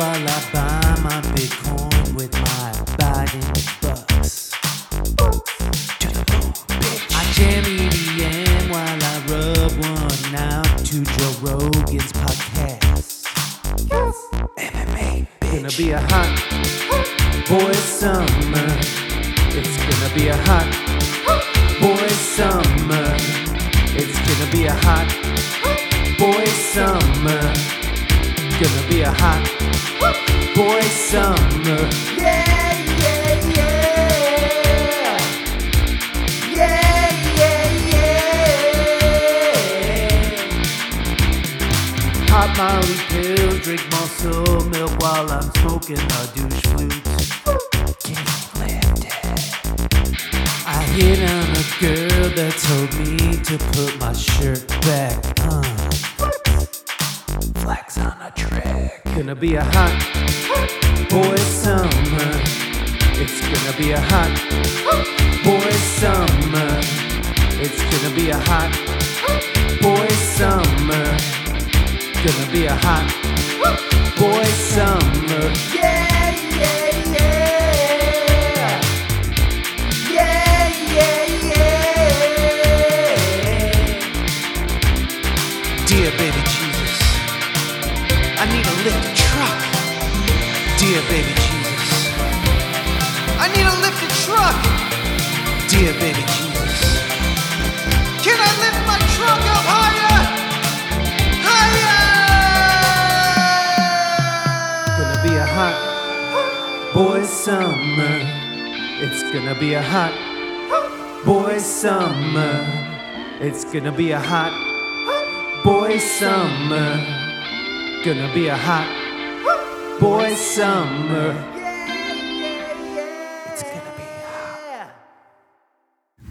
while I buy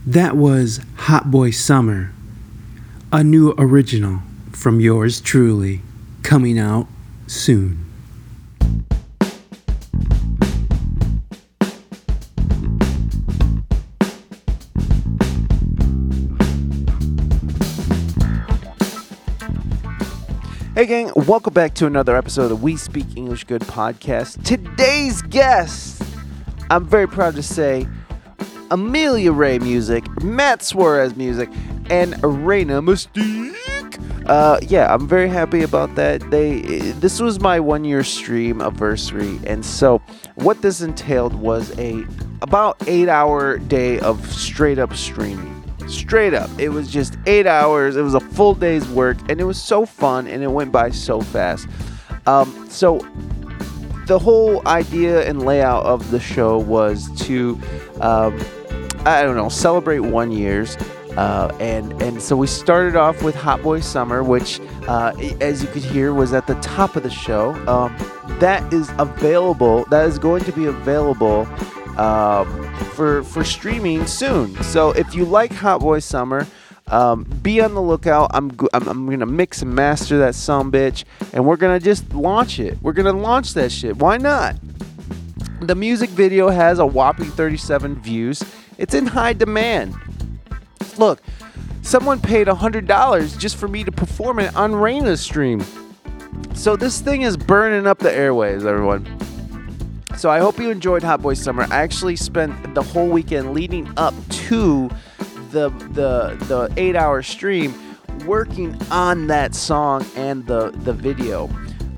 That was Hot Boy Summer, a new original from yours truly, coming out soon. Hey, gang, welcome back to another episode of the We Speak English Good podcast. Today's guest, I'm very proud to say, Amelia Ray music, Matt Suarez music, and Raina Mystique. Uh, yeah, I'm very happy about that. They, this was my one year stream anniversary, and so what this entailed was a about eight hour day of straight up streaming straight up it was just eight hours it was a full day's work and it was so fun and it went by so fast um, so the whole idea and layout of the show was to um, i don't know celebrate one years uh, and and so we started off with Hot Boy Summer, which, uh, as you could hear, was at the top of the show. Um, that is available. That is going to be available um, for for streaming soon. So if you like Hot Boy Summer, um, be on the lookout. I'm, I'm I'm gonna mix and master that some bitch, and we're gonna just launch it. We're gonna launch that shit. Why not? The music video has a whopping 37 views. It's in high demand. Look, someone paid $100 just for me to perform it on Raina's stream. So this thing is burning up the airwaves, everyone. So I hope you enjoyed Hot Boy Summer. I actually spent the whole weekend leading up to the the the eight hour stream working on that song and the the video.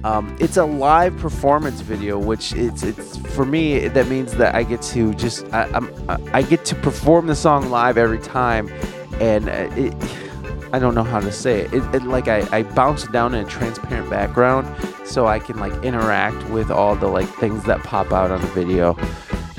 Um, it's a live performance video, which it's it's for me that means that I get to just I, I'm I get to perform the song live every time, and uh, it. I don't know how to say it. It, it like I, I bounce down in a transparent background so I can like interact with all the like things that pop out on the video.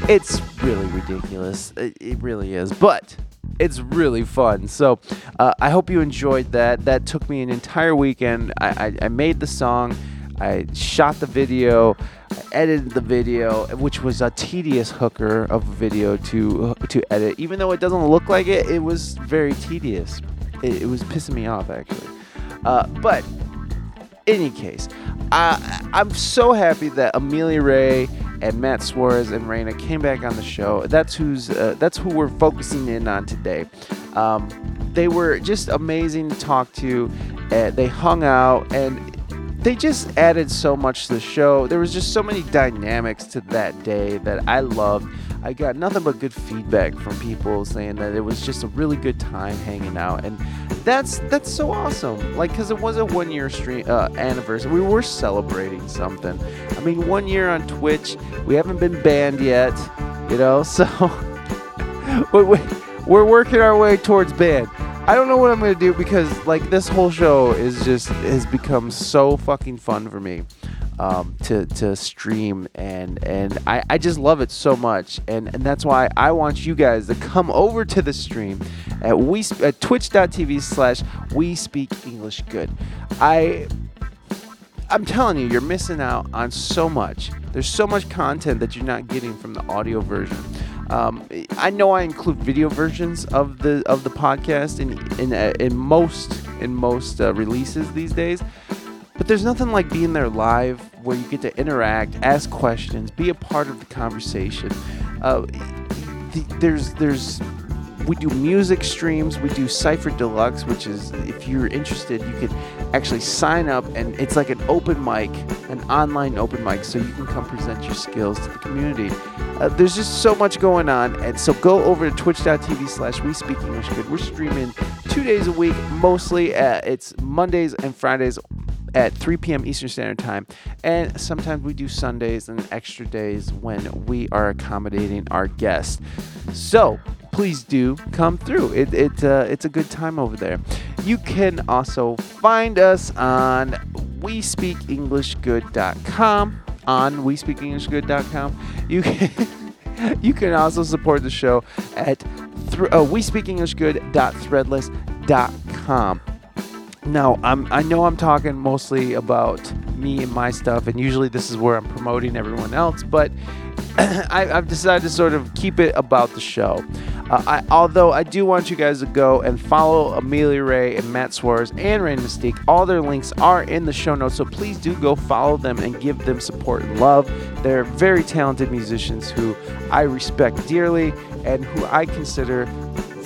It's really ridiculous. It, it really is. But it's really fun. So uh, I hope you enjoyed that. That took me an entire weekend. I, I, I made the song. I shot the video, I edited the video, which was a tedious hooker of a video to to edit. Even though it doesn't look like it, it was very tedious. It, it was pissing me off actually. Uh, but any case, I, I'm so happy that Amelia Ray and Matt Suarez and Raina came back on the show. That's who's uh, that's who we're focusing in on today. Um, they were just amazing to talk to. They hung out, and they just added so much to the show. There was just so many dynamics to that day that I loved. I got nothing but good feedback from people saying that it was just a really good time hanging out, and that's that's so awesome. Like, cause it was a one year stream uh, anniversary. We were celebrating something. I mean, one year on Twitch. We haven't been banned yet, you know. So we're working our way towards ban. I don't know what I'm gonna do because like this whole show is just has become so fucking fun for me um, to to stream and and I, I just love it so much and and that's why I want you guys to come over to the stream at we at twitch.tv slash we speak English good. I I'm telling you, you're missing out on so much. There's so much content that you're not getting from the audio version. Um, I know I include video versions of the of the podcast in in uh, in most in most uh, releases these days, but there's nothing like being there live where you get to interact, ask questions, be a part of the conversation. Uh, th- there's there's we do music streams. We do Cipher Deluxe, which is if you're interested, you could actually sign up, and it's like an open mic, an online open mic, so you can come present your skills to the community. Uh, there's just so much going on, and so go over to twitch.tv/slash We Speak English Good. We're streaming two days a week, mostly. At, it's Mondays and Fridays at 3 p.m. Eastern Standard Time. And sometimes we do Sundays and extra days when we are accommodating our guests. So please do come through. It, it, uh, it's a good time over there. You can also find us on WeSpeakEnglishGood.com. On WeSpeakEnglishGood.com. You can. you can also support the show at th- uh, WeSpeakEnglishGood.threadless.com. Now, I'm, I know I'm talking mostly about me and my stuff, and usually this is where I'm promoting everyone else, but I, have decided to sort of keep it about the show. Uh, I, although I do want you guys to go and follow Amelia Ray and Matt Suarez and Raina Mystique. All their links are in the show notes, so please do go follow them and give them support and love. They're very talented musicians who I respect dearly and who I consider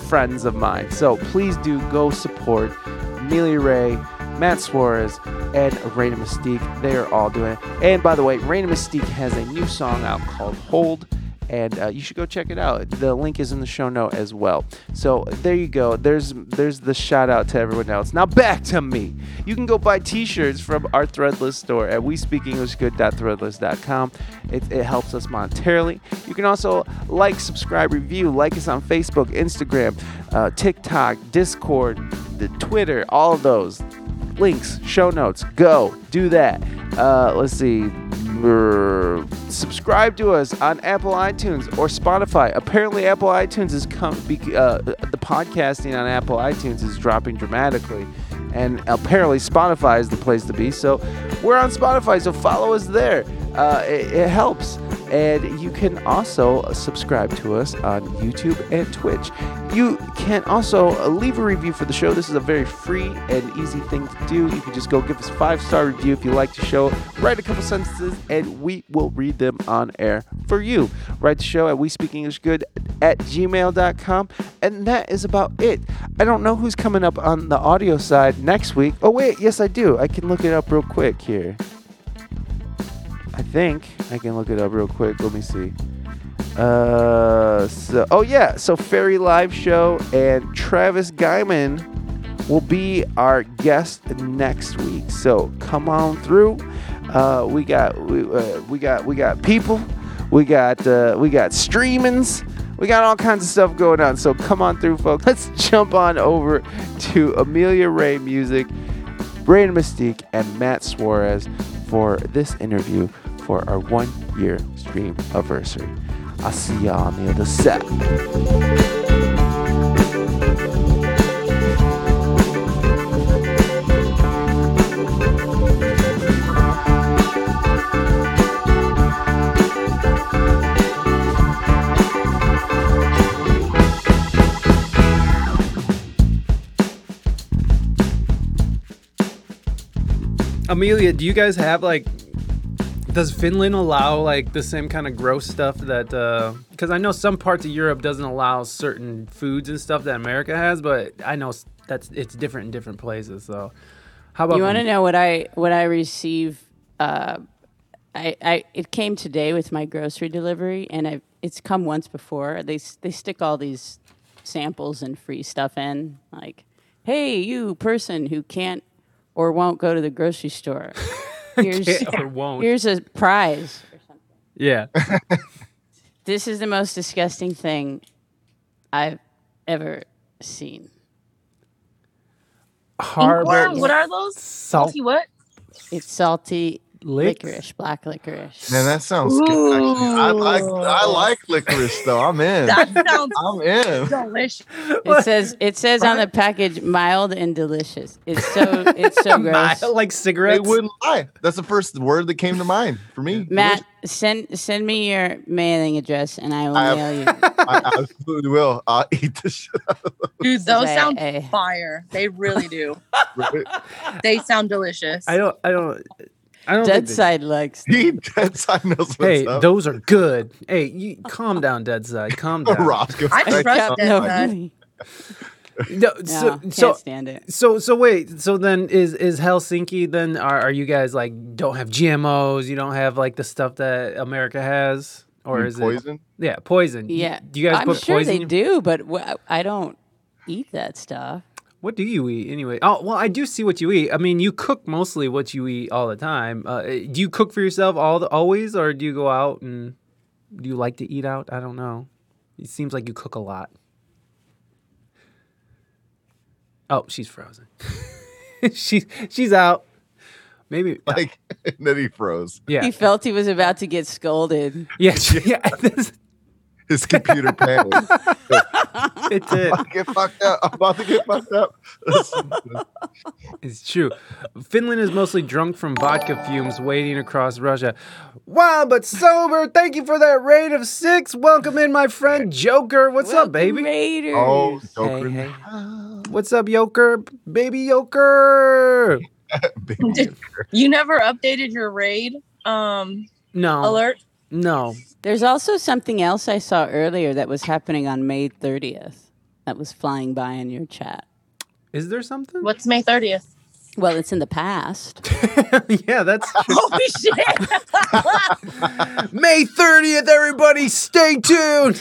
friends of mine. So please do go support Amelia Ray, Matt Suarez, and Raina Mystique. They are all doing it. And by the way, Raina Mystique has a new song out called Hold and uh, you should go check it out. The link is in the show note as well. So there you go. There's there's the shout out to everyone else. Now back to me. You can go buy T-shirts from our Threadless store at WeSpeakEnglishGood.threadless.com. It, it helps us monetarily. You can also like, subscribe, review, like us on Facebook, Instagram, uh, TikTok, Discord, the Twitter, all those links, show notes. Go do that. Uh, let's see subscribe to us on Apple iTunes or Spotify. Apparently, Apple iTunes is come. Be, uh, the podcasting on Apple iTunes is dropping dramatically, and apparently Spotify is the place to be. So we're on Spotify, so follow us there. Uh, it, it helps. And you can also subscribe to us on YouTube and Twitch. You can also leave a review for the show. This is a very free and easy thing to do. You can just go give us a five star review if you like the show. Write a couple sentences, and we will read them on air for you. Write the show at we speak English good at gmail.com. And that is about it. I don't know who's coming up on the audio side next week. Oh, wait, yes, I do. I can look it up real quick here. I think I can look it up real quick. Let me see. Uh, so oh yeah, so Fairy Live Show and Travis Guyman will be our guest next week. So come on through. Uh, we got we, uh, we got we got people. We got uh, we got streamings. We got all kinds of stuff going on. So come on through, folks. Let's jump on over to Amelia Ray Music, Raina Mystique, and Matt Suarez for this interview for our one year stream anniversary. I'll see y'all on the other side. Amelia, do you guys have like does Finland allow like the same kind of gross stuff that? Because uh, I know some parts of Europe doesn't allow certain foods and stuff that America has, but I know that's it's different in different places. So, How about You want to know what I what I receive? Uh, I, I it came today with my grocery delivery, and I it's come once before. They they stick all these samples and free stuff in, like, hey, you person who can't or won't go to the grocery store, here's Can't or won't. here's a prize. Yeah. This is the most disgusting thing I've ever seen. Harbor What, what are those? salt Salty what? It's salty licks. licorice, black licorice. Man, that sounds good. Actually. I like I like licorice though. I'm in. That sounds I'm in. delicious. It says it says on the package mild and delicious. It's so it's so gross. like They cigarettes. wouldn't lie. That's the first word that came to mind for me. Matt, send send me your mailing address and I will I- mail you. I absolutely will. I'll eat the shit out of Dude, those a- sound a- fire. They really do. it. they sound delicious. I don't. I don't. I don't. Dead they- side likes. He dead side knows what's Hey, up. those are good. Hey, you calm down, dead side. Calm down. Roscoe. I Thank trust you. Dead No, Side. really. No, No, so, can't so, stand it. so, so wait. So then, is is Helsinki? Then are are you guys like don't have GMOs? You don't have like the stuff that America has, or is poison? it yeah poison? Yeah, Do you guys I'm put sure poison? they in- do, but wh- I don't eat that stuff. What do you eat anyway? Oh, well, I do see what you eat. I mean, you cook mostly what you eat all the time. Uh, do you cook for yourself all the, always, or do you go out and do you like to eat out? I don't know. It seems like you cook a lot. Oh, she's frozen. she's she's out. Maybe Like, and then he froze. yeah He felt he was about to get scolded. yeah yeah. This- His computer panicked. it did. I get fucked up. I'm about to get fucked up. It's true. Finland is mostly drunk from vodka fumes waiting across Russia. Wild but sober. Thank you for that rate of six. Welcome in, my friend Joker. What's up, baby? Raiders. oh, Joker. hey. What's up, Joker? Baby Joker. Baby Did- You never updated your raid um No. alert? No. There's also something else I saw earlier that was happening on May 30th that was flying by in your chat. Is there something? What's May 30th? Well, it's in the past. yeah, that's. Holy shit. May 30th, everybody. Stay tuned.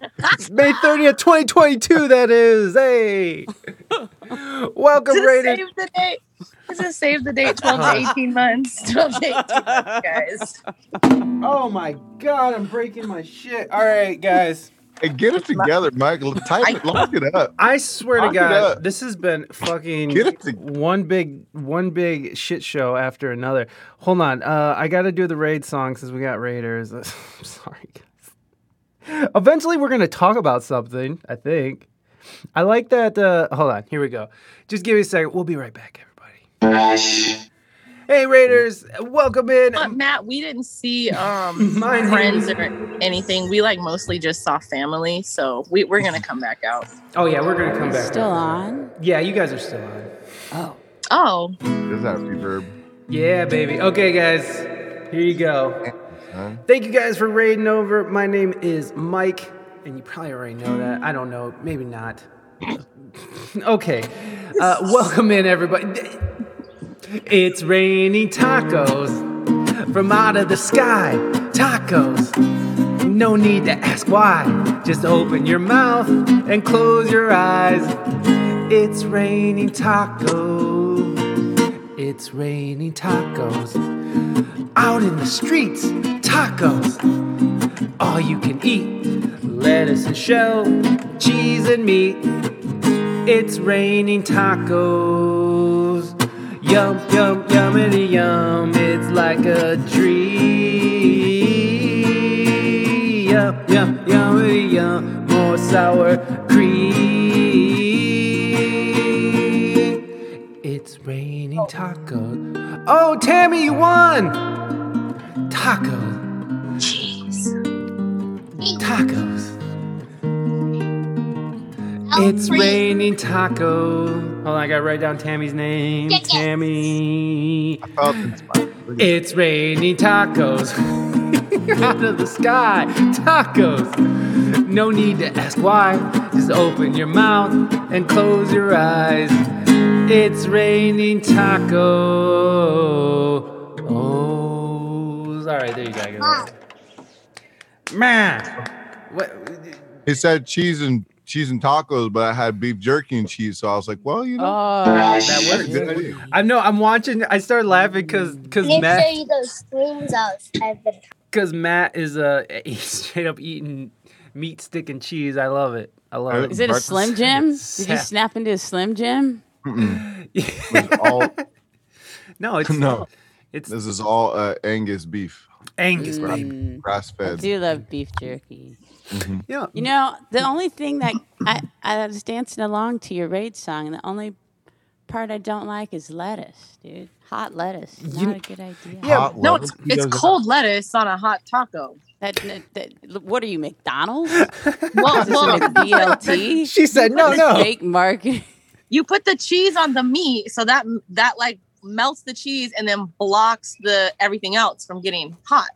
It's May 30th, 2022, that is. Hey. Welcome, Just Raiders. save the date. Just save the date 12 to 18 months. 12 to 18 months, guys. Oh my god, I'm breaking my shit. All right, guys. Hey, get it together, Michael. Type it, lock it up. I swear to Lock it God, this has been fucking Get it to- one big one big shit show after another. Hold on, uh, I got to do the raid song since we got raiders. I'm sorry, guys. Eventually, we're gonna talk about something. I think. I like that. Uh, hold on, here we go. Just give me a second. We'll be right back, everybody. Hey, Raiders, welcome in. But Matt, we didn't see um My friends or anything. We like mostly just saw family, so we, we're gonna come back out. Oh yeah, we're gonna come back. Out. Still on? Yeah, you guys are still on. Oh. Oh, Is that reverb? Yeah, baby. Okay, guys, here you go. Huh? Thank you guys for raiding over. My name is Mike, and you probably already know that. I don't know, maybe not. okay, uh, welcome in, everybody. It's raining tacos from out of the sky. Tacos. No need to ask why. Just open your mouth and close your eyes. It's raining tacos. It's raining tacos. Out in the streets, tacos. All you can eat. Lettuce and shell, cheese and meat. It's raining tacos. Yum, yum, yummity yum. It's like a dream. Yum, yum, yummity yum. More sour cream. Raining tacos. Oh, Tammy, you won! Tacos. jeez. Tacos. It's raining tacos. Hold on, I gotta write down Tammy's name. Tammy. I felt inspired. Look at- It's raining tacos. Out of the sky. Tacos. No need to ask why. Just open your mouth and close your eyes. It's raining taco. Oh, all right, there you go. I got it. Man, what? He said cheese and cheese and tacos, but I had beef jerky and cheese, so I was like, well, you know, Oh, That works. good idea. I know. I'm watching. I started laughing because because Make Matt sure you go screenshots every because Matt is uh straight up eating meat, stick, and cheese. I love it. I love it. Is it a Slim Jim? Did you Sap. snap into a Slim Jim? This is all, No, it's no, It's this is all uh, Angus beef, Angus beef. Mm, grass I do love beef jerky. Yeah. You know, the only thing that I, I was dancing along to your raid song, and the only part I don't like is lettuce, dude. Hot lettuce. Not You- a good idea. Yeah, No, it's, it's does that. cold lettuce on a hot taco. That, that, that- what are you, McDonald's? Well, Is well, BLT? She said no, no. Fake market. You put the cheese on the meat, so that that like melts the cheese and then blocks the everything else from getting hot.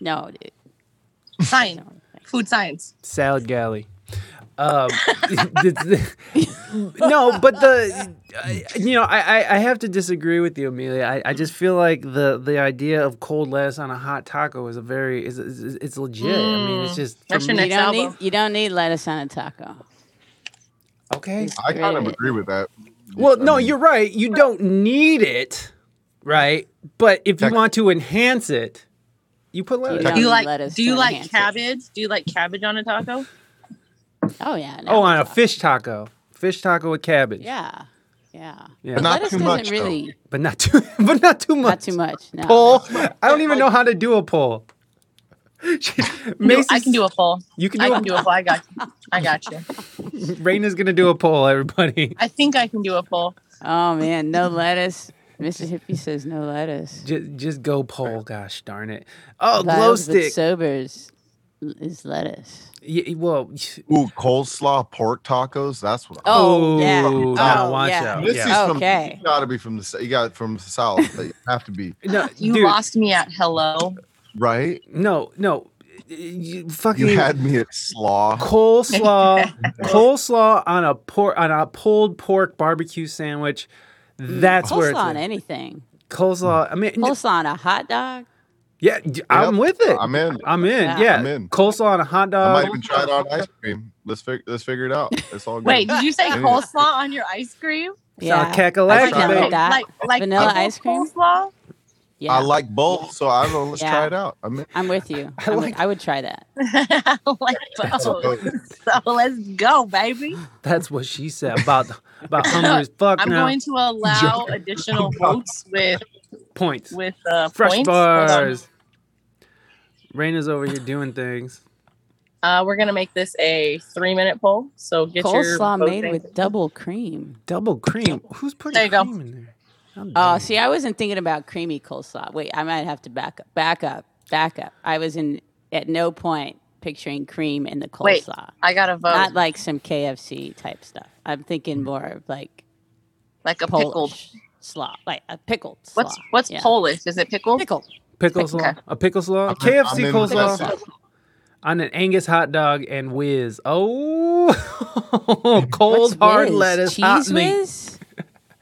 No, dude. Science, No. food science. Salad galley. Um, no, but the uh, you know I, I I have to disagree with you, Amelia. I, I just feel like the the idea of cold lettuce on a hot taco is a very is, is it's legit. I mean, it's just That's your me- You next don't album. need you don't need lettuce on a taco. Okay. I kind of agree with that. Well, I no, mean, you're right. You don't need it, right? But if you want to enhance it, you put lettuce. don't Do you like lettuce do you like enhance it. cabbage? Do you like cabbage on a taco? Oh yeah. no, Oh, on a it's- fish taco, fish taco with cabbage. Yeah. Yeah. Yeah. But not lettuce too much, really but not too, but not too much. not too much. No. Poll. I don't even know how to do a poll. No, Macy's, I can do a poll. You can I do can a do a poll. I got you. I got you. Raina's gonna do a poll, everybody. I think I can do a poll. Oh man, no lettuce. Mr. Hippie says no lettuce. Just, just go poll. Gosh darn it. Oh, glow Wild stick. sobers is lettuce. Yeah, well, Ooh, coleslaw pork tacos. That's what. Oh, yeah. Ooh, now Oh, watch yeah. out. This yeah. is from. Okay. You gotta be from the. s- You got it from the south. They have to be No, You dude, lost me at hello. Right. no, no. You fucking You had me at slaw. coleslaw, coleslaw on a pork on a pulled pork barbecue sandwich. Mm. That's where Coleslaw it's on at. anything. coleslaw. I mean, Coleslaw on a hot dog. yeah, I'm Yep. with it. I'm in. I'm in. Yeah. Yeah, I'm in. coleslaw on a hot dog. I might even try it on ice cream. Let's figure. Let's figure it out. It's all good. Wait, did you say Yeah. coleslaw on your ice cream? Yeah, Yeah. cackalacky, Like vanilla, like like vanilla ice cream. Coleslaw? Yeah. I like both, so I don't know. Let's Yeah. try it out. I'm. I'm with you. I I, would, like- I would try that. I like both. So let's go, baby. That's what she said about about hungry as fuck I'm now. going to allow additional votes with Points. with uh, Fresh points. Hold on. bars. Raina's over here doing things. Uh, we're gonna make this a three minute poll. So get your Coleslaw made with double cream. Double cream. Who's putting There you go. cream in there? How Oh, uh, dare see, I wasn't thinking about creamy coleslaw. Wait, I might have to back up. Back up. Back up. I was in at no point picturing cream in the Wait. coleslaw. I got to vote Not like some KFC type stuff. I'm thinking more of like like a pickled. Slaw, like a pickled slaw. What's what's Yeah. Polish? Is it pickled? Pickle. Pickle Okay. slaw? A pickle slaw? I'm- KFC I'm coleslaw on an Angus hot dog and whiz. Oh, cold What's hard whiz? lettuce, Cheese hot meat.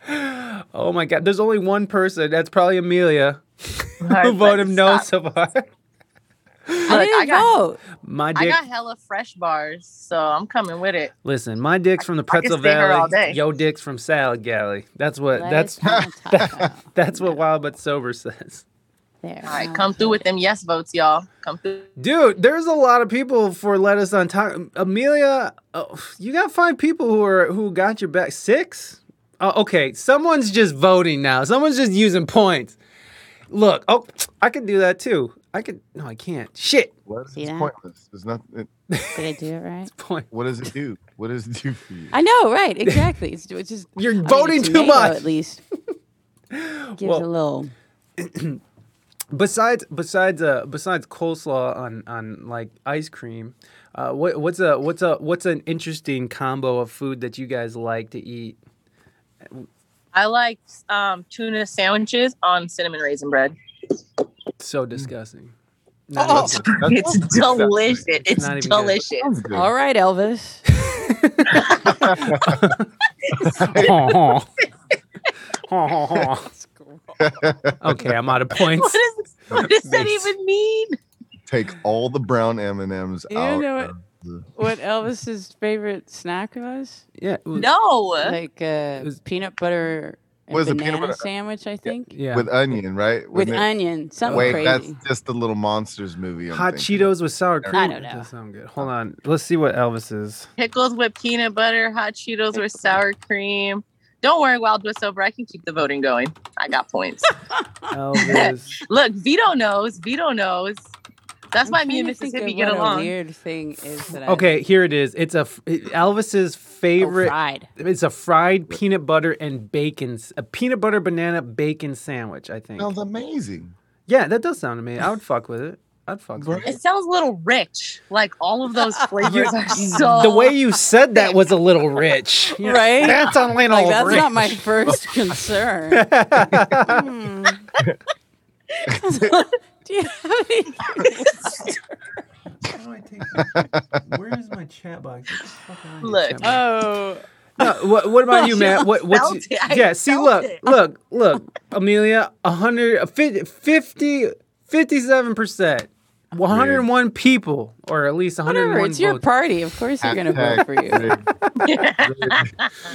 Whiz? Oh my god, there's only one person. That's probably Amelia who Alright, voted no so far. I Look, didn't I got- vote. My I got hella fresh bars, so I'm coming with it. Listen, my dick's from the I can Pretzel stay here all Valley. day. Yo, dick's from Salad Galley. That's what. Lettuce That's on a taco. that's what Wild but Sober says. There. All right, I'll come through with them yes votes, y'all. Come through. Dude, there's a lot of people for lettuce on top. Amelia, oh, you got five people who are who got your back. Six? Oh, okay, someone's just voting now. Someone's just using points. Look, oh, I could do that too. I could. No, I can't. Shit. What is it's that? pointless. It's not. It, Did I do it right? Point. what does it do? What does it do for you? I know, right? Exactly. It's, it's just You're I mean, a voting too much. At least gives Well- a little. Besides, besides, uh, besides coleslaw on on like ice cream, uh, what what's a what's a what's an interesting combo of food that you guys like to eat? I like um, tuna sandwiches on cinnamon raisin bread. So disgusting. Not Oh, even- it's delicious. It's not delicious. Sounds. All right, Elvis. okay, I'm out of points. What, is, what does that even mean? Take all the brown M and M's You out. know what- of the- What Elvis's favorite snack was? Yeah. was- No. Like uh, was- peanut butter and Was it banana peanut butter- sandwich, I think. Yeah. With onion, right? With Wasn't it- onion, something Wait, crazy. that's just the Little Monsters movie. I'm Hot thinking. Cheetos with sour cream. I don't know. Does sound good. Hold on. Let's see what Elvis is. Pickles with peanut butter, hot Cheetos with sour cream. Don't worry, Wild West over. I can keep the voting going. I got points. Elvis. Look, Vito knows. Vito knows. That's I'm why me and trying to think Mississippi get along. A weird thing is that I Okay, here it is. It's a f- Elvis's Oh, favorite. fried. It's a fried peanut butter and bacon, s- a peanut butter banana bacon sandwich. I think. Sounds amazing. Yeah, that does sound amazing. I would fuck with it. I'd fuck with It it. sounds a little rich. Like all of those flavors are so. the way you said that was a little rich. You know, Right? That's a little Like that's rich. not my first concern. Hmm. Do you have any? Where is my chat box? Look. Oh, No, what, what about you, Matt? What, what's felt it. I yeah? See, look, it. look, look, Amelia, 100, 50, 57 percent, 101 people, or at least 101 whatever. It's your party. Of course, you're gonna vote for you.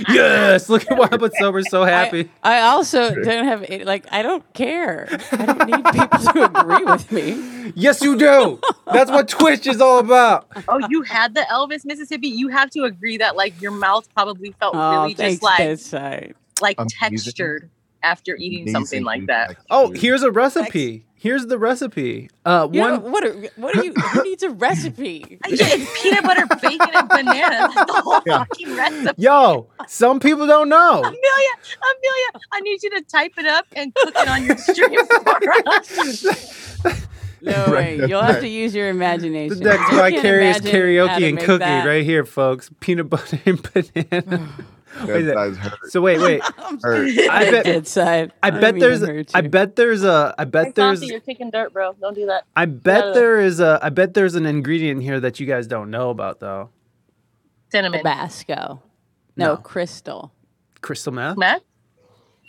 Yes, look at why I put sober so happy. I, I also don't have it- like I don't care. I don't need people to agree with me. yes, you do. That's what Twitch is all about. oh, you had the Elvis Mississippi. You have to agree that like your mouth probably felt Oh, really thanks, just like bedside. like Amazing. textured after eating something Amazing. like that. Oh, here's a recipe. Here's the recipe. Uh, You know, what? Are, what are you? Who needs a recipe? Yeah, it's peanut butter, bacon, and banana. That's the whole fucking recipe. Yo, some people don't know. Amelia, Amelia, I need you to type it up and cook it on your stream for us. No Right, way. You'll have to use your imagination. That's I can't vicarious karaoke and cookie that. right here, folks. Peanut butter and banana. Wait, That that- size hurt. so wait, wait. I bet. Dead side. I bet there's. to I bet there's a. I bet there's. Coffee, you're kicking dirt, bro. Don't do that. I bet gotta- there is a. I bet there's an ingredient here that you guys don't know about though. Cinnamon. Tabasco. No, No. crystal. Crystal meth. Matt,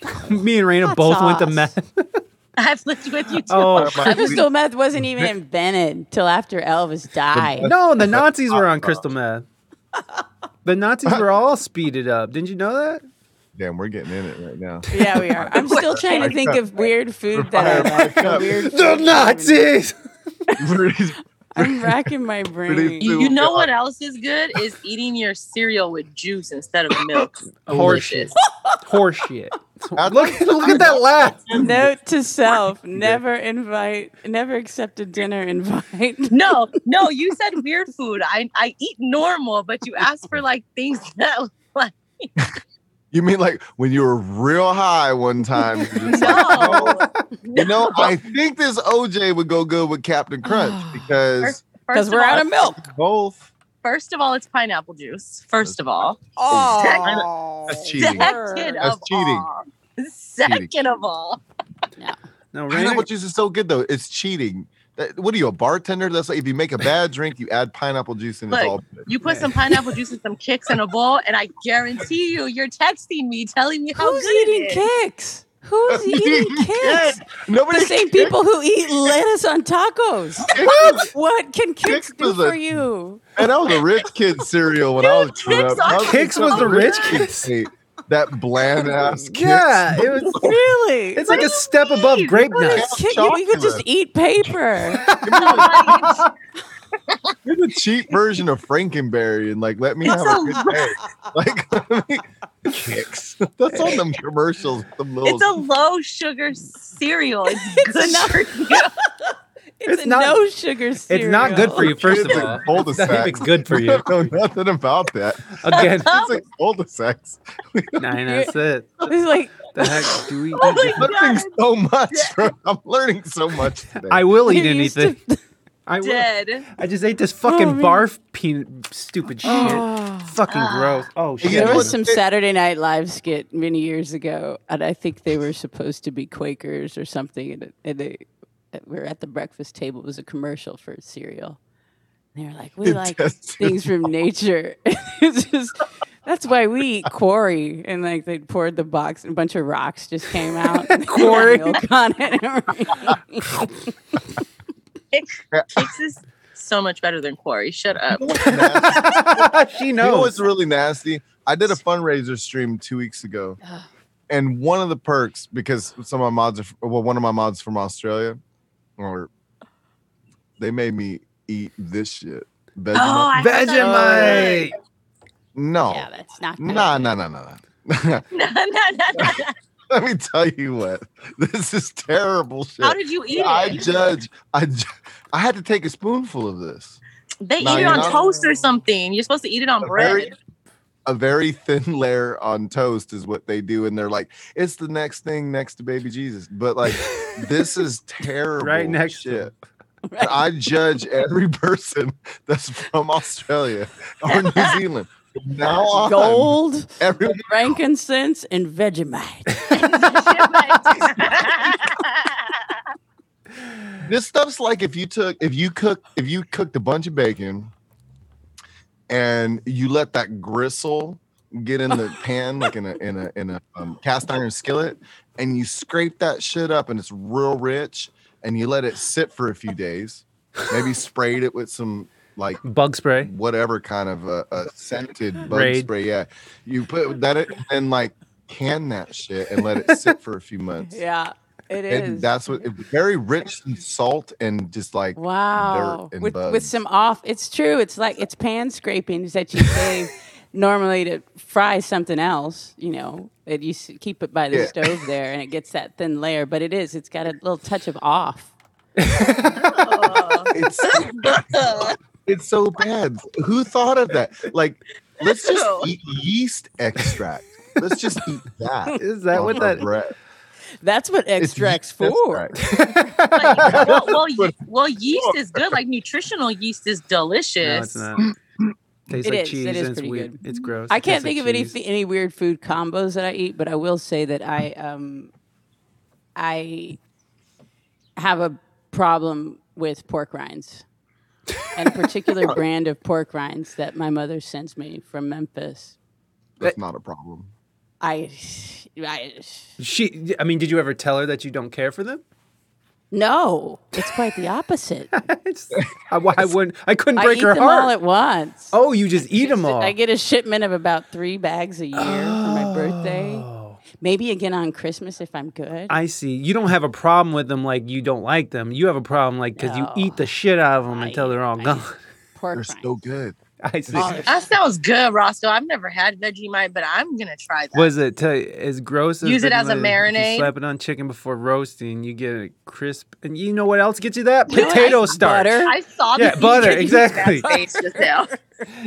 Me and Raina Hot both went to meth. I've lived with you too. oh Crystal meth wasn't even invented till after Elvis died. no, the Nazis were on crystal meth. The Nazis were all speeded up. Didn't you know that? Damn, we're getting in it right now. Yeah, we are. I'm still trying to think of weird food that I like. Fire Weird The Nazis. Pretty- I'm racking my brain. You, you know what else is good is eating your cereal with juice instead of milk. Horseshit. Horseshit. That's- Look, look at that laugh. Note to self: never invite, never accept a dinner invite. No, no, you said weird food. I I eat normal, but you asked for like things that like You mean like when you were real high one time? you're just like, no. You know, I think this OJ would go good with Captain Crunch because Because we're all, out of milk. both. First of all, it's pineapple juice. First of all, Oh, That's cheating. second That's of cheating. all, second of all, No, Pineapple Raina, juice is so good though. It's cheating. That- What are you, a bartender? That's like if you make a bad drink, you add pineapple juice and it's Look, all you put some pineapple juice and some Kix in a bowl, and I guarantee you, you're texting me telling me how Who's good eating it is. Kix? Who's eating Kix? Nobody The same cares. people who eat lettuce on tacos. What? What can Kix Kix do was a- for you? And that was a rich kid cereal when I was growing up. Kix That are Kix was the rich kids. Kids. That bland ass Kix. Yeah, it was. Really? It's like a step above grape What is nuts. kick? You, you could just eat paper. You're the cheap version of Frankenberry and like let me have a a- good day. Like me- Kix. That's on them commercials. The little It's a low sugar cereal. It's good not- for you. It's, It's not- no sugar cereal. It's not good for you, first of all. in cul-de-sacs. Not good for We you. don't know nothing about that. Again, It's like cul-de-sacs. nine. That's it. It's like The heck do we? Oh my Learning god, so much. bro. I'm learning so much today. I will eat you're anything. I will. dead. I just ate this fucking Oh, barf peanut stupid oh. shit. Oh. Fucking ah. gross. Oh shit. There was some Saturday Night Live skit many years ago, and I think they were supposed to be Quakers or something. And, and they we were at the breakfast table. It was a commercial for cereal, And they were like, we like things from nature. it's just that's why we eat quarry. And like they poured the box and a bunch of rocks just came out. and they had Quarry? milk on it. Kix is so much better than Quarry. Shut up. she knows. You know knows. what's really nasty? I did a fundraiser stream two weeks ago, and one of the perks because some of my mods are well, one of my mods from Australia, or they made me eat this shit. Oh, Vegemite. Oh, I heard that. Vegemite. no, yeah, that's not good. nah, nah, nah, nah, nah. No, no, no, no. Let me tell you what. This is terrible shit. How did you eat I it? judge. I ju- I had to take a spoonful of this. They No, eat it on not- toast or something. You're supposed to eat it on A bread. very- A very thin layer on toast is what they do, and they're like, it's the next thing next to baby Jesus. But like, this is terrible. Right next to shit. And I judge every person that's from Australia or New Zealand. Now on, Gold, everyone frankincense, and Vegemite. this stuff's like if you took if you cook if you cooked a bunch of bacon and you let that gristle get in the pan like in a in a in a um, cast iron skillet and you scrape that shit up and it's real rich and you let it sit for a few days maybe sprayed it with some like Bug spray. whatever kind of uh, a scented bug Raid. spray yeah you put that in and like can that shit and let it sit for a few months yeah, it and that's what it's very rich in salt and just like Wow. and With with some off it's true. It's like it's pan scrapings that you save normally to fry something else, you know. It you keep it by the Yeah. stove there and it gets that thin layer, but it is it's got a little touch of off. it's it's so bad. Who thought of that? Like, let's just eat yeast extract. Let's just eat that. Is that what that- bread. That's what extract's yeast for. extract. Like, well, well, ye- well, yeast is good. Like nutritional yeast is No, delicious. it's not. Tastes It like is. cheese It is and it's pretty weird. good. It's gross. I can't tastes think like of any any weird food combos that I eat, but I will say that I um I have a problem with pork rinds. And a particular brand of pork rinds that my mother sends me from Memphis. That's not a problem. I, I She. I mean, did you ever tell her that you don't care for them? no, it's quite the opposite. I, I wouldn't. I couldn't I break eat her them all heart. at once. oh, you just eat them all. I get a shipment of about three bags a year for my birthday. Oh. Maybe again on Christmas if I'm good. I see. You don't have a problem with them like you don't like them. You have a problem like because you eat the shit out of them I- until they're all I- gone. pork They're so good. I see. Oh, That sounds good, Roscoe. I've never had Vegemite, but I'm gonna try that. Was it to, as gross as Use it as a marinade? You slap it on chicken before roasting. You get it crisp, and you know what else gets you that? You know? Potato I- starch. butter. I saw Yeah, that you butter, said you used that exactly. face just now.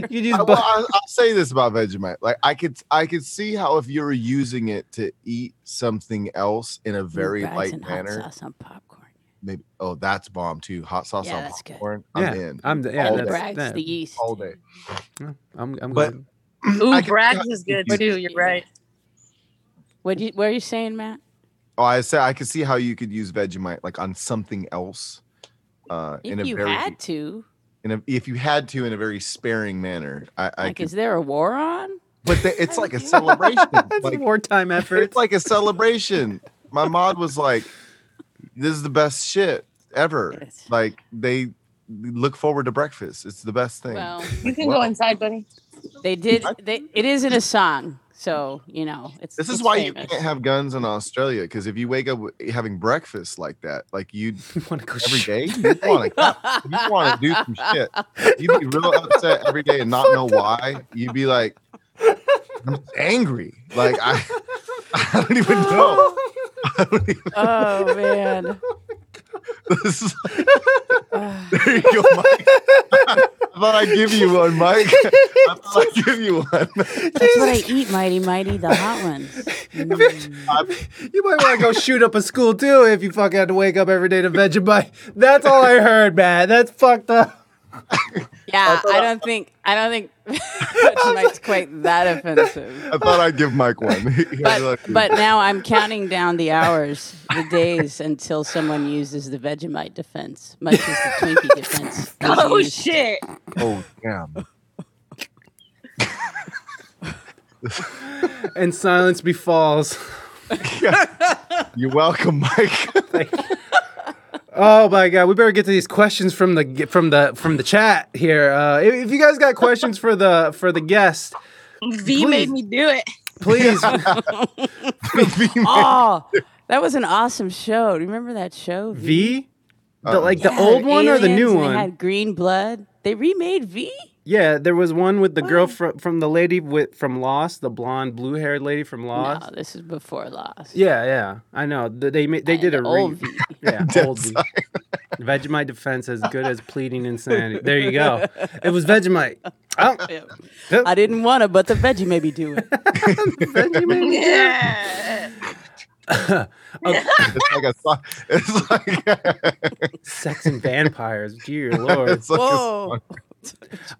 You just I, bu- well, I, I'll say this about Vegemite. Like, I could, I could see how if you were using it to eat something else in a very light manner, sauce on popcorn. Maybe. Oh, that's bomb too. Hot sauce Yeah, on that's good. popcorn. yeah, I'm in. I'm the- yeah, All that's, day. Bragg's that- the yeast. all day. I'm, I'm But- good. Ooh, I Bragg's is good you- too. You're right. What you what are you saying, Matt? Oh, I said I could see how you could use Vegemite like on something else. Uh, in a If you very, had to, in a, if you had to, in a very sparing manner. I, I like, could, is there a war on? but the, it's like a celebration. That's like, a wartime effort. it's like a celebration. My mod was like, "This is the best shit ever." Yes. Like they look forward to breakfast. It's the best thing. Well, You can Well- go inside, buddy. they did. They it is in a song, so you know it's. this is it's why famous. you can't have guns in Australia because if you wake up having breakfast like that, like you you want to go every sh- day, you want to you want to do some shit. You'd be real upset every day and not know why. You'd be like, I'm angry. Like I, I don't even know. I don't even, Oh man. this is there you go, Mike. I thought I'd give you one, Mike. I thought I'd give you one. That's what I eat, mighty mighty, the hot ones. Mm. You might want to go shoot up a school too if you fucking had to wake up every day to Vegemite. That's all I heard, man. That's fucked up. Yeah, I don't think I don't think Vegemite's quite quite that offensive. I thought I'd give Mike one. But, but now I'm counting down the hours, the days until someone uses the Vegemite defense, much as the Twinkie defense. Oh used. shit! oh damn. And silence befalls. You're welcome, Mike. Oh my god, we better get to these questions from the from the from the chat here. Uh, if, if you guys got questions for the for the guest, V Please. made me do it. please. Oh, that was an awesome show. Do you remember that show? v, the Uh-oh. like the old one or the new one? They had green blood. They remade V. Yeah, there was one with the girl from from the lady with from Lost, the blonde blue haired lady from Lost. No, this is before Lost. Yeah, yeah, I know. Th- They ma- they And did a re- old V. yeah old V. Vegemite defense as good as pleading insanity. There you go. It was Vegemite. Oh, I didn't want to, but the veggie made me do it. Vegemite. Yeah. It's like a so- it's like Sex and vampires. Dear lord. it's like a Whoa.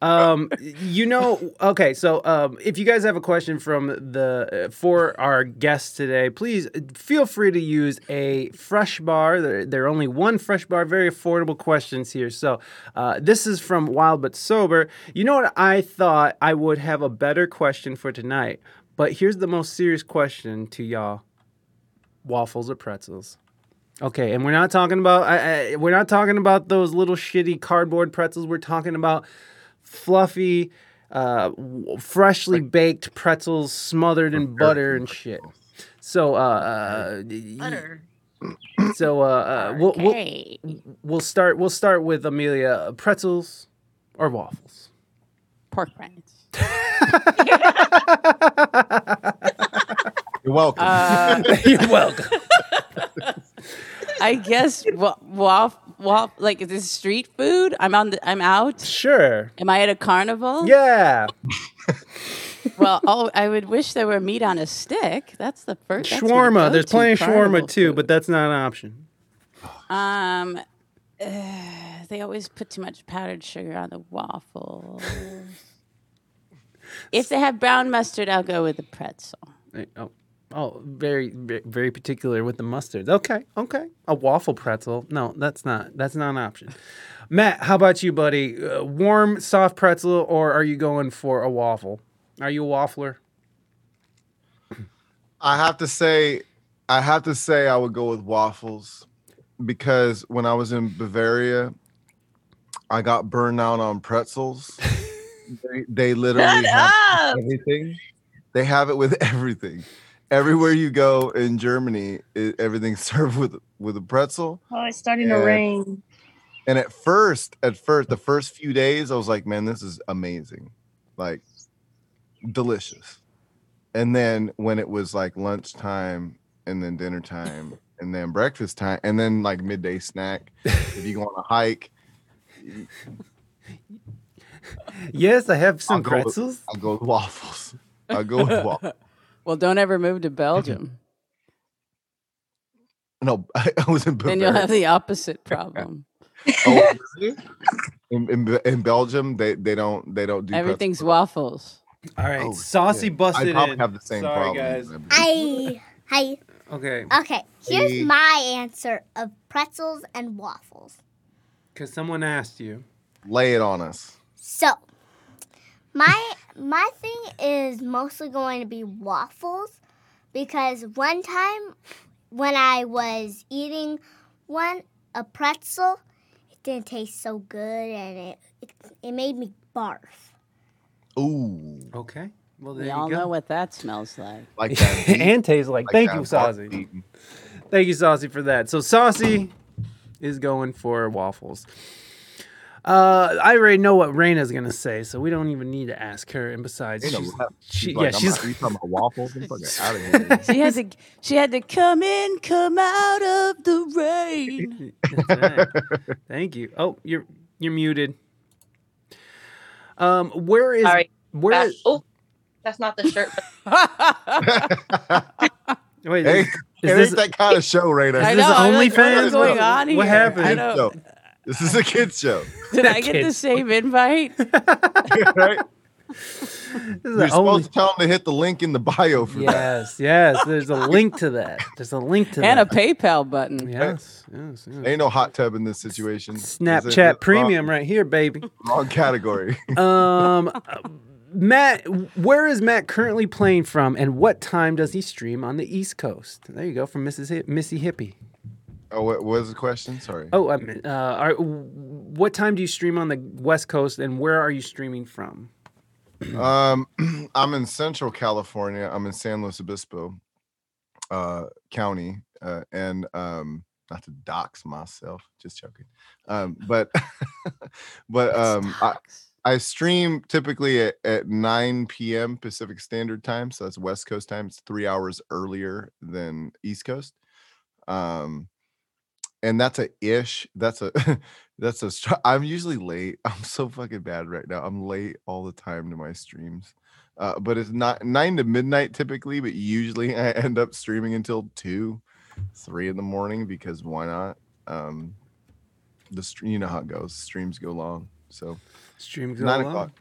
Um you know okay so um if you guys have a question from the uh, for our guests today please uh, feel free to use a fresh bar. There, there are only one fresh bar very affordable questions here. So uh, this is from wild but sober. You know what i thought i would have a better question for tonight? But here's the most serious question to y'all. Waffles or pretzels Okay, and we're not talking about I, I, we're not talking about those little shitty cardboard pretzels. We're talking about fluffy, uh, w- freshly baked pretzels smothered in butter and shit. So, uh, uh, Butter. so uh, uh, we'll, we'll we'll start we'll start with Amelia. Pretzels or waffles? Pork rinds. You're welcome. Uh, You're welcome. I guess wa- waff, waff, like is this street food? I'm on the, I'm out. Sure. Am I at a carnival? Yeah. Well, oh, I would wish there were meat on a stick. That's the first. that's Shawarma. There's plenty of shawarma too, food. but that's not an option. Um, uh, they always put too much powdered sugar on the waffles. if they have brown mustard, I'll go with the pretzel. Eh, Oh, oh, very, ve- very particular with the mustard. Okay, okay. A waffle pretzel. No, that's not. That's not an option. Matt, how about you, buddy? Uh, warm, soft pretzel, or are you going for a waffle? Are you a waffler? I have to say, I have to say, I would go with waffles because when I was in Bavaria, I got burned out on pretzels. they, they literally Shut have up. everything. They have it with everything. Everywhere you go in Germany, it, everything's served with with a pretzel. Oh, it's starting Yeah. to rain. And at first, at first, the first few days, I was like, man, this is amazing. Like delicious. And then when it was like lunchtime and then dinner time and then breakfast time and then like midday snack, if you go on a hike, Yes, I have some I'll go with- pretzels. I'll go with waffles. I'll go with waffles. Well, don't ever move to Belgium. No, I, I was in then you'll have the opposite problem. Oh, really? in, in, in Belgium, they, they don't they don't do pretzel. Everything's waffles. All right, Oh, saucy shit. busted I probably in. have the same Sorry, problem. guys. I, hi. Okay, Okay, here's Hey. my answer of pretzels and waffles. because someone asked you. Lay it on us. So, my my thing is mostly going to be waffles because one time when I was eating one a pretzel, it didn't taste so good and it it, it made me barf. Ooh, Okay, well there We you all go. know what that smells like. like that. beat, and tastes like. like Thank you, bark Saucy. Thank you, Saucy, for that. So Saucy is going for waffles. Uh, I already know what Raina's gonna say, so we don't even need to ask her. And besides, Ain't she's, rap. she, like, yeah, I'm she's not- talking about waffles? I'm fucking out of here. She had to. She had to come in, come out of the rain. That's right. Thank you. Oh, you're you're muted. Um, where is Sorry. where? That- Is, oh, that's not the shirt. wait, Hey, is, it is this that kind of show, Raina. I this know. I'm like, OnlyFans? what is going What- on what here? happened? I Kids don't- show. This is a kids show, Did I get the same invite? right? You're the supposed only. to tell them to hit the link in the bio for that. Yes, yes. There's a link to that. There's a link to that. and a. PayPal button. Yes, yes, yes. Ain't no hot tub in this situation. Snapchat it's Premium wrong, right here, baby. wrong category. Um, Matt, where is Matt currently playing from, and what time does he stream on the East Coast? There you go, from Mrs. Hi- Missy Hippie. Oh, what was the question? Sorry. Oh, I mean, uh, are, what time do you stream on the West Coast, and where are you streaming from? Um, I'm in Central California. I'm in San Luis Obispo uh, County, uh, and um, not to dox myself, just joking. Um, but but um, I, I stream typically at, at 9 p.m. Pacific Standard Time, so that's West Coast time. It's three hours earlier than East Coast. Um, and that's a ish. That's a that's a. str- I'm usually late. I'm so fucking bad right now. I'm late all the time to my streams. Uh, but it's not nine to midnight typically, but usually I end up streaming until two, three in the morning because why not? Um, the stream, you know how it goes. Streams go long, so Stream go nine long. o'clock.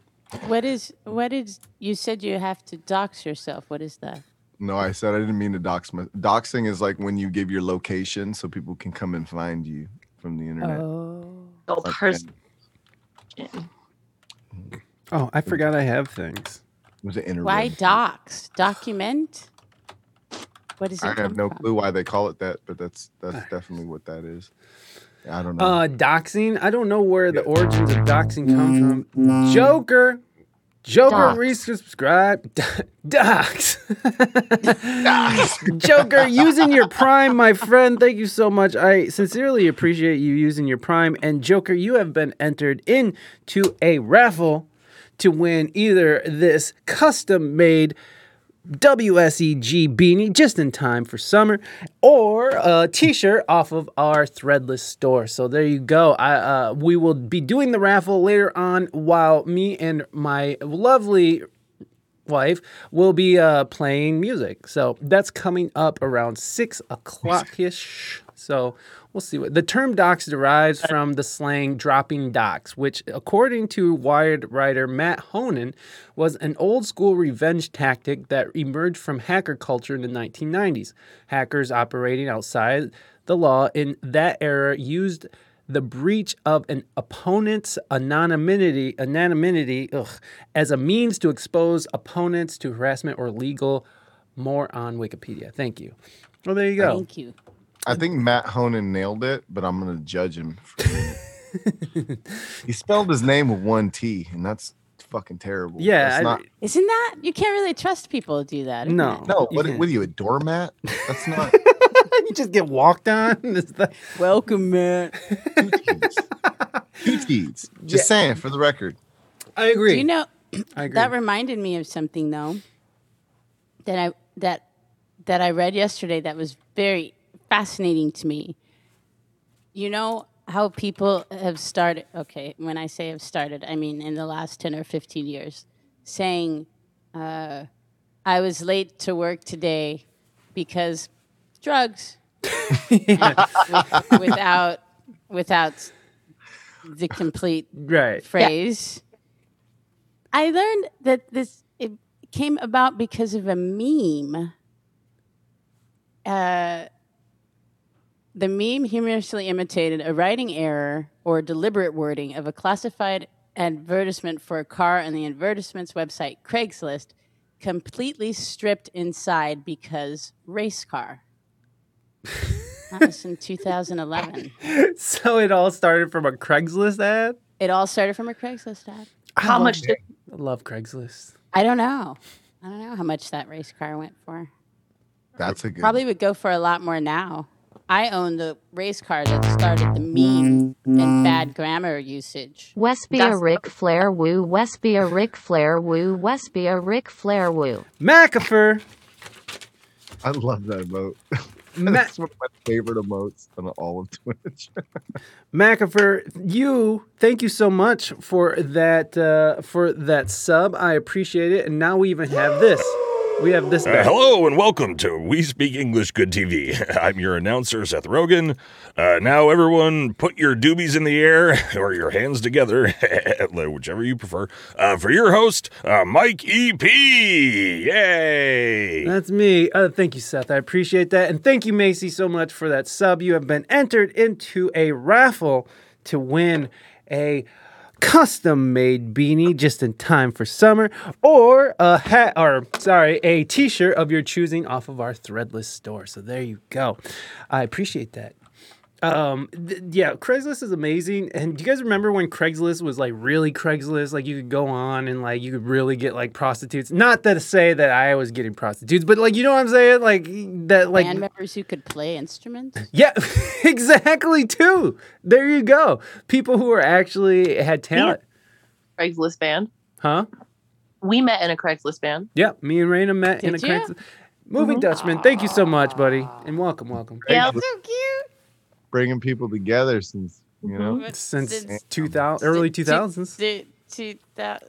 What is what is you said you have to dox yourself? What is that? No, I said I didn't mean to dox. My, doxing is like when you give your location so people can come and find you from the internet. Oh. Oh, Okay. person. Oh, I forgot I have things. It was an internet. Why dox? Document? What is does it I have come no from? clue why they call it that, but that's that's definitely what that is. I don't know. Uh, doxing. I don't know where the origins of doxing come from. Joker. Joker, Dox. resubscribe. Docs. Joker, using your Prime, my friend. Thank you so much. I sincerely appreciate you using your Prime. And Joker, you have been entered into a raffle to win either this custom made WSEG beanie just in time for summer, or a T-shirt off of our Threadless store. So there you go. I uh, we will be doing the raffle later on, while me and my lovely wife will be uh, playing music. So that's coming up around six o'clock ish. So we'll see what the term docs derives from the slang dropping docs, which, according to Wired writer Matt Honan, was an old school revenge tactic that emerged from hacker culture in the 1990s. Hackers operating outside the law in that era used the breach of an opponent's anonymity, anonymity ugh, as a means to expose opponents to harassment or legal. More on Wikipedia. Thank you. Well, there you go. Thank you. I think Matt Honan nailed it, but I'm gonna judge him. For he spelled his name with one T, and that's fucking terrible. Yeah, That's I- not. Isn't that you can't really trust people to do that? isn't No. it? No, You what can't. with you a doormat? That's not you just get walked on. The- Welcome, Matt. two T's. Two T's. Just saying for the record. I agree. Do you know I agree. that reminded me of something though that I that that I read yesterday that was very fascinating to me. You know how people have started okay, when I say have started, I mean in the last 10 or 15 years saying uh, I was late to work today because drugs with- without without the complete right. phrase. I learned that this it came about because of a meme. Uh, the meme humorously imitated a writing error or deliberate wording of a classified advertisement for a car on the advertisement's website Craigslist, completely stripped inside because race car. that was in 2011. So it all started from a Craigslist ad. It all started from a Craigslist ad. How much did I love Craigslist. I don't know. I don't know how much that race car went for. That's a good. Probably would go for a lot more now. I own the race car that started the meme and bad grammar usage. Westbia That's- Ric Flair woo, Westbia Ric Flair woo, Westbia Ric Flair woo. McAfee. I love that emote. Ma- That's one of my favorite emotes on all of Twitch. McAfee, you thank you so much for that uh, for that sub. I appreciate it. And now we even have this. We have this. Uh, hello and welcome to We Speak English Good TV. I'm your announcer, Seth Rogen. Uh, now, everyone, put your doobies in the air or your hands together, whichever you prefer, uh, for your host, uh, Mike EP. Yay! That's me. Uh, thank you, Seth. I appreciate that. And thank you, Macy, so much for that sub. You have been entered into a raffle to win a custom made beanie just in time for summer or a hat or sorry a t-shirt of your choosing off of our threadless store. So there you go. I appreciate that um th- yeah craigslist is amazing and do you guys remember when craigslist was like really craigslist like you could go on and like you could really get like prostitutes not to say that i was getting prostitutes but like you know what i'm saying like that like Band members who could play instruments. yeah exactly too there you go people who are actually had talent Craigslist band. huh We met in a Craigslist band. yeah me and Raina met in a Did ya? craigslist moving dutchman thank you so much buddy and welcome welcome Yeah. So cute. Bringing people together since you mm-hmm. know. But since since- 2000 early 2000s two- two thou-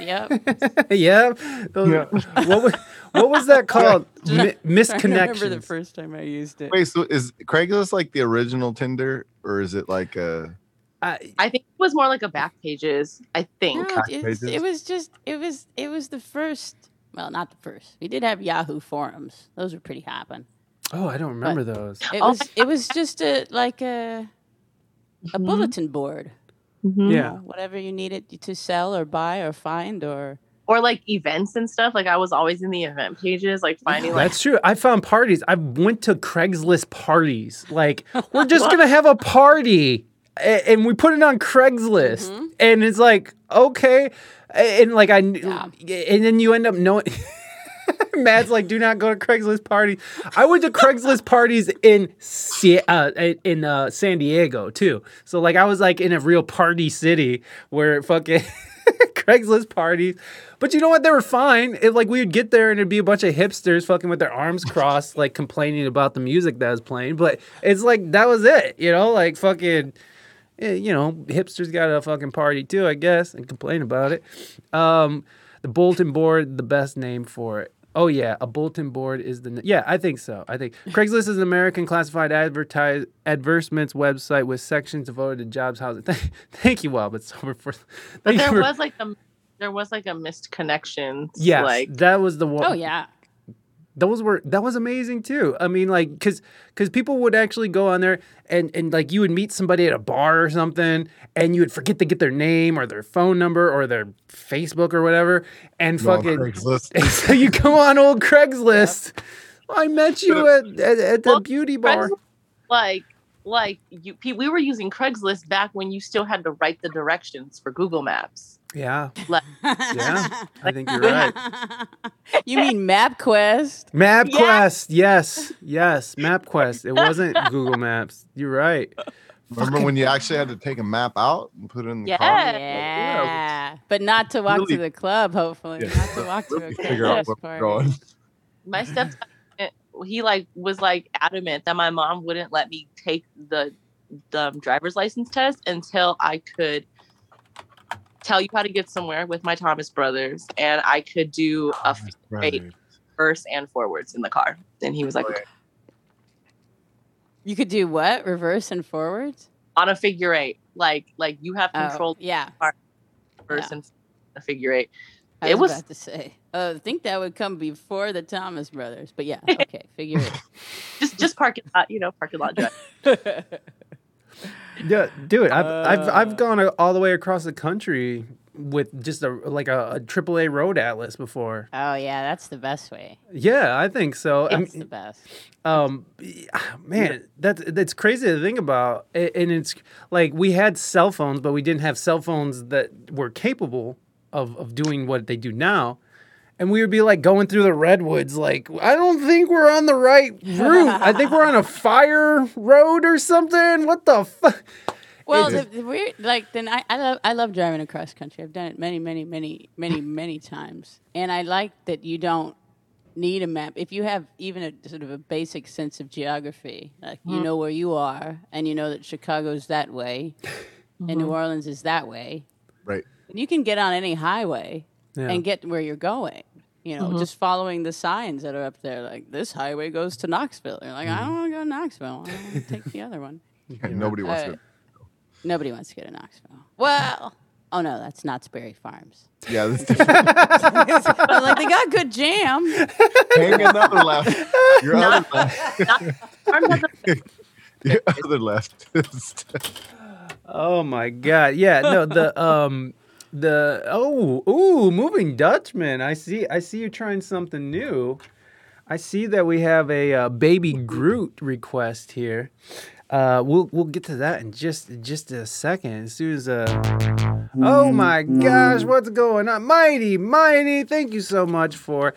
Yep. yeah. Those- What, was, what was that called? Mi- I remember the first time I used it. Wait, so is Craigslist like the original Tinder, or is it like a? I, I think it was more like a back pages. I think. No, it, was- pages? it was just it was it was the first. Well, not the first. We did have Yahoo forums. Those were pretty hopping. Oh, I don't remember those. It Oh was it was just a like a a Mhm. bulletin board. Mhm. Yeah. Whatever you needed to sell or buy or find or Or like events and stuff. Like I was always in the event pages, like finding like That's true. I found parties. I went to Craigslist parties. Like, we're just going to have a party. a- And we put it on Craigslist. Mm-hmm. And it's like, okay. And like, I, Yeah. and then you end up knowing. Matt's like, do not go to Craigslist parties. I went to Craigslist parties in uh, in uh, San Diego too. So like, I was like in a real party city where fucking Craigslist parties. But you know what? They were fine. It, like we would get there and it'd be a bunch of hipsters fucking with their arms crossed, like complaining about the music that was playing. But it's like that was it. You know, like fucking. eh, You know, hipsters got a fucking party too, I guess, and complain about it. Um, the bulletin board, the best name for it. Oh yeah, a bulletin board is the yeah. I think so. I think Craigslist is an American classified advertise advertisements website with sections devoted to jobs, housing. Thank, thank you, Bob. It's over for. but there for- was like a there was like a missed connection. Yes, Like that was the one. oh yeah. Those were that was amazing too. I mean, like, cause, cause people would actually go on there and and like you would meet somebody at a bar or something, and you would forget to get their name or their phone number or their Facebook or whatever, and Go fucking. Craigslist. And so you come on old Craigslist. I met you at at, at the Well, beauty bar. Craigslist, like like you we were using Craigslist back when you still had to write the directions for Google Maps. Yeah, Like yeah. I think you're right. you mean MapQuest? MapQuest, yes, yes, MapQuest. It wasn't Google Maps. You're right. Remember when you actually had to take a map out and put it in the Yeah. car? Yeah. But not to walk Really- to the club, hopefully. Yeah. Not to walk to a Really figure out Craigslist where party. going. my step he like was like adamant that my mom wouldn't let me take the the driver's license test until I could tell you how to get somewhere with my Thomas brothers and I could do a f- Right. reverse and forwards in the car. And he was like Right. You could do what? Reverse and forwards? on a figure eight. Like like you have Oh, control yeah. reverse yeah. and a figure eight. I It was, was- about to say. Uh, I think that would come before the Thomas brothers. But yeah, okay. Figure it Just just parking lot, you know, parking lot drive. It. Yeah, dude, I've I've Uh. I've gone all the way across the country with just a like a, a AAA road atlas before. oh, yeah. That's the best way. Yeah, I think so. I mean, the best. um, man, that's that's crazy to think about. And it's like we had cell phones, but we didn't have cell phones that were capable of of doing what they do now. And we would be like going through the redwoods, like I don't think we're on the right route. I think we're on a fire road or something. What the fuck? Well, It's- the, the weird, like, then I, I love, I love driving across country. I've done it many, many, many, many, many times, and I like that you don't need a map if you have even a sort of a basic sense of geography. Like you mm. know where you are, and you know that Chicago's that way, and New mm-hmm. Orleans is that way. Right. And you can get on any highway Yeah. and get where you're going. You know, Mhm. just following the signs that are up there, like this highway goes to Knoxville. You're like, I don't want to go to Knoxville. I want to take the other one. And nobody wants Uh, to. Nobody wants to go to Knoxville. Well, oh no, that's Knott's Berry Farms. Yeah, that's different. Like they got good jam. Hang another left. Your other left. Farms Your other left. Oh my god. Yeah, no, the um the oh ooh, moving Dutchman. I see I see you trying something new. I see that we have a uh, baby Groot request here. Uh, we'll we'll get to that in just just a second. As soon as uh, oh my gosh, what's going on? Mighty, mighty, thank you so much for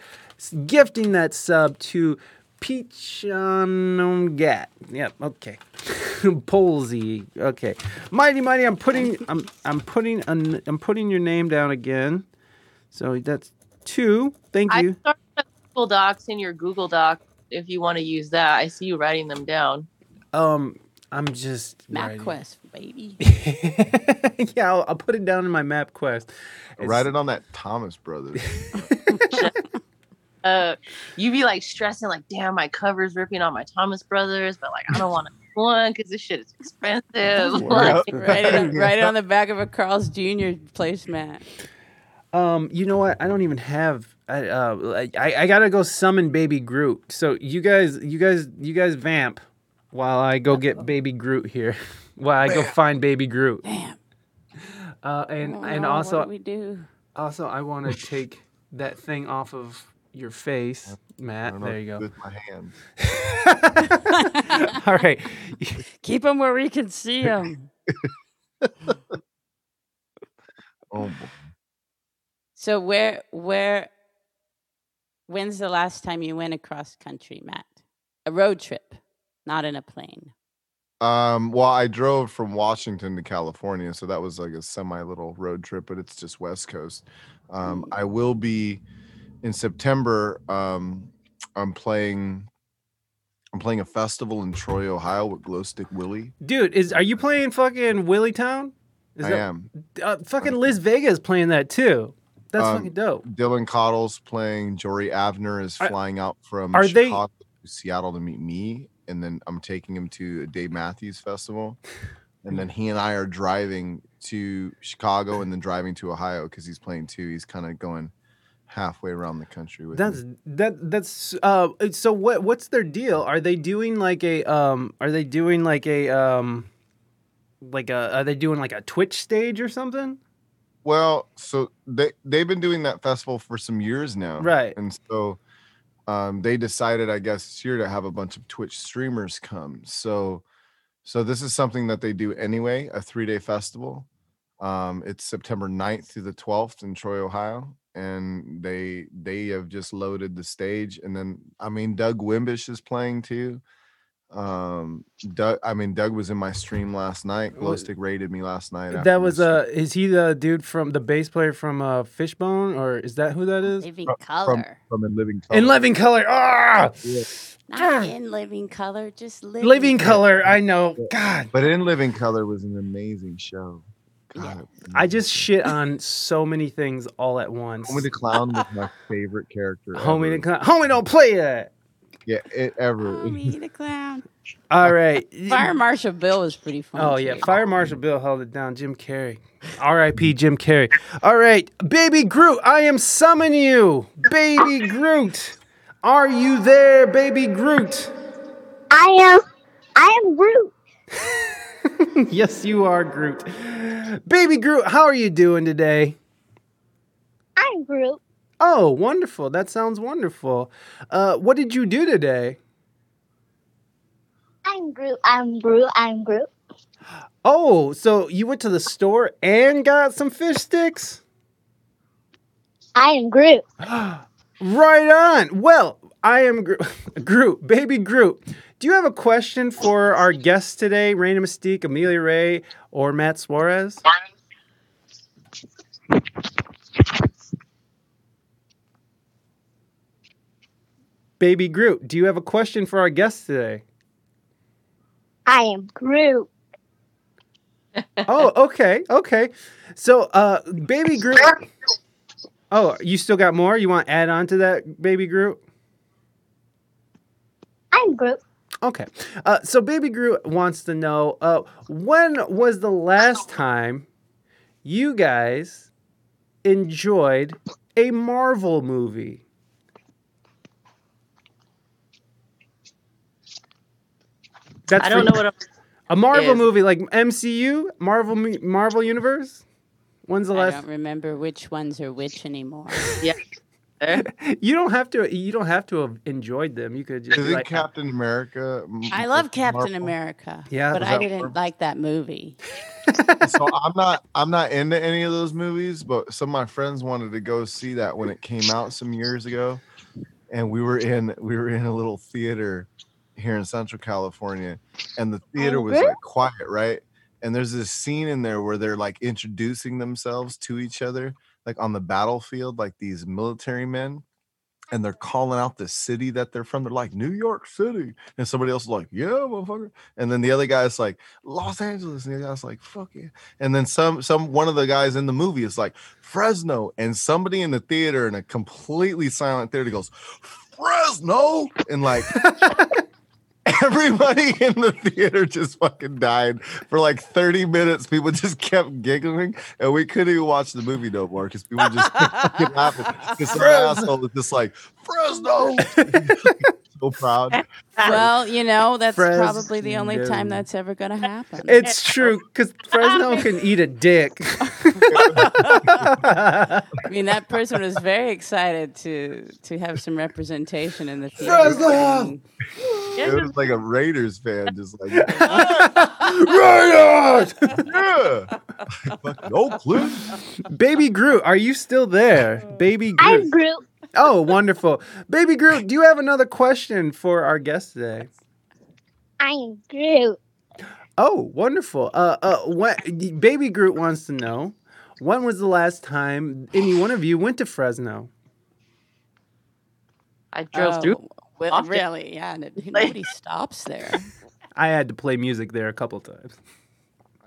gifting that sub to Peachongat. Yep, okay. Polsey. Okay. Mighty, mighty, I'm putting I'm I'm putting an, I'm putting your name down again. So that's two. Thank I you. started a Google Docs in your Google Doc if you want to use that. I see you writing them down. Um, I'm just. MapQuest, baby. yeah, I'll, I'll put it down in my MapQuest. Write it on that Thomas Brothers. Uh, you be like stressing, like, damn, my cover's ripping on my Thomas Brothers, but like, I don't want to one because this shit is expensive. Like, write, it on, on the back of a Carl's Jr. placemat. Um, you know what? I don't even have. I uh, I, I gotta go summon Baby Groot. So you guys, you guys, you guys vamp while I go get Baby Groot here. while I go find Baby Groot. Damn. Uh, and Oh, and also what do we do? also I want to take that thing off of your face, Matt. There you go. With my hands. All right. Keep them where we can see them. Oh, boy. So where where when's the last time you went across country, Matt? A road trip, not in a plane. Um, well, I drove from Washington to California, so that was like a semi little road trip, but it's just West Coast. Um, I will be in September. Um, I'm playing. I'm playing a festival in Troy, Ohio, with Glowstick Willie. Dude, is are you playing fucking Willie Town? Is I that- am. Uh, fucking Liz Vega is playing that too. That's Um, fucking dope. Dylan Cottle's playing. Jory Avner is Are- flying out from are they- to Seattle to meet me, and then I'm taking him to a Dave Matthews Festival, and then he and I are driving to Chicago and then driving to Ohio because he's playing too. He's kind of going halfway around the country with That's me. that that's uh so what what's their deal? Are they doing like a um are they doing like a um like a are they doing like a Twitch stage or something? Well, so they they've been doing that festival for some years now, Right. And so um, they decided, I guess, this year to have a bunch of Twitch streamers come. So so this is something that they do anyway, a three day festival. Um, it's September 9th through the 12th in Troy, Ohio. And they they have just loaded the stage. And then I mean Doug Wimbish is playing too. Um Doug I mean Doug was in my stream last night. Well, Glowstick raided me last night. That was stream. uh is he the dude from the bass player from uh Fishbone or is that who that is? Living from color. from in living color. In Living Color. Ah! Not in living color, just living, Living Color. I know. God. But in living color was an amazing show. Yes. God, uh, I just shit on so many things all at once. Homie the Clown was my favorite character. Homie ever. the clown. Homie don't play that. Yeah, it ever. Homie the clown. All right. Fire Marshal Bill was pretty funny. Oh yeah, too. Fire Marshal Bill held it down. Jim Carrey, R.I.P. Jim Carrey. All right, Baby Groot, I am summoning you, Baby Groot. Are you there, Baby Groot? I am. I am Groot. yes, you are Groot. Baby Groot, how are you doing today? I'm Groot. Oh, wonderful. That sounds wonderful. Uh, what did you do today? I'm Groot. I'm Groot. I'm Groot. Oh, so you went to the store and got some fish sticks? I am Groot. Right on. Well, I am Gro- Groot, baby Groot. Do you have a question for our guests today, Raina Mystique, Amelia Ray, or Matt Suarez? Baby Groot, do you have a question for our guests today? I am Groot. Oh, okay, okay. So, uh, Baby Groot, Oh, you still got more? You want to add on to that, Baby Groot? I'm Groot. Okay. Uh, so Baby Groot wants to know uh, when was the last time you guys enjoyed a Marvel movie? That's I don't for- know what I'm. a Marvel is. movie like MCU, Marvel Marvel Universe. When's the I last? I don't remember which ones are which anymore. Eh? You don't have to. You don't have to have enjoyed them. You could just Is be it like, oh. Captain America? I love Captain Marvel? America. Yeah. but I didn't Marvel? like that movie. so I'm not I'm not into any of those movies, but some of my friends wanted to go see that when it came out some years ago, and we were in we were in a little theater here in Central California, and the oh, theater was like quiet, right? And there's this scene in there where they're like introducing themselves to each other, like on the battlefield, like these military men. And they're calling out the city that they're from. They're like New York City, and somebody else is like, "Yeah, motherfucker." And then the other guy's like, "Los Angeles," and the guy's like, "Fuck yeah." and then some some one of the guys in the movie is like Fresno, and somebody in the theater in a completely silent theater goes Fresno, and like everybody in the theater just fucking died for like 30 minutes. People just kept giggling, and we couldn't even watch the movie no more because people just fucking laughing. Because some asshole was just like Fresno, so proud. Well, you know, that's probably the only time that's ever going to happen. It's true because Fresno can eat a dick. I mean, that person was very excited to to have some representation in the theater. Fresno! It was like a Raiders fan, just like Raiders! yeah, fucking Oakland. Baby Groot, are you still there? Baby I'm Groot. Groot. Oh, wonderful. Baby Groot, do you have another question for our guest today? I'm Groot. Oh, wonderful. Uh, uh, what, Baby Groot wants to know when was the last time any one of you went to Fresno? I drove oh, through. Well, really, yeah. n- Nobody stops there. I had to play music there a couple times.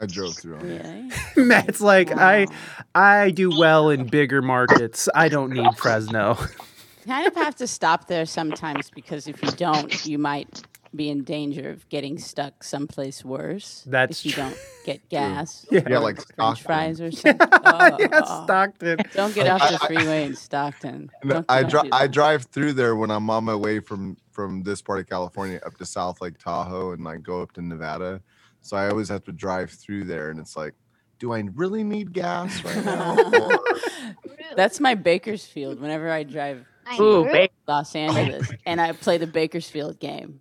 I drove through. on. Really? Matt's like, I, I do well in bigger markets. I don't need Fresno. You kind of have to stop there sometimes because if you don't, you might be in danger of getting stuck someplace worse. That's if you true. don't get gas. Yeah. Yeah, like French Stockton. fries or something. Oh, yeah, Stockton. Don't get I- off the I- freeway in Stockton. No, Don't- I don't drive. I drive through there when I'm on my way from from this part of California up to South Lake Tahoe and like go up to Nevada. So I always have to drive through there, and it's like, do I really need gas right now? Or- That's my Bakersfield. Whenever I drive I'm Ooh, babe. Los Angeles and I play the Bakersfield game,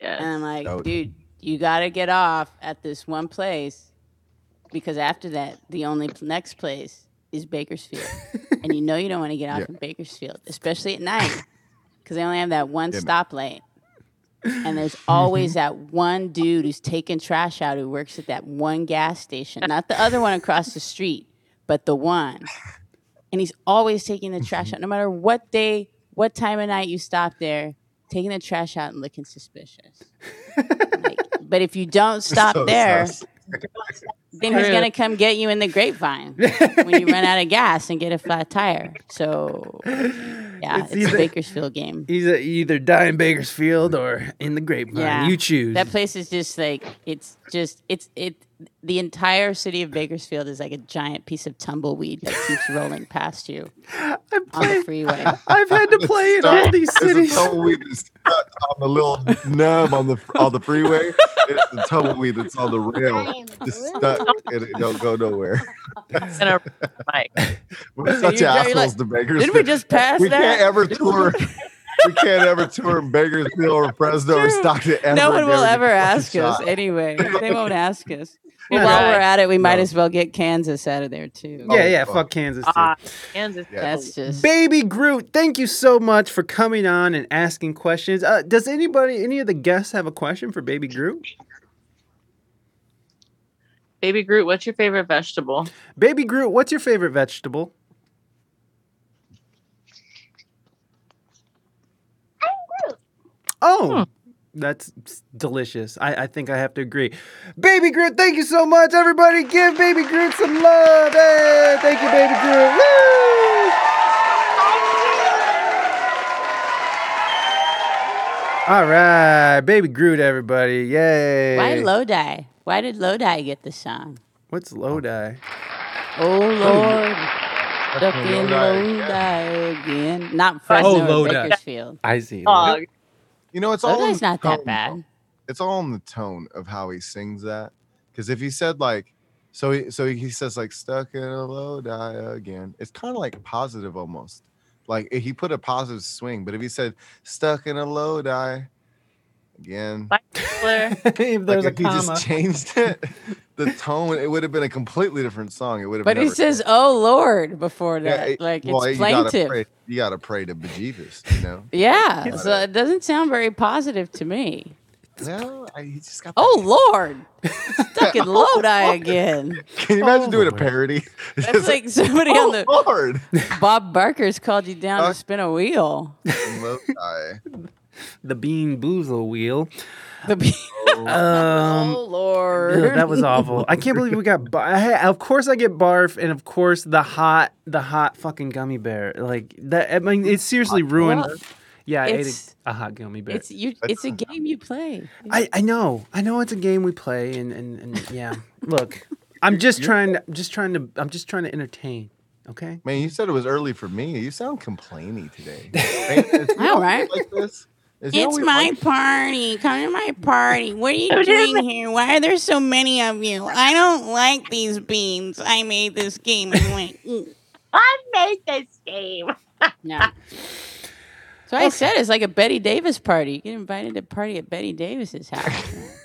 Yes. and I'm like, Oh. dude, you gotta get off at this one place because after that, the only pl- next place is Bakersfield, and you know you don't want to get off Yeah. in Bakersfield, especially at night, because they only have that one Yeah, man. stop lane. And there's mm-hmm. always that one dude who's taking trash out who works at that one gas station, not the other one across the street, but the one. And he's always taking the trash mm-hmm. out, no matter what day, what time of night you stop there, taking the trash out and looking suspicious. Like, but if you don't stop So there, sus. Then he's gonna come get you in the grapevine when you run out of gas and get a flat tire. So yeah, It's it's, either- a Bakersfield game. He's a, either die in Bakersfield or in the grapevine. Yeah, You choose. That place is just like it's just it's it. The entire city of Bakersfield is like a giant piece of tumbleweed that keeps rolling past you I've, on the freeway. I've had to play in all these There's a cities. tumbleweed that's stuck on the little nub on the on the freeway. It's the tumbleweed that's on the rail, I'm just Groot. stuck, and it don't go nowhere. And a mic. We're So such you're- you're assholes like, to Bakersfield. Didn't we just pass we that? can't ever tour. we can't ever tour in Bakersfield or Fresno or Stockton. Ever no one will ever ask fucking us shot. anyway. They won't ask us. Well, while we're at it, we might No. as well get Kansas out of there too. Yeah, yeah, fuck. fuck Kansas. Too. Ah, Kansas. Yeah. That's just Baby Groot, thank you so much for coming on and asking questions. Uh, does anybody, any of the guests, have a question for Baby Groot? Baby Groot, what's your favorite vegetable? Baby Groot, what's your favorite vegetable? Oh, that's delicious. I, I think I have to agree. Baby Groot, thank you so much. Everybody give Baby Groot some love. Hey, thank you, Baby Groot. Woo! All right, Baby Groot, everybody. Yay. Why Lodi? Why did Lodi get the song? What's Lodi? Oh, oh Lord. Stuck Lodi again. Not oh, Fresno oh, Lodi. Bakersfield. I see. You know, it's all in Lodi's the not that bad. It's all in the tone of how he sings that. Because if he said like, so he so he says like stuck in a low die again. It's kind of like positive almost. Like he put a positive swing. But if he said stuck in a low die again, Bachelor. if there's like a if he just changed it, the tone, it would have been a completely different song. It would have. Been, but he never- says, "Oh Lord," before Yeah, that. it- like well, it's you gotta plaintive. pray- You gotta pray to bejeebus, you know. Yeah, so it doesn't sound very positive to me. well, I, he just got. Oh Lord, stuck in Lodi again. Can you imagine Oh, doing a parody? It's That's just like somebody oh, on the Lord. Bob Barker's called you down Uh, to spin a wheel. Lodi. the Bean Boozle wheel. The Bean. Um, oh Lord, Ugh, that was awful. I can't believe we got. Bar- hey, of course, I get barf, and of course, the hot, the hot fucking gummy bear. Like that. I mean, it seriously ruined. Well, Yeah, I ate it's- a, a hot gummy bear. It's you. It's a game you play. I, I know, I know, it's a game we play, and and, and yeah. Look, I'm just trying to, I'm just trying to, I'm just trying to entertain. Okay. Man, you said it was early for me. You sound complainy today. Man, is he All always right. Like this? Is It's my like- party. Come to my party. What are you doing here? Why are there so many of you? I don't like these beans. I made this game and went. "Mm." I made this game. No. So I said it's like a Bette Davis party. You get invited to a party at Bette Davis's house.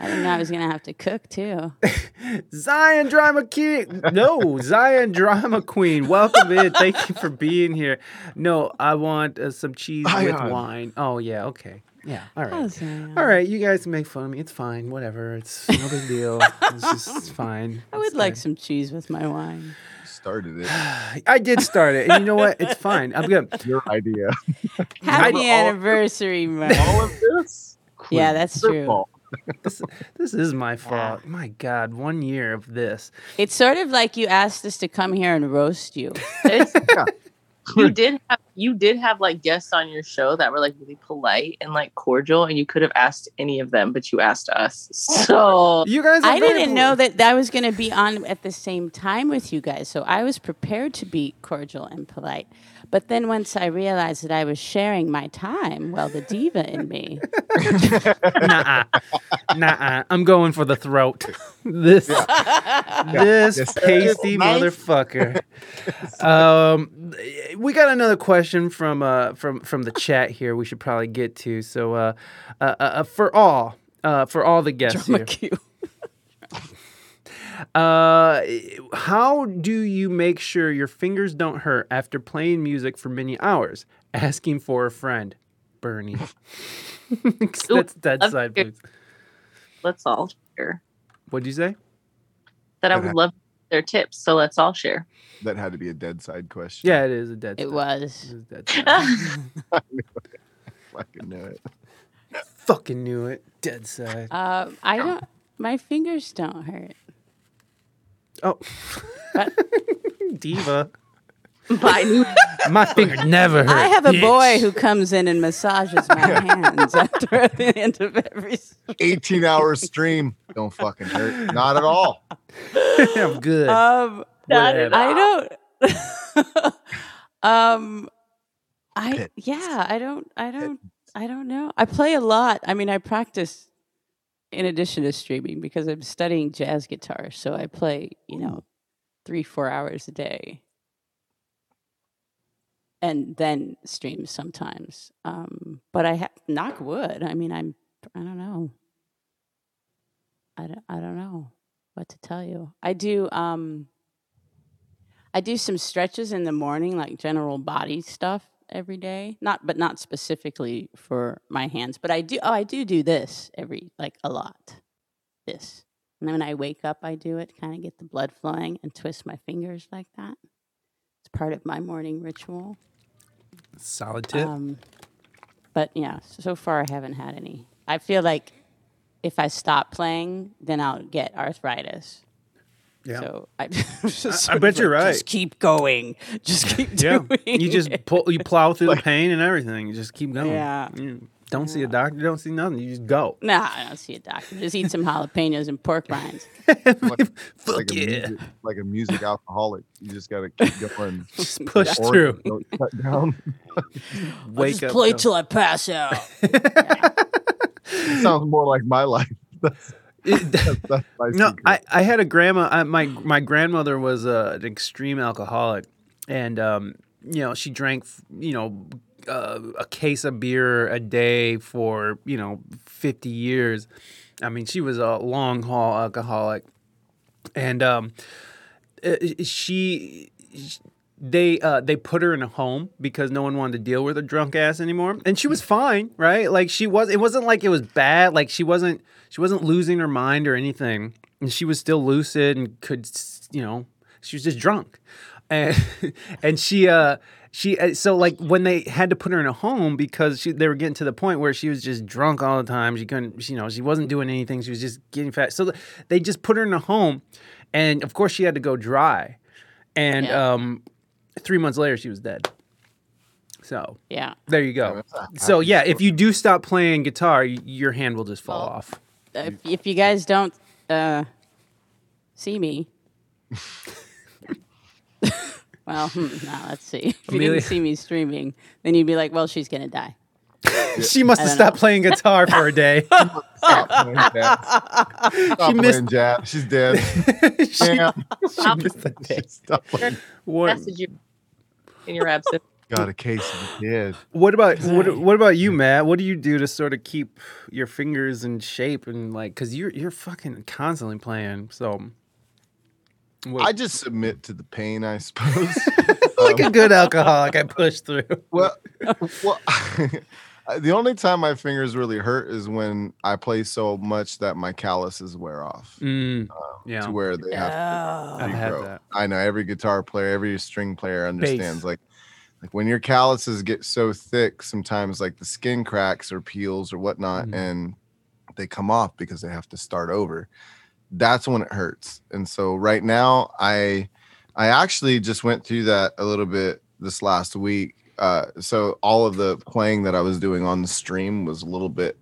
man, I didn't know I was gonna have to cook too. Zion Drama King. No, Zion Drama Queen. Welcome in. Thank you for being here. No, I want uh, some cheese with Zion. wine. Oh yeah, okay. Yeah, all right. Oh, Zion. All right, you guys make fun of me. It's fine. Whatever. It's no big deal. It's just it's fine. I It's would like fine. some cheese with my wine. started it? I did start it, and you know what? It's fine. I'm good. Your idea. Happy anniversary, Mike. All of this? Yeah, that's Your true. fault. This, this is my fault. My God, one year of this. It's sort of like you asked us to come here and roast you. It's, you did have you did have like guests on your show that were like really polite and like cordial, and you could have asked any of them, but you asked us. So You guys. Are I didn't pol- know that I was going to be on at the same time with you guys, so I was prepared to be cordial and polite. But then once I realized that I was sharing my time, well, the diva in me. Nuh-uh. Nuh-uh. I'm going for the throat. This, this Yes. pasty Nice. motherfucker. Um, we got another question from uh from from the chat here. We should probably get to. So uh, uh, uh for all uh for all the guests Drama here. cue. Uh, how do you make sure your fingers don't hurt after playing music for many hours? Asking for a friend, Bernie. That's dead side, please. let's all share. What'd you say? That I would love their tips. So let's all share. That had to be a dead side question. Yeah, it is a dead. It side. was. It is dead. side. Fucking knew it. Fucking knew it. Dead side. Uh, I don't. My fingers don't hurt. Oh, diva. I knew My finger never hurt. I have a bitch. boy who comes in and massages my hands after the end of every. s- 18 hour stream. Don't fucking hurt. Not at all. I'm good. Um, Not at Whatever. I don't. um, I Pit. yeah, I don't. I don't. I don't know. I play a lot. I mean, I practice in addition to streaming because I'm studying jazz guitar. So I play, you know, three four hours a day, and then stream sometimes. Um, but I knock wood. I mean, I'm. I don't know. I don't. I don't know what to tell you. I do. Um, I do some stretches in the morning, like general body stuff every day. Not, but not specifically for my hands. But I do. Oh, I do do this every like a lot. This, and then when I wake up, I do it. Kind of get the blood flowing and twist my fingers like that. It's part of my morning ritual. Solid tip. Um, but yeah, so far I haven't had any. I feel like if I stop playing, then I'll get arthritis. Yeah. So I, just I bet you're right. Just keep going. Just keep Yeah, doing. you just pull, you plow through the pain and everything. You just keep going. Yeah. Don't see a doctor. Don't see nothing. You just go. Nah, I don't see a doctor. Just eat some jalapenos and pork rinds. like, Fuck like a music, like a music alcoholic. You just gotta keep going. Just push Or through. don't cut down. Wake just up. play go. till I pass out. It sounds more like my life. That's, that's, that's my no. I, I had a grandma. I, my my grandmother was uh, an extreme alcoholic, and um, you know she drank you know a case of beer a day for you know fifty years. I mean, she was a long haul alcoholic, and um, uh, she they uh, they put her in a home because no one wanted to deal with a drunk ass anymore, and she was fine, right? Like she was. It wasn't like it was bad. Like she wasn't she wasn't losing her mind or anything, and she was still lucid and could you know she was just drunk, and and she uh she uh, so like when they had to put her in a home because she they were getting to the point where she was just drunk all the time. She couldn't you know she wasn't doing anything. She was just getting fat. So they just put her in a home, and of course she had to go dry, and Yeah. um three months later she was dead. So Yeah. there you go. So yeah, if you do stop playing guitar, your hand will just fall Well, off. If, if you guys don't uh, see me, well, hmm, no, let's see. If you Amelia- didn't see me streaming, then you'd be like, well, she's gonna die. She must I have don't stopped playing guitar for a day. Stop playing jazz. Stop missed- playing jazz. She's dead. she, Damn. she missed the day. Stop playing. What, Message you in your absence. Got a case of the dead. what about what, what about you, Matt? What do you do to sort of keep your fingers in shape and like because you're you're fucking constantly playing. So what- I just submit to the pain, I suppose. like a good alcoholic, I push through. well, well the only time my fingers really hurt is when I play so much that my calluses wear off Mm, yeah, to where they have Oh. to I've had regrow. that. I know every guitar player, every string player understands. Like, like when your calluses get so thick, sometimes like the skin cracks or peels or whatnot, Mhm. and they come off because they have to start over. That's when it hurts. And so right now, I I actually just went through that a little bit this last week. Uh, so all of the playing that I was doing on the stream was a little bit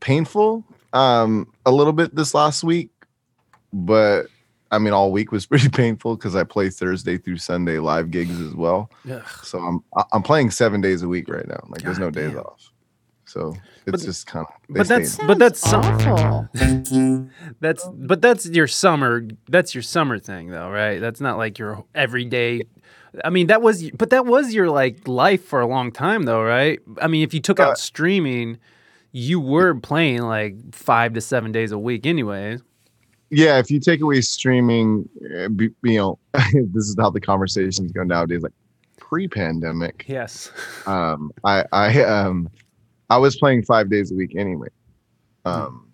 painful, um, a little bit this last week, but I mean, all week was pretty painful because I play Thursday through Sunday live gigs as well. Ugh. So I'm I'm playing seven days a week right now. Like there's no God days off. So it's But- just kind of. but that's but that's some, awful. that's but that's your summer that's your summer thing though, right? That's not like your everyday. I mean, that was but that was your like life for a long time though, right? I mean, if you took Uh, out streaming, you were playing like five to seven days a week, anyways. yeah. If you take away streaming, uh, you know, this is how the conversations go nowadays. Like pre-pandemic, Yes. um, I I um I was playing five days a week anyway, um,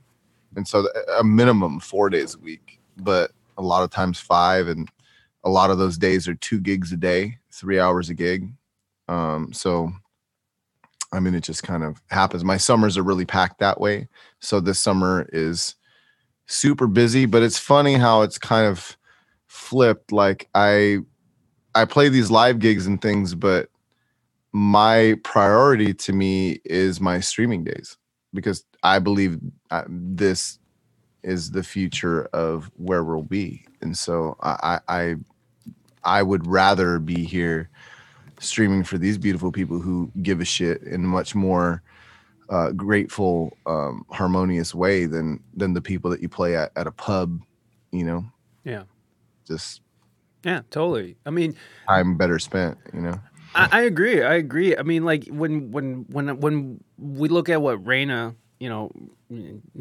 and so a minimum four days a week, but a lot of times five, and a lot of those days are two gigs a day, three hours a gig. Um, so, I mean, it just kind of happens. My summers are really packed that way. So this summer is super busy, but it's funny how it's kind of flipped. Like I, I play these live gigs and things, but my priority to me is my streaming days because I believe uh, this is the future of where we'll be, and so I, I, I, would rather be here streaming for these beautiful people who give a shit in a much more uh, grateful, um, harmonious way than than the people that you play at at a pub, you know. Yeah. Just Yeah, totally. I mean, time better spent, you know. I, I agree. I agree. I mean, like when when when when we look at what Raina, you know,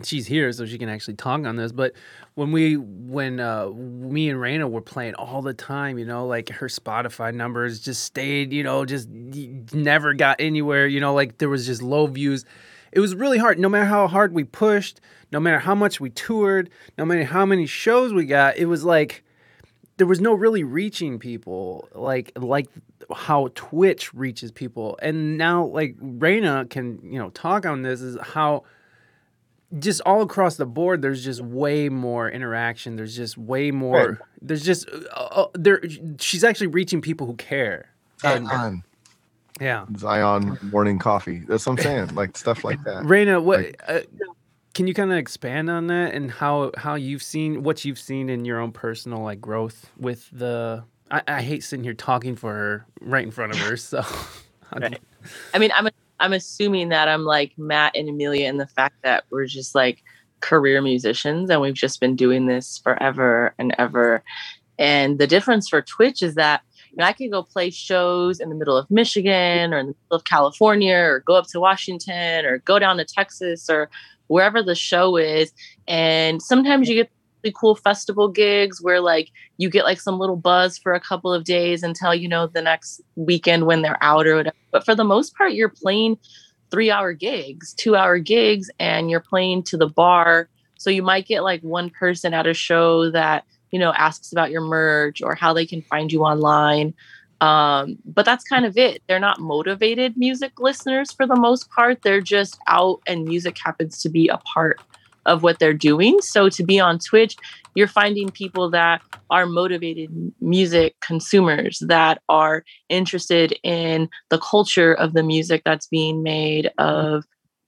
she's here, so she can actually talk on this. But when we when uh, me and Raina were playing all the time, you know, like her Spotify numbers just stayed, you know, just never got anywhere. You know, like there was just low views. It was really hard. No matter how hard we pushed, no matter how much we toured, no matter how many shows we got, it was like there was no really reaching people like like how Twitch reaches people. And now like Raina can, you know, talk on this is how just all across the board there's just way more interaction there's just way more there's just uh, uh, there she's actually reaching people who care and Zion, yeah Zion morning coffee. That's what I'm saying. Like stuff like that. Raina, what Like- uh, can you kind of expand on that and how how you've seen what you've seen in your own personal like growth with the I, I hate sitting here talking for her right in front of her so Right. I mean, I'm I'm assuming that I'm like Matt and Amelia in the fact that we're just like career musicians and we've just been doing this forever and ever. And the difference for Twitch is that you know, I can go play shows in the middle of Michigan or in the middle of California or go up to Washington or go down to Texas or wherever the show is. And sometimes you get really cool festival gigs where like you get like some little buzz for a couple of days until you know the next weekend when they're out or whatever. But for the most part, you're playing three hour gigs, two hour gigs, and you're playing to the bar. So you might get like one person at a show that, you know, asks about your merch or how they can find you online. Um, but that's kind of it. They're not motivated music listeners for the most part. They're just out and music happens to be a part of what they're doing. So to be on Twitch, you're finding people that are motivated music consumers that are interested in the culture of the music that's being made, of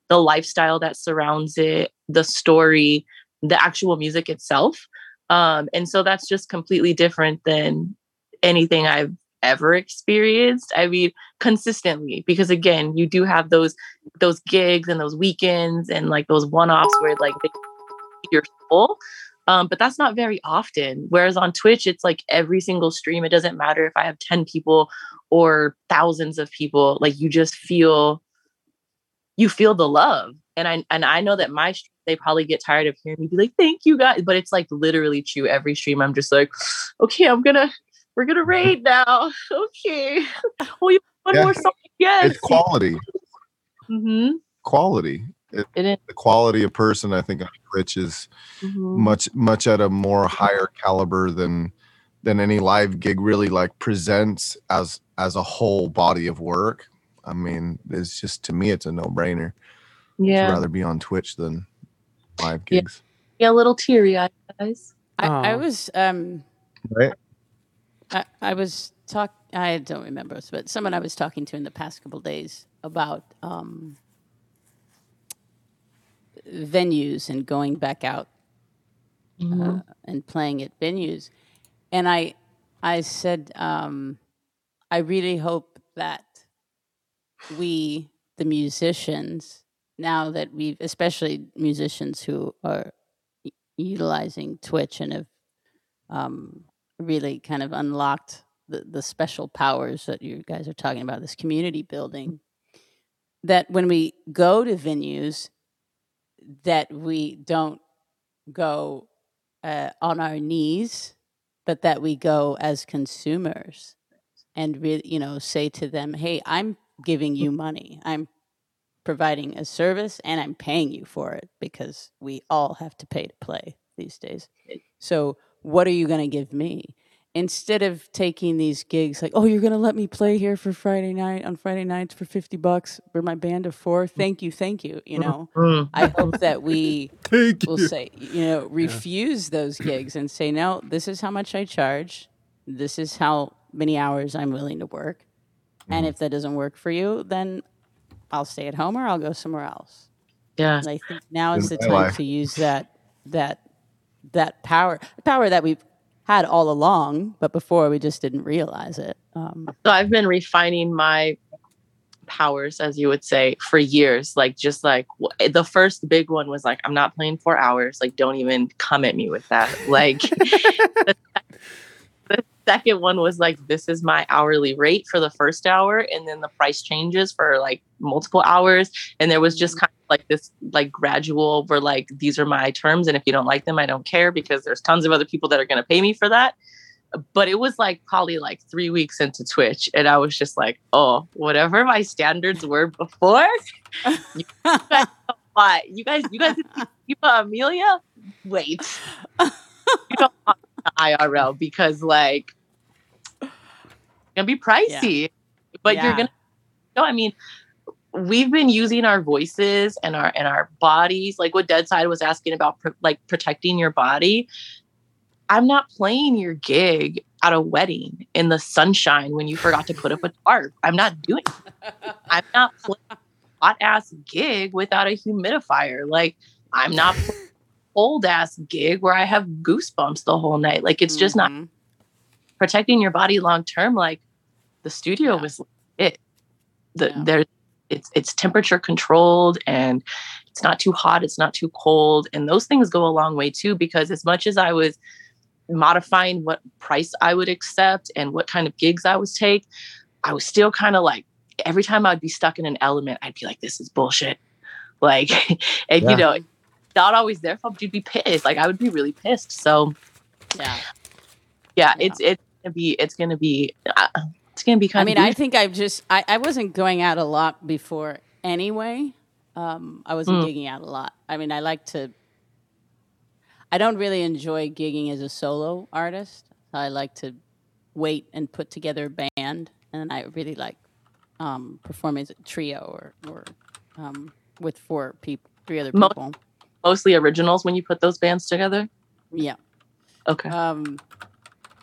the lifestyle that surrounds it, the story, the actual music itself. Um, and so that's just completely different than anything I've ever experienced. I mean, consistently, because again, you do have those those gigs and those weekends and like those one-offs where like your soul. Um, but that's not very often. Whereas on Twitch, it's like every single stream. It doesn't matter if I have 10 people or thousands of people, like you just feel you feel the love. And I and I know that my stream, they probably get tired of hearing me be like, thank you guys. But it's like literally true. Every stream, I'm just like, okay, I'm gonna we're gonna raid now. Okay. Oh, you one Yeah. more song. Yes. It's quality. Mm-hmm. Quality. It, It is. the quality of person I think on Twitch is Mhm. much much at a more higher caliber than than any live gig really like presents as as a whole body of work. I mean, it's just to me it's a no-brainer. Yeah. I'd rather be on Twitch than live gigs. Yeah, a little teary eyed, guys. I, I Oh. was um Right? I, I was talk I don't remember, but someone I was talking to in the past couple days about um, venues and going back out uh, and playing at venues, and I I said um, I really hope that we the musicians now that we've especially musicians who are utilizing Twitch and have um, really kind of unlocked the, the special powers that you guys are talking about, this community building. That when we go to venues, that we don't go uh, on our knees, but that we go as consumers and really, you know, say to them, "Hey, I'm giving you money. I'm providing a service, and I'm paying you for it because we all have to pay to play these days." So, what are you going to give me? Instead of taking these gigs like, oh, you're going to let me play here for Friday night on Friday nights for 50 bucks for my band of four. Mm. Thank you. Thank you. You mm-hmm. know, Mm. I hope that we Thank will say, you know, refuse those gigs and say, no, this is how much I charge. This is how many hours I'm willing to work. And mm-hmm. if that doesn't work for you, then I'll stay at home or I'll go somewhere else. Yeah. And I think now is the time life. to use that that that power power that we've had all along, but before we just didn't realize it. Um, So I've been refining my powers, as you would say, for years. Like, just like w- the first big one was like, I'm not playing four hours. Like, don't even come at me with that. Like, the, the second one was like, this is my hourly rate for the first hour. And then the price changes for like multiple hours. And there was just kind of like this, like, gradual where like, these are my terms. And if you don't like them, I don't care because there's tons of other people that are going to pay me for that but it was like probably like three weeks into Twitch, and I was just like, oh, whatever my standards were before, you guys? You guys, you guys, you Amelia, wait, you don't want the IRL because like it's gonna be pricey, but you're gonna. No, I mean, we've been using our voices and our and our bodies like what dead side was asking about like protecting your body i'm not playing your gig at a wedding in the sunshine when you forgot to put up a tarp i'm not doing it. i'm not playing a hot ass gig without a humidifier like i'm not old ass gig where i have goosebumps the whole night like it's just not Mhm. protecting your body long term like the studio Yeah. was it the Yeah. there it's it's temperature controlled and it's not too hot it's not too cold and those things go a long way too because as much as i was modifying what price i would accept and what kind of gigs i would take i was still kind of like every time i'd be stuck in an element i'd be like this is bullshit like and Yeah. you know not always their fault but you'd be pissed like i would be really pissed so Yeah. yeah, Yeah. it's it's gonna be it's gonna be uh, it's gonna be kind I mean, I think I've just I, I wasn't going out a lot before anyway. Um, I wasn't Mm. gigging out a lot. I mean, I like to. I don't really enjoy gigging as a solo artist. I like to wait and put together a band, and I really like um, performing as a trio or or um, with four people, three other people. mostly originals when you put those bands together. Yeah. Okay. Um,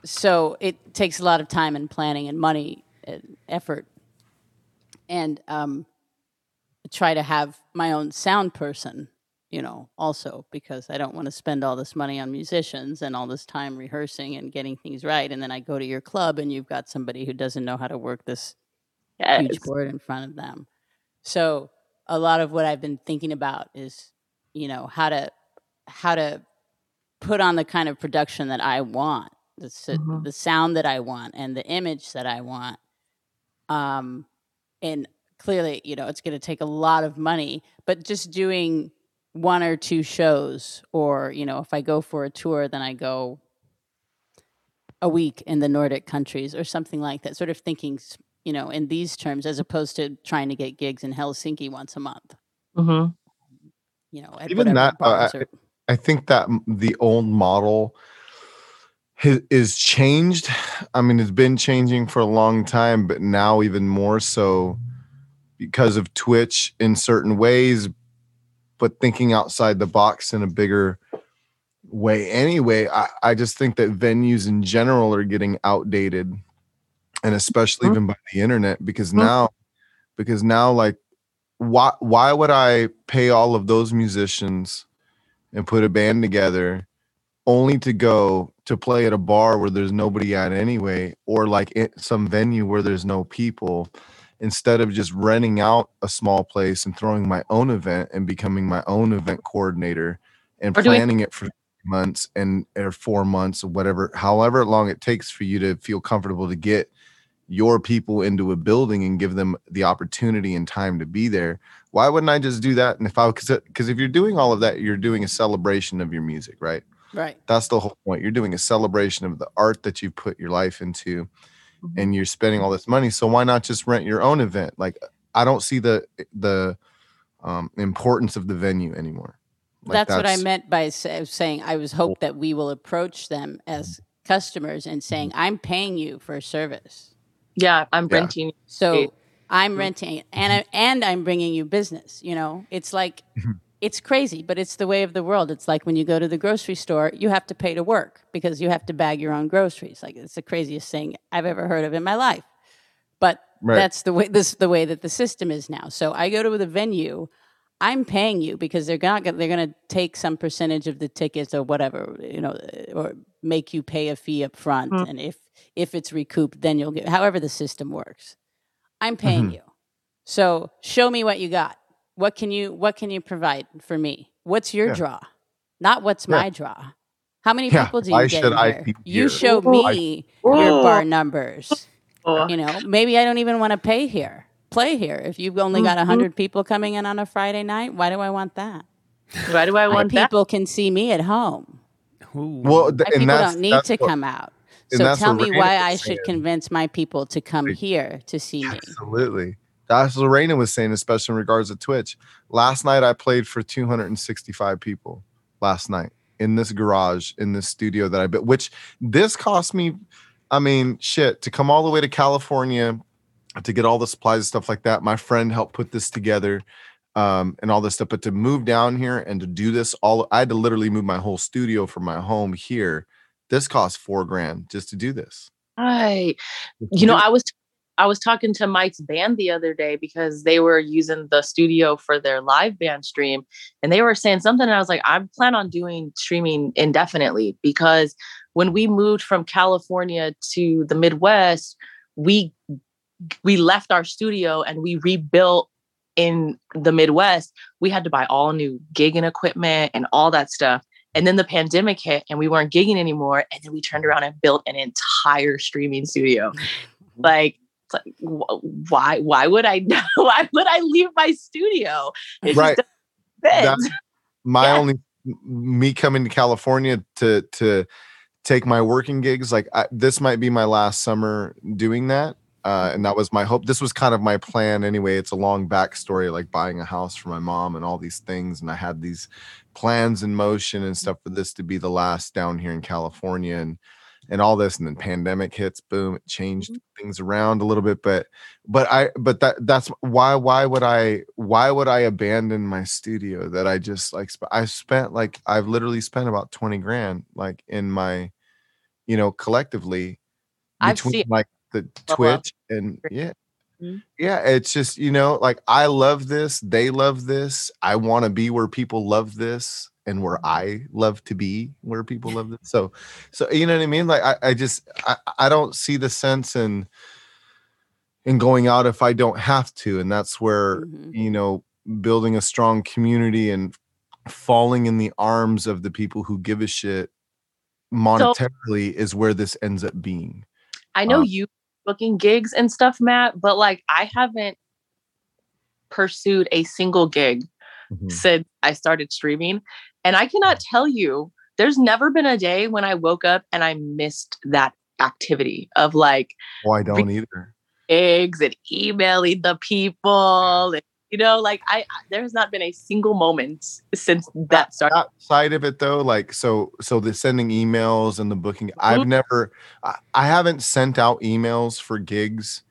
so it takes a lot of time and planning and money and effort. And um, try to have my own sound person, you know, also because I don't want to spend all this money on musicians and all this time rehearsing and getting things right. And then I go to your club and you've got somebody who doesn't know how to work this huge board in front of them. So a lot of what I've been thinking about is, you know, how to how to put on the kind of production that I want, the Mhm. the sound that I want, and the image that I want. Um, and clearly, you know, it's going to take a lot of money, but just doing one or two shows, or you know, if I go for a tour, then I go a week in the Nordic countries or something like that. Sort of thinking, you know, in these terms, as opposed to trying to get gigs in Helsinki once a month. hmm You know, Even that, uh, I- I think that the old model is changed. I mean, it's been changing for a long time, but now even more so because of Twitch in certain ways, but thinking outside the box in a bigger way. Anyway, I, I just think that venues in general are getting outdated, and especially Mhm. even by the internet, because Mhm. now, because now, like, why why would I pay all of those musicians? and put a band together only to go to play at a bar where there's nobody at anyway or like in some venue where there's no people instead of just renting out a small place and throwing my own event and becoming my own event coordinator and planning it for months and or 4 months or whatever however long it takes for you to feel comfortable to get your people into a building and give them the opportunity and time to be there why wouldn't i just do that? And if i because if you're doing all of that you're doing a celebration of your music right right. that's the whole point you're doing a celebration of the art that you put your life into Mhm. and you're spending all this money so why not just rent your own event like i don't see the the um importance of the venue anymore Like, that's, what I meant by sa- saying I was hope that we will approach them as customers and saying I'm paying you for a service. Yeah, I'm Yeah. renting. So I'm renting and I, and I'm bringing you business. You know, it's like. It's crazy, but it's the way of the world. It's like when you go to the grocery store, you have to pay to work because you have to bag your own groceries. Like it's the craziest thing I've ever heard of in my life. But Right. that's the way this the way that the system is now. So I go to the venue. I'm paying you because they're not they're going to take some percentage of the tickets or whatever, you know, or make you pay a fee up front. Mm. And if if it's recouped, then you'll get however the system works. I'm paying Mhm. you. So show me what you got. What can you what can you provide for me? What's your Yeah. draw? Not what's Yeah. my draw. How many Yeah, people do why you get should in I here? You show Ooh. me your Ooh. bar numbers. You know, maybe I don't even want to pay here. Play here. If you've only got a Mhm. 100 people coming in on a Friday night, why do I want that? why do I want that? people can see me at home. Ooh. well th- My and people that's, don't need to what- come out. So tell me why I should convince my people to come Right. here to see me. Absolutely. That's what Raina was saying, especially in regards to Twitch. Last night I played for 265 people last night in this garage, in this studio that I built, which this cost me, I mean, shit, to come all the way to California to get all the supplies and stuff like that. My friend helped put this together um, and all this stuff. But to move down here and to do this, all I had to literally move my whole studio from my home here. This cost four grand just to do this. Right. You know, I was I was talking to Mike's band the other day because they were using the studio for their live band stream and they were saying something and I was like I plan on doing streaming indefinitely because when we moved from California to the Midwest we we left our studio and we rebuilt in the Midwest. We had to buy all new gigging equipment and all that stuff and then the pandemic hit and we weren't gigging anymore and then we turned around and built an entire streaming studio. Like like why why would i why would i leave my studio It Right. doesn't fit. That's my Yeah. only me coming to California to to take my working gigs. Like I, this might be my last summer doing that. Uh, and that was my hope. This was kind of my plan anyway. It's a long backstory, like buying a house for my mom and all these things. And I had these plans in motion and stuff for this to be the last down here in California and and all this. And then pandemic hits, boom, it changed things around a little bit. But but I but that that's why why would I why would I abandon my studio that I just like sp- I spent like I've literally spent about 20 grand like in my you know collectively I've between seen- like the. Twitch and yeah Mhm. yeah it's just you know like I love this they love this I want to be where people love this and where I love to be where people love this so so you know what I mean like I, I just I, I don't see the sense in in going out if I don't have to. And that's where, Mhm. you know, building a strong community and falling in the arms of the people who give a shit monetarily is where this ends up being. i know um, you booking gigs and stuff matt but like i haven't pursued a single gig Mhm. since I started streaming. And I cannot tell you, there's never been a day when I woke up and I missed that activity of like Oh, I don't either. eggs and emailing the people. And, you know, like I, I- there's not been a single moment since that started. Side of it though, like so so the sending emails and the booking, I've Mhm. never I, I haven't sent out emails for gigs.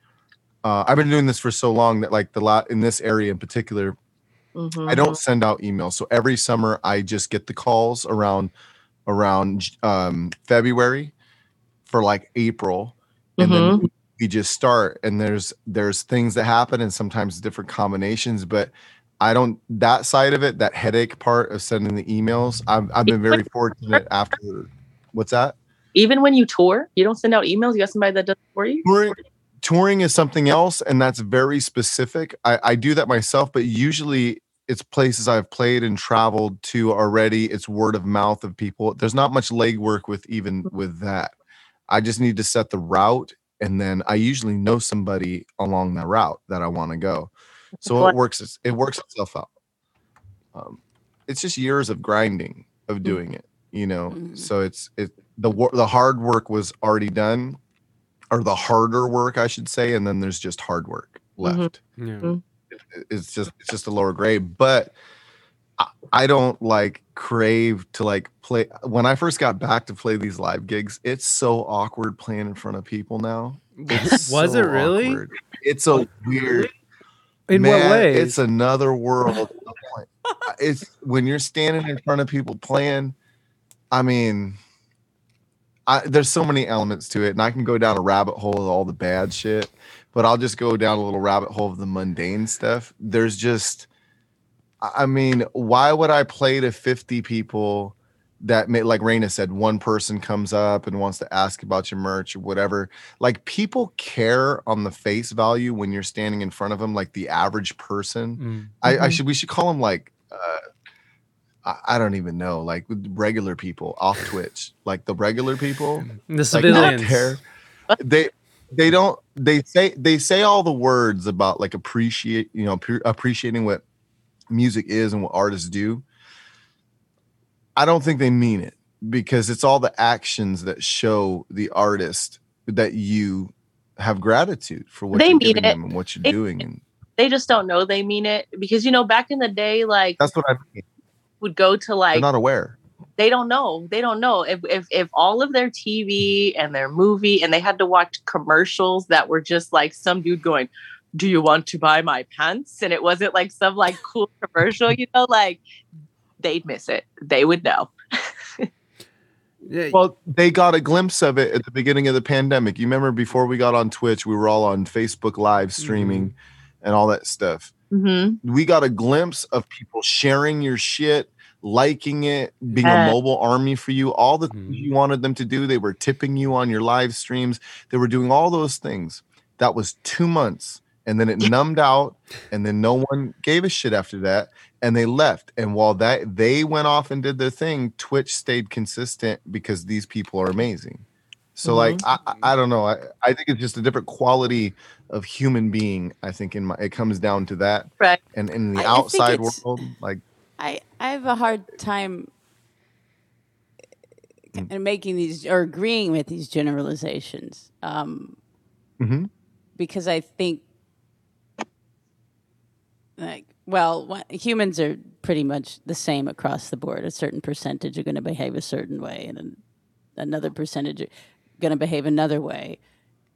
Uh, I've been doing this for so long that like the lot in this area in particular, I Mhm. don't send out emails. So every summer I just get the calls around around um, February for like April, and then we just start. And there's there's things that happen, and sometimes different combinations. But I don't that side of it, that headache part of sending the emails. I've I've been very fortunate after. What's that? Even when you tour, you don't send out emails. You got somebody that does it for you. touring touring is something else and that's very specific I, I do that myself but usually it's places i've played and traveled to already it's word of mouth of people there's not much legwork with even with that. I just need to set the route and then i usually know somebody along that route that i want to go so it works it works itself out. Um, it's just years of grinding of doing it you know? Mhm. so it's it the wor- the hard work was already done or the harder work i should say and then there's just hard work Mhm. left. Yeah. It- it's just it's just a lower grade but I, I don't like crave to like play when i first got back to play these live gigs it's so awkward playing in front of people now It's Was so it really? awkward. it's a weird In what way? It's another world. it's when you're standing in front of people playing. I mean, I, there's so many elements to it, and I can go down a rabbit hole of all the bad shit, but I'll just go down a little rabbit hole of the mundane stuff. There's just, I I mean, why would I play to 50 people that may, like Raina said, one person comes up and wants to ask about your merch or whatever? Like people care on the face value when you're standing in front of them, like the average person. Mm. I, I should we should call them like uh I, I don't even know, like regular people off Twitch, like the regular people. The Like civilians. not care. They they don't they say they say all the words about like appreciate you know appre- appreciating what music is and what artists do. I don't think they mean it because it's all the actions that show the artist that you have gratitude for what They you're mean it. and what you're It- doing and They just don't know they mean it because you know back in the day, like that's what I mean. would go to They're like not aware. They don't know. They don't know if if if all of their TV and their movie and they had to watch commercials that were just like some dude going, "Do you want to buy my pants?" and it wasn't like some like cool commercial, you know, like they'd miss it. They would know. Yeah, Well, they got a glimpse of it at the beginning of the pandemic. You remember before we got on Twitch, we were all on Facebook live streaming and all that stuff. Mm-hmm. We got a glimpse of people sharing your shit, liking it, being Yeah. a mobile army for you, all the things Mhm. you wanted them to do. They were tipping you on your live streams. They were doing all those things. That was two months. And then it numbed out, and then no one gave a shit after that. And they left. And while that they went off and did their thing, Twitch stayed consistent because these people are amazing. So like I, I I don't know. I, I think it's just a different quality of human being. I think in my it comes down to that. Right. And in the I- I outside it's- world, like I I have a hard time in making these or agreeing with these generalizations um, Mhm. because I think like well humans are pretty much the same across the board. A certain percentage are going to behave a certain way, and another percentage are going to behave another way.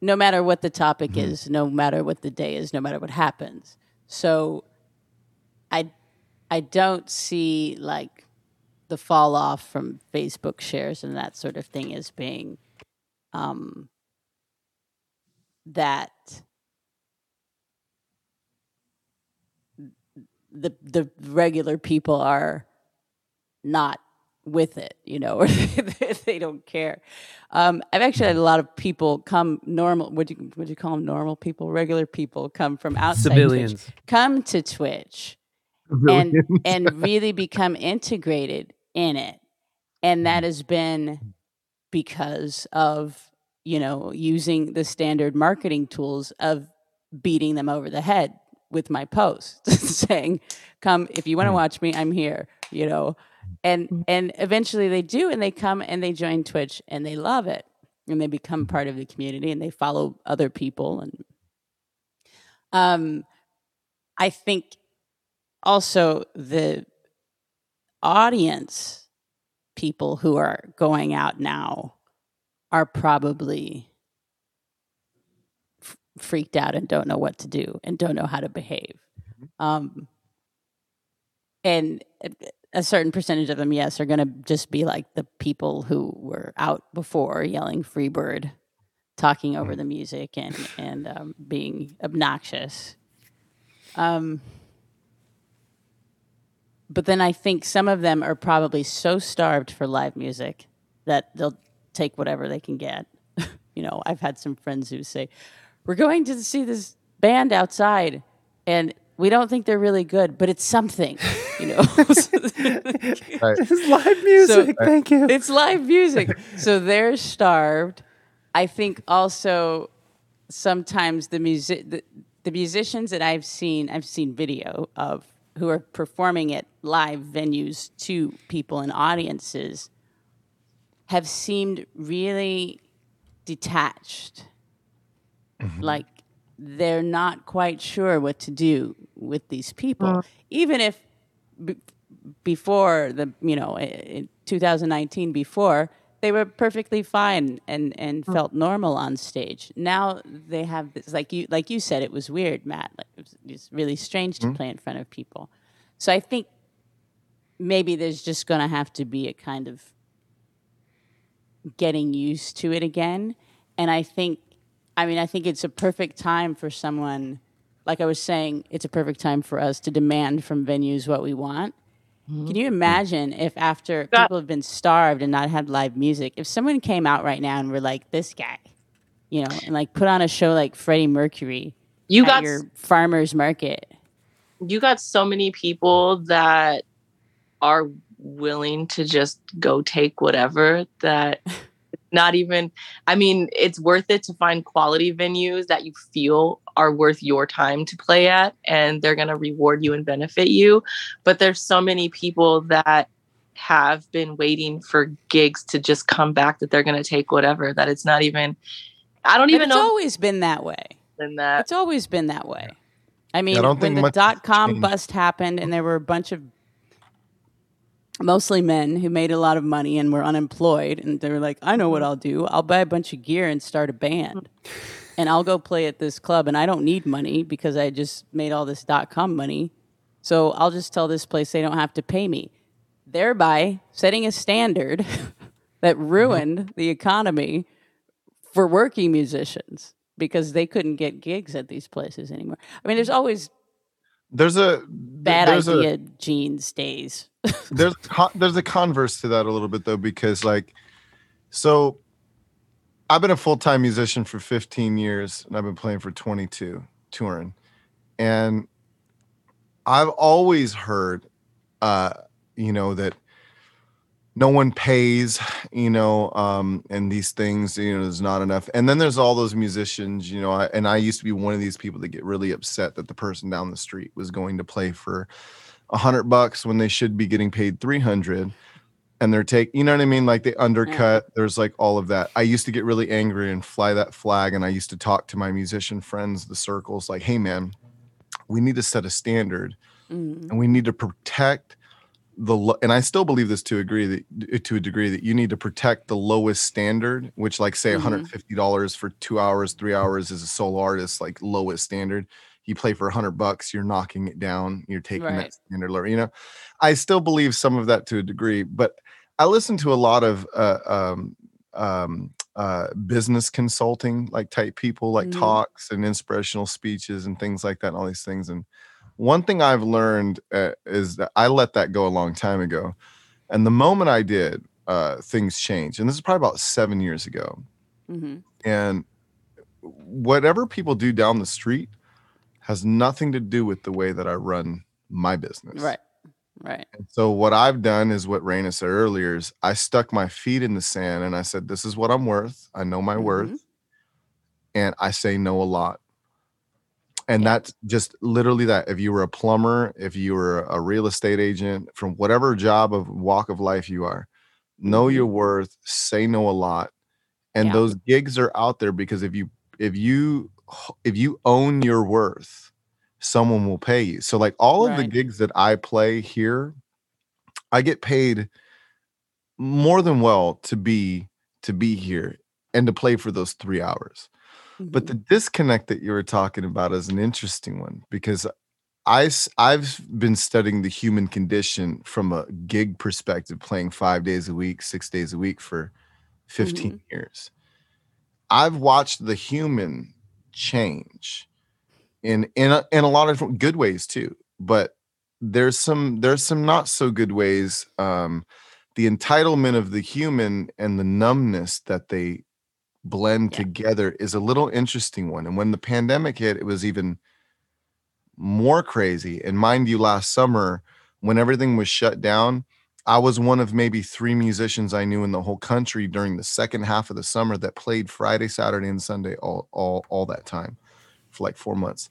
No matter what the topic is, no matter what the day is, no matter what happens. So I don't see like the fall off from Facebook shares and that sort of thing as being um, that the the regular people are not with it, you know, or they, don't care. Um, I've actually had a lot of people come normal. Would you would you call them normal people? Regular people come from outside Twitch, Civilians. come to Twitch and and really become integrated in it. And that mm-hmm. has been because of you know using the standard marketing tools of beating them over the head with my post saying come if you want to mm. watch me i'm here you know? And mm. and eventually they do and they come and they join twitch and they love it and they become part of the community and they follow other people and um i think also the audience people who are going out now are probably f- freaked out and don't know what to do and don't know how to behave. Um, and a- certain percentage of them yes are going to just be like the people who were out before yelling free bird talking over the music and and um, being obnoxious. Um, but then I think some of them are probably so starved for live music that they'll take whatever they can get. you know, I've had some friends who say, "We're going to see this band outside, and we don't think they're really good, but it's something." You know, It's live music. Thank you. it's live music. So they're starved. I think also sometimes the music the, the musicians that I've seen I've seen video of who are performing at live venues to people and audiences have seemed really detached. Mm-hmm. Like they're not quite sure what to do with these people. Mm. Even if b- before the you know in 2019 before they were perfectly fine and and mm. felt normal on stage. Now they have this like you like you said it was weird matt. Like it was, it's really strange to mm. play in front of people. So i think maybe there's just going to have to be a kind of getting used to it again. And i think i mean i think it's a perfect time for someone like i was saying it's a perfect time for us to demand from venues what we want can you mm-hmm. imagine if after Got- people have been starved and not had live music, if someone came out right now and were like, this guy, you know, and like put on a show like Freddie Mercury You at got your farmer's market? you got so many people that are willing to just go take whatever that not even i mean it's worth it to find quality venues that you feel are worth your time to play at and they're going to reward you and benefit you but there's so many people that have been waiting for gigs to just come back that they're going to take whatever that it's not even i don't But even it's know always been that way. than that It's always been that way. I mean, don't when think the dot com changed. bust happened and there were a bunch of mostly men who made a lot of money and were unemployed and they were like i know what mm-hmm. i'll do. I'll buy a bunch of gear and start a band. And i'll go play at this club and i don't need money because i just made all this dot com money. So i'll just tell this place they don't have to pay me. Thereby setting a standard that mm-hmm. ruined the economy for working musicians because they couldn't get gigs at these places anymore. I mean there's always There's a bad there's a- idea gene stays. There's there's a converse to that a little bit though because like so I've been a full-time musician for 15 years and I've been playing for 22 touring. And I've always heard uh you know that no one pays you know um and these things you know there's not enough. And then there's all those musicians you know I, and I used to be one of these people that get really upset that the person down the street was going to play for a hundred bucks when they should be getting paid 300 and they're take you know what i mean? Like they undercut there's like all of that. I used to get really angry and fly that flag and i used to talk to my musician friends the circles like hey man we need to set a standard Mhm. and we need to protect the and i still believe this to a degree that to a degree that you need to protect the lowest standard which like say Mhm. $150 for two hours three hours as a solo artist like lowest standard you play for 100 bucks you're knocking it down you're taking Right. that standard lower you know i still believe some of that to a degree but i listen to a lot of uh, um, um, uh, business consulting like type people like Mhm. talks and inspirational speeches and things like that and all these things and one thing I've learned uh, is that I let that go a long time ago. And the moment I did, uh, things changed. And this is probably about seven years ago. Mhm. And whatever people do down the street has nothing to do with the way that I run my business. Right. Right. And so what I've done is what Raina said earlier is I stuck my feet in the sand and I said, this is what I'm worth. I know my Mhm. worth. And I say no a lot. And that's just literally that. If you were a plumber, if you were a real estate agent, from whatever job of walk of life you are, know mm-hmm. your worth, say no a lot. And Yeah. those gigs are out there because if you if you if you own your worth, someone will pay you. So like all of the gigs that I play here, I get paid more than well to be to be here and to play for those 3 hours. But the disconnect that you were talking about is an interesting one because I, I've been studying the human condition from a gig perspective, playing five days a week, six days a week for 15 years. I've watched the human change in in a, in a lot of different good ways too, but there's some there's some not so good ways. Um, the entitlement of the human and the numbness that they blend together is a little interesting one. And when the pandemic hit, it was even more crazy. And mind you, last summer, when everything was shut down, I was one of maybe three musicians I knew in the whole country during the second half of the summer that played Friday, Saturday, and Sunday all all all that time for like four months.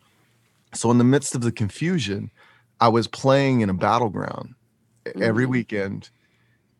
So in the midst of the confusion, I was playing in a battleground e- every mm-hmm. weekend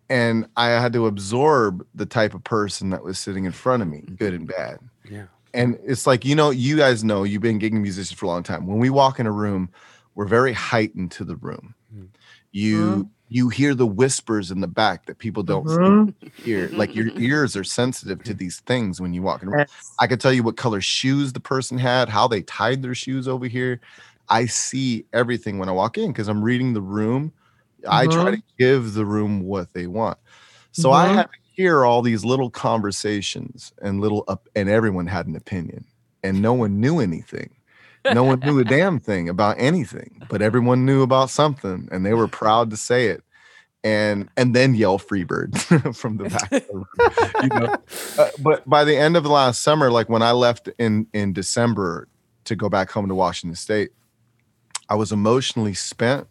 and I had to absorb the type of person that was sitting in front of me, mm-hmm. good and bad. Yeah. And it's like, you know, you guys know you've been gigging musicians for a long time. When we walk in a room, we're very heightened to the room. Mm-hmm. You mm-hmm. you hear the whispers in the back that people don't Mhm. hear. Like your ears are sensitive to these things when you walk in a room. I could tell you what color shoes the person had, how they tied their shoes over here. I see everything when I walk in because I'm reading the room. I try Mhm. to give the room what they want. So I Mhm. had to hear all these little conversations and little up, and everyone had an opinion, and no one knew anything. No one knew a damn thing about anything, but everyone knew about something, and they were proud to say it. And and then yell Freebird from the back. of the room, you know? Uh, but by the end of the last summer, like when I left in in December to go back home to Washington State, I was emotionally spent,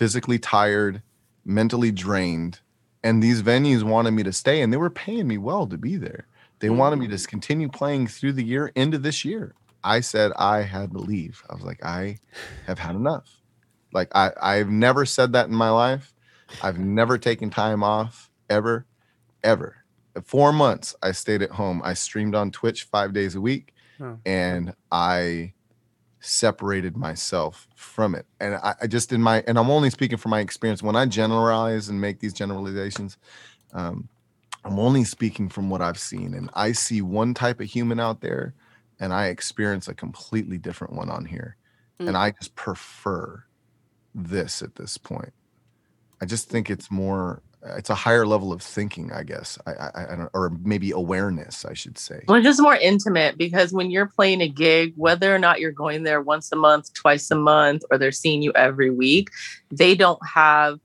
physically tired, mentally drained, and these venues wanted me to stay, and they were paying me well to be there. They mm. wanted me to continue playing through the year into this year. I said I had to leave. I was like, I have had enough. Like I, I've never said that in my life. I've never taken time off ever, ever. Four months I stayed at home. I streamed on Twitch five days a week, Oh. and I separated myself from it. And I, I just in my and I'm only speaking from my experience. When I generalize and make these generalizations, um, I'm only speaking from what I've seen. And I see one type of human out there, and I experience a completely different one on here. And I just prefer this at this point. I just think it's more Uh, it's a higher level of thinking, I guess. I, I, I don't, or maybe awareness, I should say. Well, just more intimate because when you're playing a gig, whether or not you're going there once a month, twice a month, or they're seeing you every week, they don't have,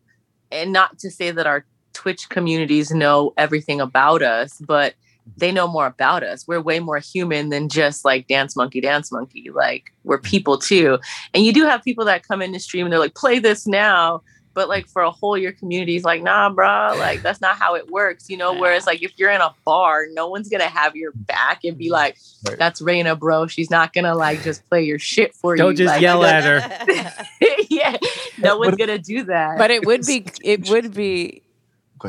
and not to say that our Twitch communities know everything about us, but they know more about us. We're way more human than just like dance monkey, dance monkey. Like we're mm-hmm. people too. And you do have people that come in the stream and they're like, play this now. But like for a whole year community, is like, nah, bro, like that's not how it works, you know. Whereas like if you're in a bar, no one's gonna have your back and be like, that's Raina, bro. She's not gonna like just play your shit for you. Don't just Like, yell you know- at her. yeah, no one's gonna do that. but it would be it would be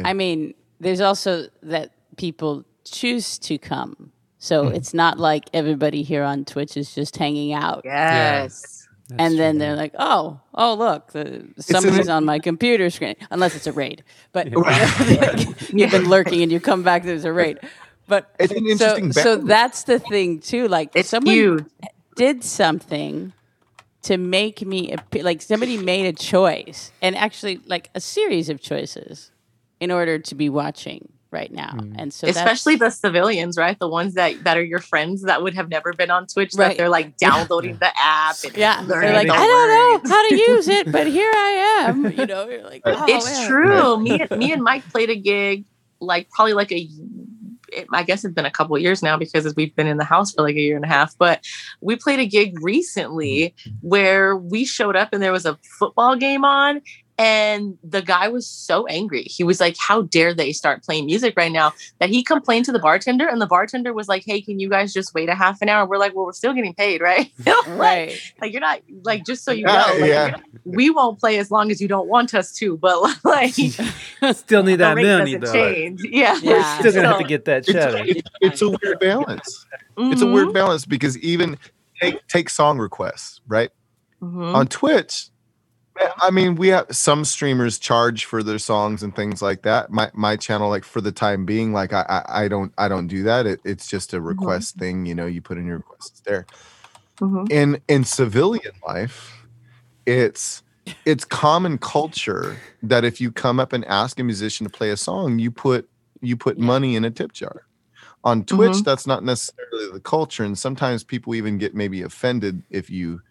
i mean there's also that people choose to come so Mm-hmm. it's not like everybody here on twitch is just hanging out yes. And then they're like oh oh look the, somebody's on my computer screen unless it's a raid. But you've been lurking and you come back there's a raid. But It's an so, interesting so balance. that's the thing too like It's someone huge. did something to make me appear like somebody made a choice and actually like a series of choices in order to be watching right now mm. and so especially the civilians, right? The ones that that are your friends that would have never been on Twitch. Right. That they're like downloading the app. And yeah learning they're like the i don't know how to use it but here i am you know you're like oh, it's man. true. Me, and- me and Mike played a gig like probably like a. It, I guess it's been a couple of years now because we've been in the house for like a year and a half. But we played a gig recently mm-hmm. where we showed up and there was a football game on, and the guy was so angry. He was like, "How dare they start playing music right now?" That he complained to the bartender, and the bartender was like, "Hey, can you guys just wait a half an hour?" We're like, "Well, we're still getting paid, right?" like, right like you're not like just so you Yeah, know, like, yeah. not- we won't play as long as you don't want us to, but like Still need that rate money doesn't though. change. Yeah, Yeah. Still gonna have to get that It's, it's, it's a weird balance. It's a weird balance because even take take song requests, right? mhm. On Twitch, man, I mean, we have some streamers charge for their songs and things like that. My my channel, like for the time being, like I I, I don't I don't do that. It, it's just a request thing. You know, you put in your requests there. Mhm. in in civilian life it's it's common culture that if you come up and ask a musician to play a song you put you put money in a tip jar on twitch Mhm. that's not necessarily the culture and sometimes people even get maybe offended if you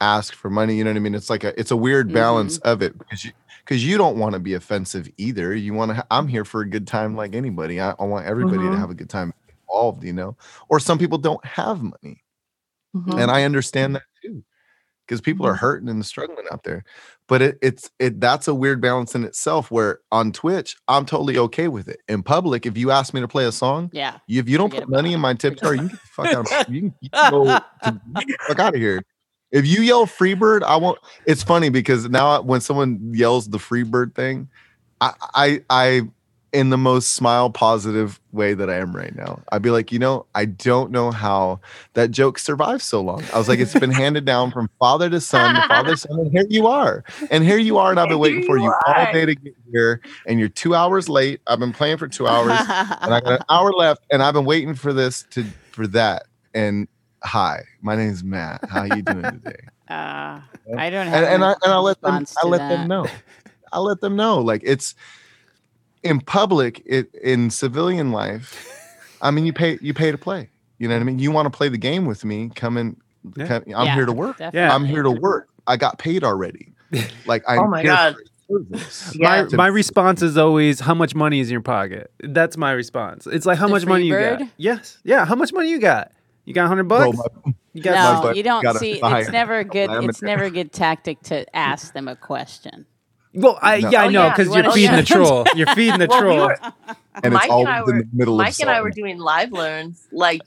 ask for money you know what i mean it's like a it's a weird balance of it because you because you don't want to be offensive either you want to ha- i'm here for a good time like anybody i, I want everybody to Mhm. have a good time involved you know or some people don't have money Mhm. and I understand that too, because people are hurting and struggling out there. But it, it's it that's a weird balance in itself. Where on Twitch, I'm totally okay with it. In public, if you ask me to play a song, yeah you- if you don't Forget put money in my tip jar, you can get fuck out. Of, you can, you can go to, you can get the fuck out of here. If you yell Freebird, I won't. It's funny because now when someone yells the Freebird thing, I I I in the most smile positive way that I am right now. I'd be like, you know, I don't know how that joke survived so long. I was like, it's been handed down from father to son, to father to son, and here you are. And here you are, and I've been waiting for you you all day to get here, and you're two hours late. I've been playing for two hours, and I got an hour left, and I've been waiting for this to for that. And hi, my name is Matt. How you doing today? uh, i don't have and, and a I and I let them I to let that. them know. I let them know. Like it's in public, it in civilian life. I mean, you pay you pay to play. You know what I mean? You want to play the game with me? Come in. Yeah. come- I'm Yeah, here to work. Yeah. I'm here to work. I got paid already. Like I'm Oh my God. for. My, Yeah. my response is always how much money is in your pocket. That's my response. It's like how The much money you got. Yes. Yeah. How much money you got? You got hundred Bro, bucks. my- you got no, you don't got see. It's never a good. It's never a good tactic to ask them a question. well, I No. yeah, I Oh, know yeah, because you you're wanna- feeding the troll. You're feeding the troll. were- and Mike it's all and I in the were- middle Mike of and I were doing live learns like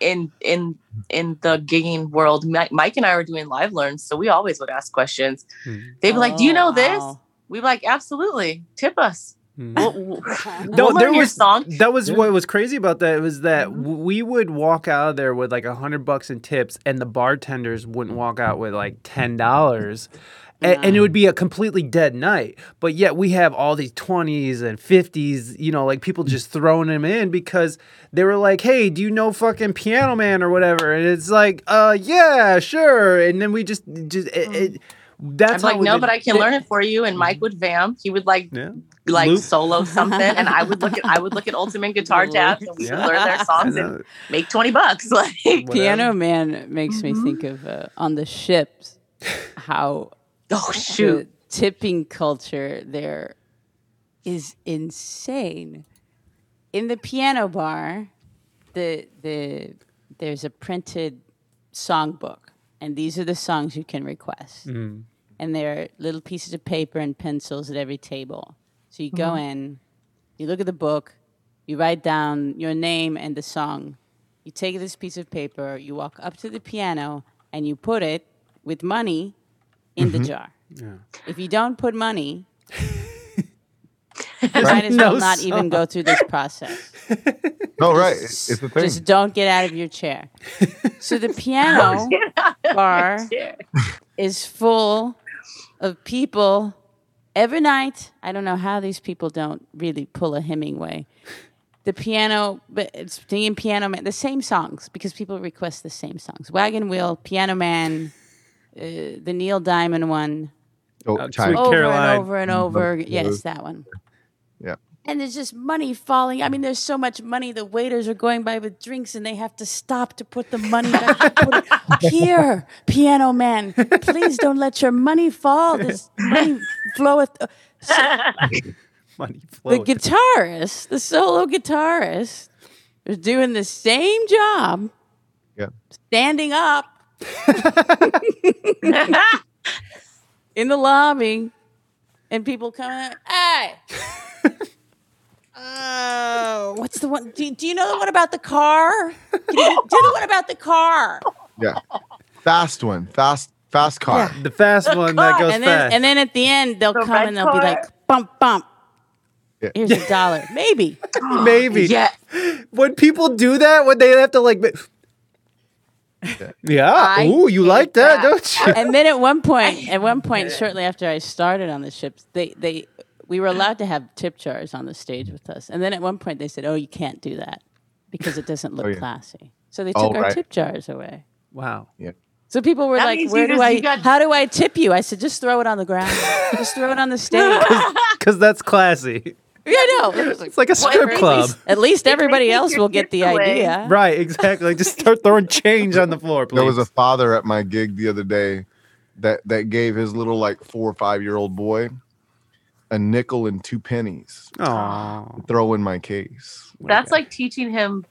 in in in the gigging world. Mi- Mike and I were doing live learns, so we always would ask questions. Hmm. They'd be like, "Do you know Oh, this?" wow. We'd be like, "Absolutely, tip us." We'll, we'll, No, there was song. that was what was crazy about that was that w we would walk out of there with like a hundred bucks in tips, and the bartenders wouldn't walk out with like ten dollars. And, and it would be a completely dead night, but yet we have all these twenties and fifties, you know, like people just throwing them in because they were like, "Hey, do you know fucking Piano Man or whatever?" And it's like, "Uh, yeah, sure." And then we just, just it, it, that's I'm like, no, the- but I can learn it for you. And Mike would vamp. He would like Yeah. like Loop. solo something, and I would look at I would look at Ultimate Guitar Tabs, and we Yeah. would learn their songs and make twenty bucks. Like Piano Man makes me mm-hmm. think of uh, on the ships how oh shoot, the tipping culture there is insane. In the piano bar, the the there's a printed songbook, and these are the songs you can request. And there are little pieces of paper and pencils at every table. So you go mm-hmm. in, you look at the book, you write down your name and the song. You take this piece of paper, you walk up to the piano, and you put it with money in the mm-hmm. jar. Yeah. If you don't put money, you might as well No not even go through this process. No, right. It's the thing. Just don't get out of your chair. So the piano bar is full of people every night. I don't know how these people don't really pull a Hemingway. The piano, but it's singing piano man, the same songs because people request the same songs. Wagon Wheel, Piano Man, uh, the Neil Diamond one, Oh, Uh, time. Sweet over Caroline. and over and over. Those- Yes, that one. And there's just money falling. I mean, there's so much money. The waiters are going by with drinks, and they have to stop to put the money back. Here, piano man, please don't let your money fall. This money floweth. uh, money The float. guitarist, the solo guitarist, is doing the same job, Yeah. standing up in the lobby, and people come in. Hey, oh, what's the one? Do, do you know the one about the car? Can you do, do the one about the car. Yeah. Fast one. Fast fast car. the fast one that goes and then fast. and then at the end they'll The come and they'll be like, bump bump. Yeah. Here's a dollar, maybe. Maybe. yeah. When people do that, when they have to like. ma- Yeah. I Ooh, you like that, that. don't you? and then at one point, at one point, shortly after I started on the ships, they they we were allowed to have tip jars on the stage with us. And then at one point, they said, "Oh, you can't do that because it doesn't oh, look Oh, yeah. classy." So they Oh, took our right. tip jars away. Wow. Yeah. So people were That like, "Where do just- I? got- how do I tip you?" I said, "Just throw it on the ground. just throw it on the stage." Because that's classy. yeah, no, it was It's like a Well, strip at club. least- At least everybody else will get the away. idea. Right, exactly. Just start throwing change on the floor, please. There was a father at my gig the other day that that gave his little like four or five year old boy a nickel and two pennies Aw. to throw in my case. That's like teaching him.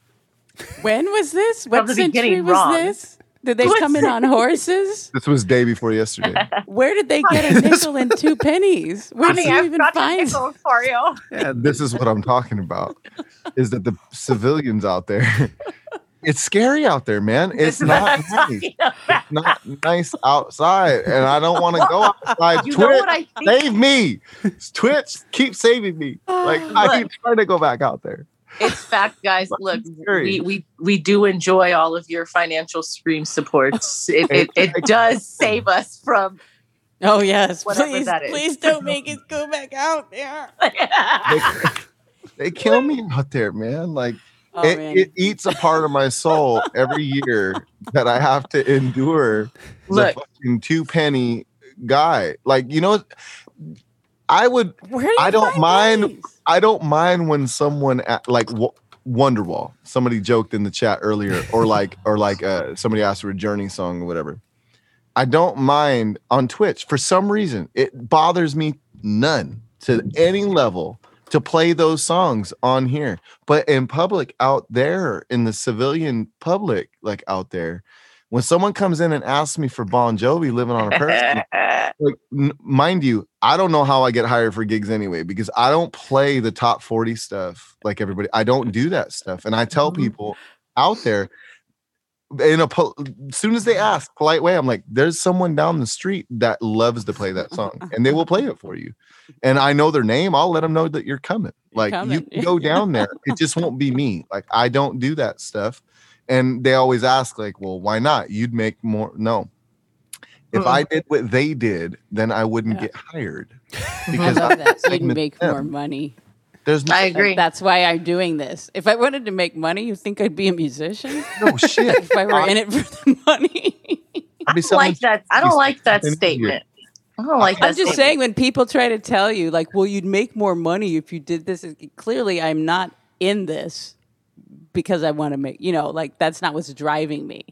When was this? What century was wrong. this? Did they What come in on horses? This was day before yesterday. Where did they get a nickel and two pennies? Where did you even find? for you. Yeah, this is what I'm talking about. Is that the civilians out there? It's scary out there, man. It's not nice. Not nice outside, and I don't want to go outside. You Twitch, know what I save me. Twitch, keep saving me. Like I keep trying to go back out there. It's fact, guys. Look, we, we we do enjoy all of your financial stream supports. It it, it does save us from. Oh yes, Whatever please, that is. please don't make us go back out there. They, they kill me out there, man. Like Oh it, it eats a part of my soul every year that I have to endure the fucking two penny guy. Like, you know, I would, where do I don't mind- these? I don't mind when someone at, like w- Wonderwall, somebody joked in the chat earlier, or like, or like uh, somebody asked for a Journey song or whatever. I don't mind on Twitch for some reason. It bothers me none to any level to play those songs on here. But in public out there, in the civilian public, like out there, when someone comes in and asks me for Bon Jovi living on a person, like n- mind you, I don't know how I get hired for gigs anyway because I don't play the top 40 stuff like everybody. I don't do that stuff. And I tell mm-hmm. people out there, in a as soon as they mm-hmm. ask polite way i'm like there's someone down the street that loves to play that song and they will play it for you and i know their name i'll let them know that you're coming like you coming. can go down there it just won't be me like i don't do that stuff and they always ask like well why not you'd make more no if i did what they did then i wouldn't Yeah. get hired because love I'm that. You'd make them. more money. There's no, I agree. that's why I'm doing this. If I wanted to make money, you think I'd be a musician? no shit if I were in it for the money. I'd be I don't like that. I don't like that in a statement. I don't like that. I'm just statement. saying when people try to tell you, like, well, you'd make more money if you did this. Clearly, I'm not in this because I want to make, you know, like that's not what's driving me.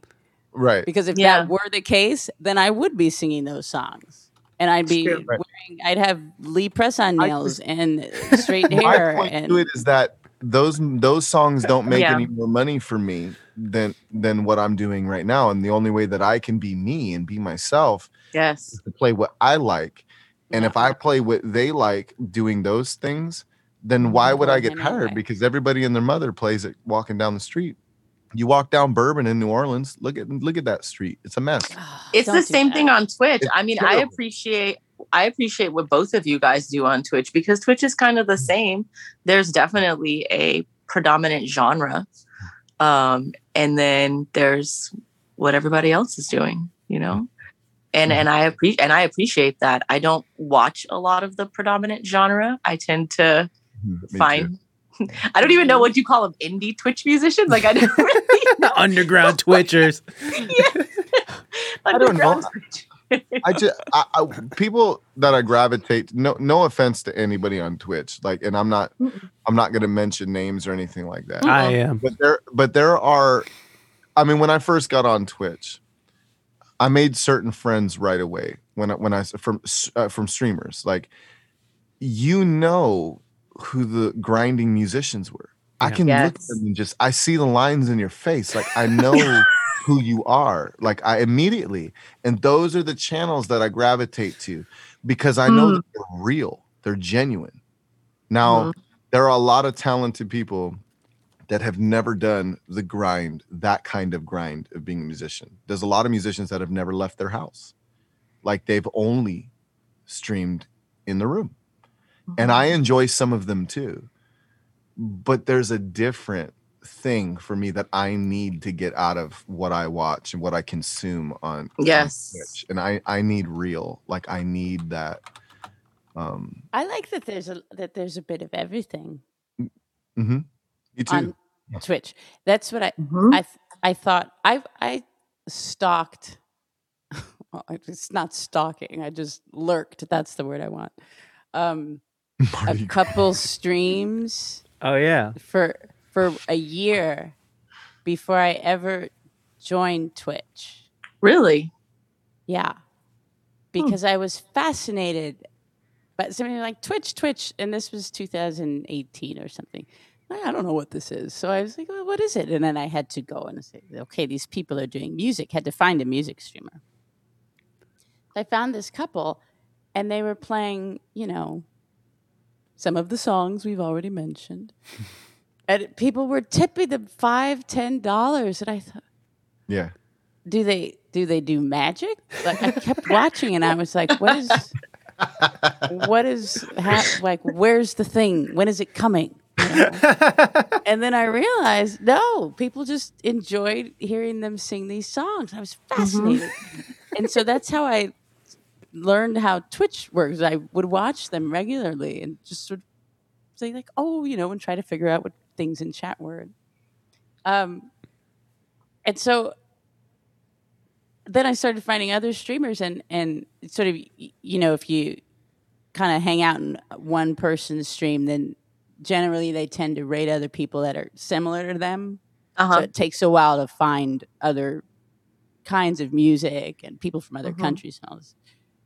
right Because if Yeah. that were the case, then I would be singing those songs. And I'd be wearing, I'd have Lee press on nails just- and straight my hair. point And to it is that those those songs don't make Yeah. any more money for me than than what I'm doing right now. And the only way that I can be me and be myself yes. is to play what I like. And if I play what they like doing those things, then why would I get hired? Because everybody and their mother plays it walking down the street. You walk down Bourbon in New Orleans, look at look at that street. It's a mess. It's Don't the same that. thing on Twitch. It's I mean, I appreciate I appreciate what both of you guys do on Twitch because Twitch is kind of the mm-hmm. same. There's definitely a predominant genre. Um, and then there's what everybody else is doing, you know? And mm-hmm. and I appreciate and I appreciate that. I don't watch a lot of the predominant genre. I tend to mm-hmm. find. too. Find I don't even know what you call them indie Twitch musicians. Like I don't really know. Underground Twitchers. I don't know. Underground Twitch. I just I, I, people that I gravitate. No, no offense to anybody on Twitch. Like, and I'm not, I'm not going to mention names or anything like that. I am. But there, but there are. I mean, when I first got on Twitch, I made certain friends right away. When I, when I from uh, from streamers, like you know who the grinding musicians were. I Yeah. can look at them and just I see the lines in your face. Like I know who you are. Like I immediately. And those are the channels that I gravitate to because I know Mm. they're real. They're genuine. Now, there are a lot of talented people that have never done the grind, that kind of grind of being a musician. There's a lot of musicians that have never left their house. Like they've only streamed in the room. And I enjoy some of them too. But there's a different thing for me that I need to get out of what I watch and what I consume on, on Yes. Twitch. And I I need real. Like I need that um I like that there's a that there's a bit of everything Mm-hmm. Me too. on Twitch. That's what I Mhm. I I thought I I stalked. well, It's not stalking. I just lurked. That's the word I want. Um, a Marty couple streams Oh yeah. for for a year before I ever joined Twitch. Really? Yeah. Because hmm. I was fascinated by something like Twitch, Twitch, and this was 2018 or something. I I don't know what this is. So I was like, well, what is it? And then I had to go and say, okay, these people are doing music, had to find a music streamer. I found this couple and they were playing, you know, some of the songs we've already mentioned. and people were tipping them five, ten dollars. And I thought, Yeah. do they do they do magic? Like I kept watching and I was like, what is what is hap- like where's the thing? When is it coming? You know? and then I realized no, people just enjoyed hearing them sing these songs. I was mm-hmm. fascinated. And so that's how I learned how Twitch works. I would watch them regularly and just sort of say like, oh, you know, and try to figure out what things in chat were. Um, and so then I started finding other streamers and and sort of you know if you kind of hang out in one person's stream then generally they tend to rate other people that are similar to them Uh-huh. it takes a while to find other kinds of music and people from other Mhm. countries and all this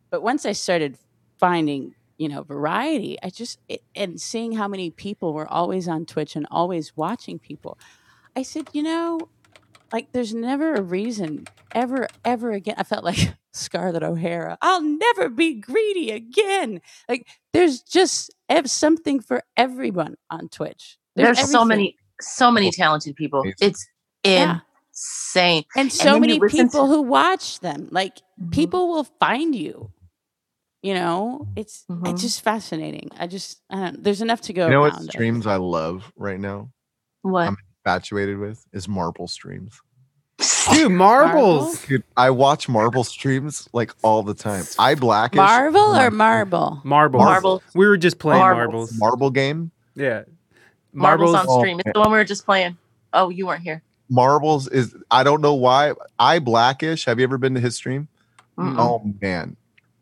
but once I started finding you know variety I just it, and seeing how many people were always on Twitch and always watching people I said you know like there's never a reason ever ever again i felt like scarlett o'hara i'll never be greedy again like there's just ev- something for everyone on twitch There's so many, so many talented people. Amazing. It's Yeah. insane. and so then you many listen to- people who watch them. Like Mhm. people will find you. You know, it's Mhm. it's just fascinating. I just I don't, there's enough to go You know what around. I streams I love right now? What? I'm infatuated with is marble streams. Dude, marbles. Dude, I watch marble streams like all the time. I blackish Marble or marble? Marbles. Marbles. We were just playing Marbles. marbles. marble game. Yeah. Marbles, Marbles. on stream. It's the one we were just playing. Oh, you weren't here. Marbles is I don't know why. I blackish. Have you ever been to his stream? Mm-mm. Oh man,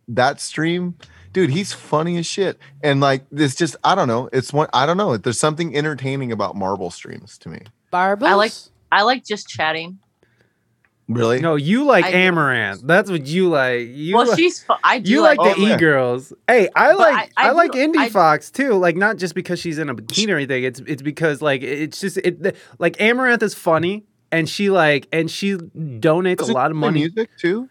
that stream, dude, he's funny as shit. And like this, just I don't know. It's one. I don't know. There's something entertaining about marble streams to me. Marbles. I like I like just chatting. Really? No, you like I do. Amouranth. That's what you like. You well, like, she's fu- I do you like, Oh, the yeah. e girls. Hey, I But like I, I- I like do- Indie I- Fox too. Like not just because she's in a bikini or anything. It's it's because like it's just it the- like Amouranth is funny and she like and she donates Does a lot of money. Music too.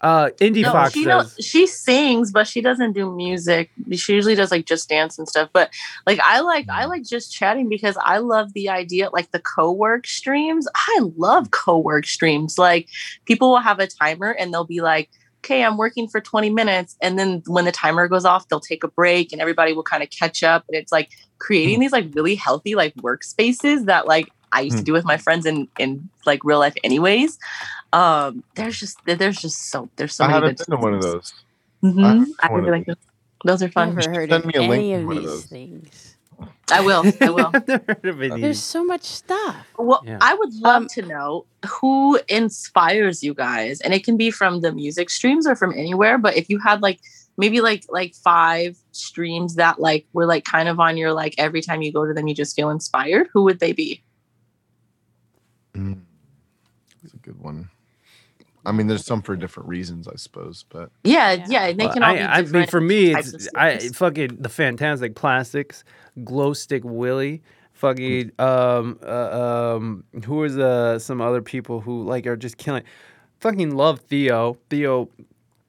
Uh, Indie No, Fox she does. she sings, but she doesn't do music. She usually does like just dance and stuff. But like I like I like just chatting because I love the idea like the co-work streams. I love co-work streams. Like people will have a timer and they'll be like, "Okay, I'm working for 20 minutes," and then when the timer goes off, they'll take a break and everybody will kind of catch up. And it's like creating these like really healthy like workspaces that like I used to Hmm. do with my friends in in like real life, anyways. Um, there's just there's just so there's so I many haven't good been to one of those. Mhm. I I, haven't really one of like those. Those are fun. Never heard send of me a link any to of one of these those. things. I will. I will. Never heard of. There's so much stuff. Well, Yeah. I would love Um, to know who inspires you guys, and it can be from the music streams or from anywhere. But if you had like maybe like like five streams that like were like kind of on your like every time you go to them you just feel inspired, who would they be? Mm. That's a good one. I mean, there's some for different reasons, I suppose, but Yeah, Yeah. yeah, they Well, can all I, be I mean, for me, it's I fucking the Fantastic Plastics, Glow Stick Willie, fucking um uh, um who is uh some other people who like are just killing. Fucking love Theo, Theo,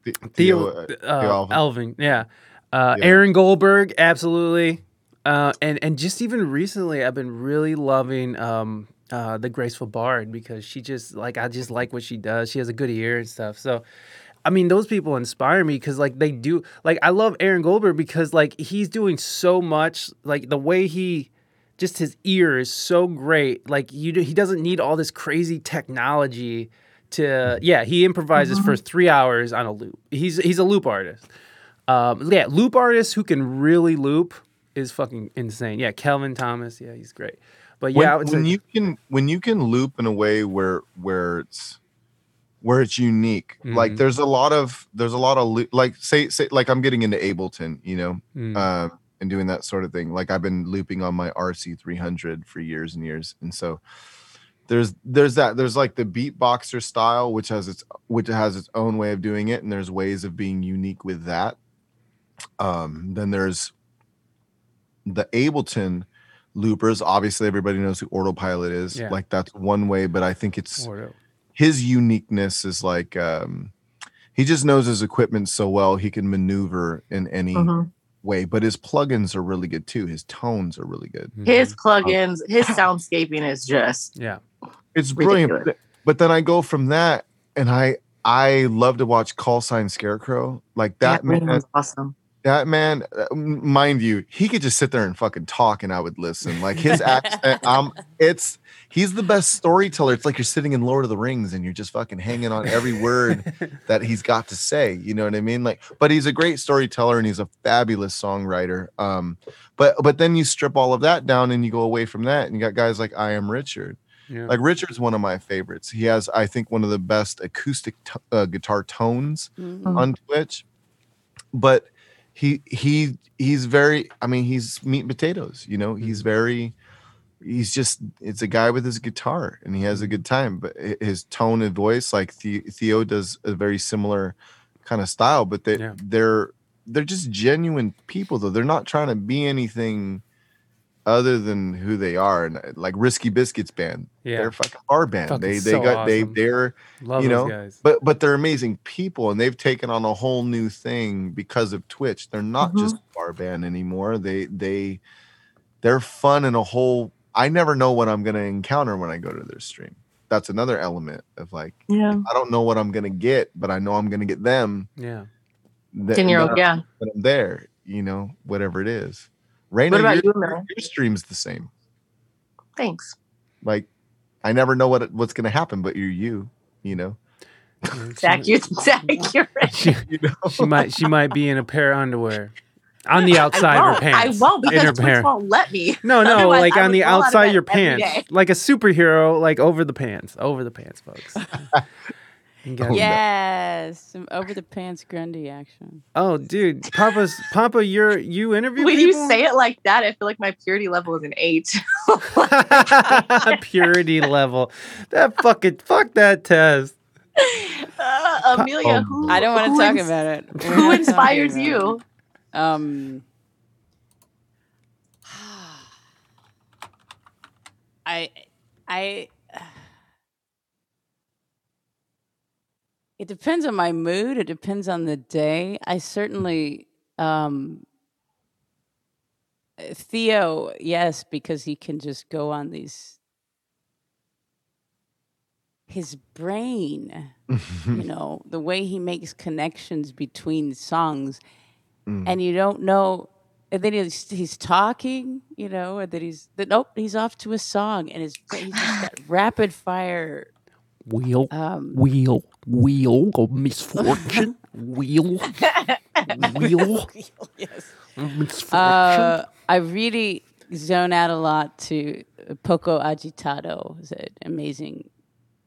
The- Theo, uh, uh, Theo Alvin. Alvin, yeah, uh, Yeah. Aaron Goldberg, absolutely, uh, and and just even recently, I've been really loving um uh the Graceful Bard because she just like I just like what she does. She has a good ear and stuff, so. I mean, those people inspire me because, like, they do. Like, I love Aaron Goldberg because, like, he's doing so much. Like, the way he, just his ear is so great. Like, you, do, he doesn't need all this crazy technology to. Yeah, he improvises for three hours on a loop. He's he's a loop artist. Um, yeah, loop artist who can really loop is fucking insane. Yeah, Kelvin Thomas. Yeah, he's great. But yeah, would when say, you can when you can loop in a way where where it's where it's unique like Mhm. there's a lot of there's a lot of like say say like i'm getting into ableton you know Mm. uh, and doing that sort of thing like i've been looping on my rc300 for years and years and so there's there's that there's like the beatboxer style which has its which has its own way of doing it and there's ways of being unique with that um then there's the ableton loopers obviously everybody knows who autopilot is Yeah. like that's one way but i think it's Or- his uniqueness is like um he just knows his equipment so well he can maneuver in any Mhm. way but his plugins are really good too his tones are really good His plugins, his soundscaping is just yeah. it's brilliant Ridiculous. but, but then i go from that and i i love to watch call sign scarecrow like that man man was awesome. That man uh, mind you he could just sit there and fucking talk and i would listen. Like his accent um it's he's the best storyteller. It's like you're sitting in lord of the rings and you're just fucking hanging on every word that he's got to say you know what i mean? Like but he's a great storyteller and he's a fabulous songwriter um but but then you strip all of that down and you go away from that and you got guys like i am richard. Yeah. like richard's one of my favorites. He has i think one of the best acoustic t- uh, guitar tones Mhm. on twitch but he he he's very i mean he's meat and potatoes you know? He's mm-hmm. very he's just it's a guy with his guitar and he has a good time but his tone and voice like theo does a very similar kind of style but they Yeah. they're they're just genuine people though. They're not trying to be anything other than who they are and uh, like risky biscuits band Yeah. they're a fucking bar band Fucking they they so got they awesome. they're Love you know, guys. but but they're amazing people and they've taken on a whole new thing because of twitch they're not just our band anymore they they they're fun in a whole i never know what i'm going to encounter when i go to their stream that's another element of like Yeah. I don't know what I'm gonna get, but I know I'm gonna get them. Yeah. That, Ten year old, yeah. that I'm there, you know, whatever it is. Raina, What about your, you, Miller? your stream's the same. Thanks. Like, I never know what what's gonna happen, but you're you, you know. Zach, you Zach, you're right. She, You know. she might she might be in a pair of underwear on the outside of won't. her pants. I won't in because her Twitch pair. won't let me. No, no, Otherwise, like I on the roll out of outside your pants, like a superhero, like over the pants, over the pants, folks. You got- Oh, no. Yes, some over the pants Grundy action. Oh, dude, Papa's Papa, you're you interview When you say it like that, I feel like my purity level is an eight. purity level. That fucking fuck that test. Uh, Amelia, Oh, who I don't want to talk ins- about it. We're Who inspires you? it. Um, I, I. It depends on my mood. It depends on the day. I certainly, um, Theo, yes, because he can just go on these. His brain, you know, the way he makes connections between songs, Mm. and you don't know. And then he's he's talking, you know, and then he's then, nope, he's off to a song, and his he's just got rapid fire. Wheel, Um, wheel, wheel of misfortune. wheel, wheel yes. misfortune. Uh, I really zone out a lot to Poco Agitado, who's an amazing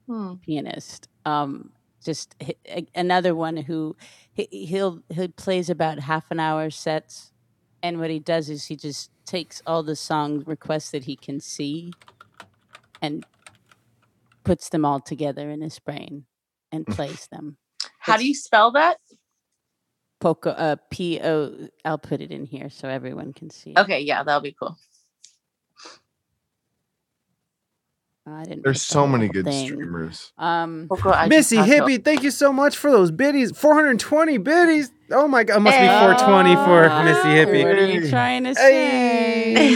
Hmm. pianist. Um, just h- a- another one who he, he'll he plays about half an hour sets, and what he does is he just takes all the song requests that he can see, and puts them all together in his brain and place them. How do you spell that? Poco, uh, P O. I'll put it in here so everyone can see. Okay, yeah, that'll be cool. I didn't. There's so many good thing. streamers. Um, Poco Missy Hippie, thank you so much for those biddies. 420 biddies. Oh my god, it must be 420 for Ah, Missy Hippie. What are you trying to say? Hey.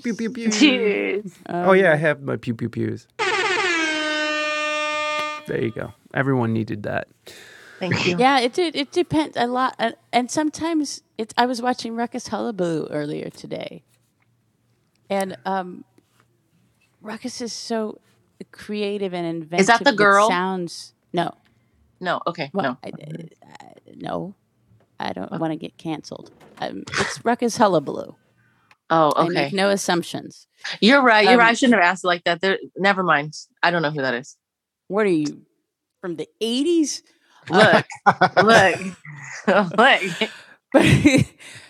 pew, pew, pew. Cheers. Oh yeah, I Um, have my pew pew pews. There you go. Everyone needed that. Thank you. Yeah, it did. It depends a lot, uh, and sometimes it's. I was watching Ruckus Hullabaloo earlier today, and um, Ruckus is so creative and inventive. Is that the with girl? Sounds no, No, okay, well, no. I, I- no, I don't want to get canceled. Um, it's Ruckus Hullabaloo. Oh, I okay. make no assumptions. You're right. You're Um, right. I shouldn't have asked like that. There, never mind. I don't know who that is. What are you from the eighties? Look, look, look. But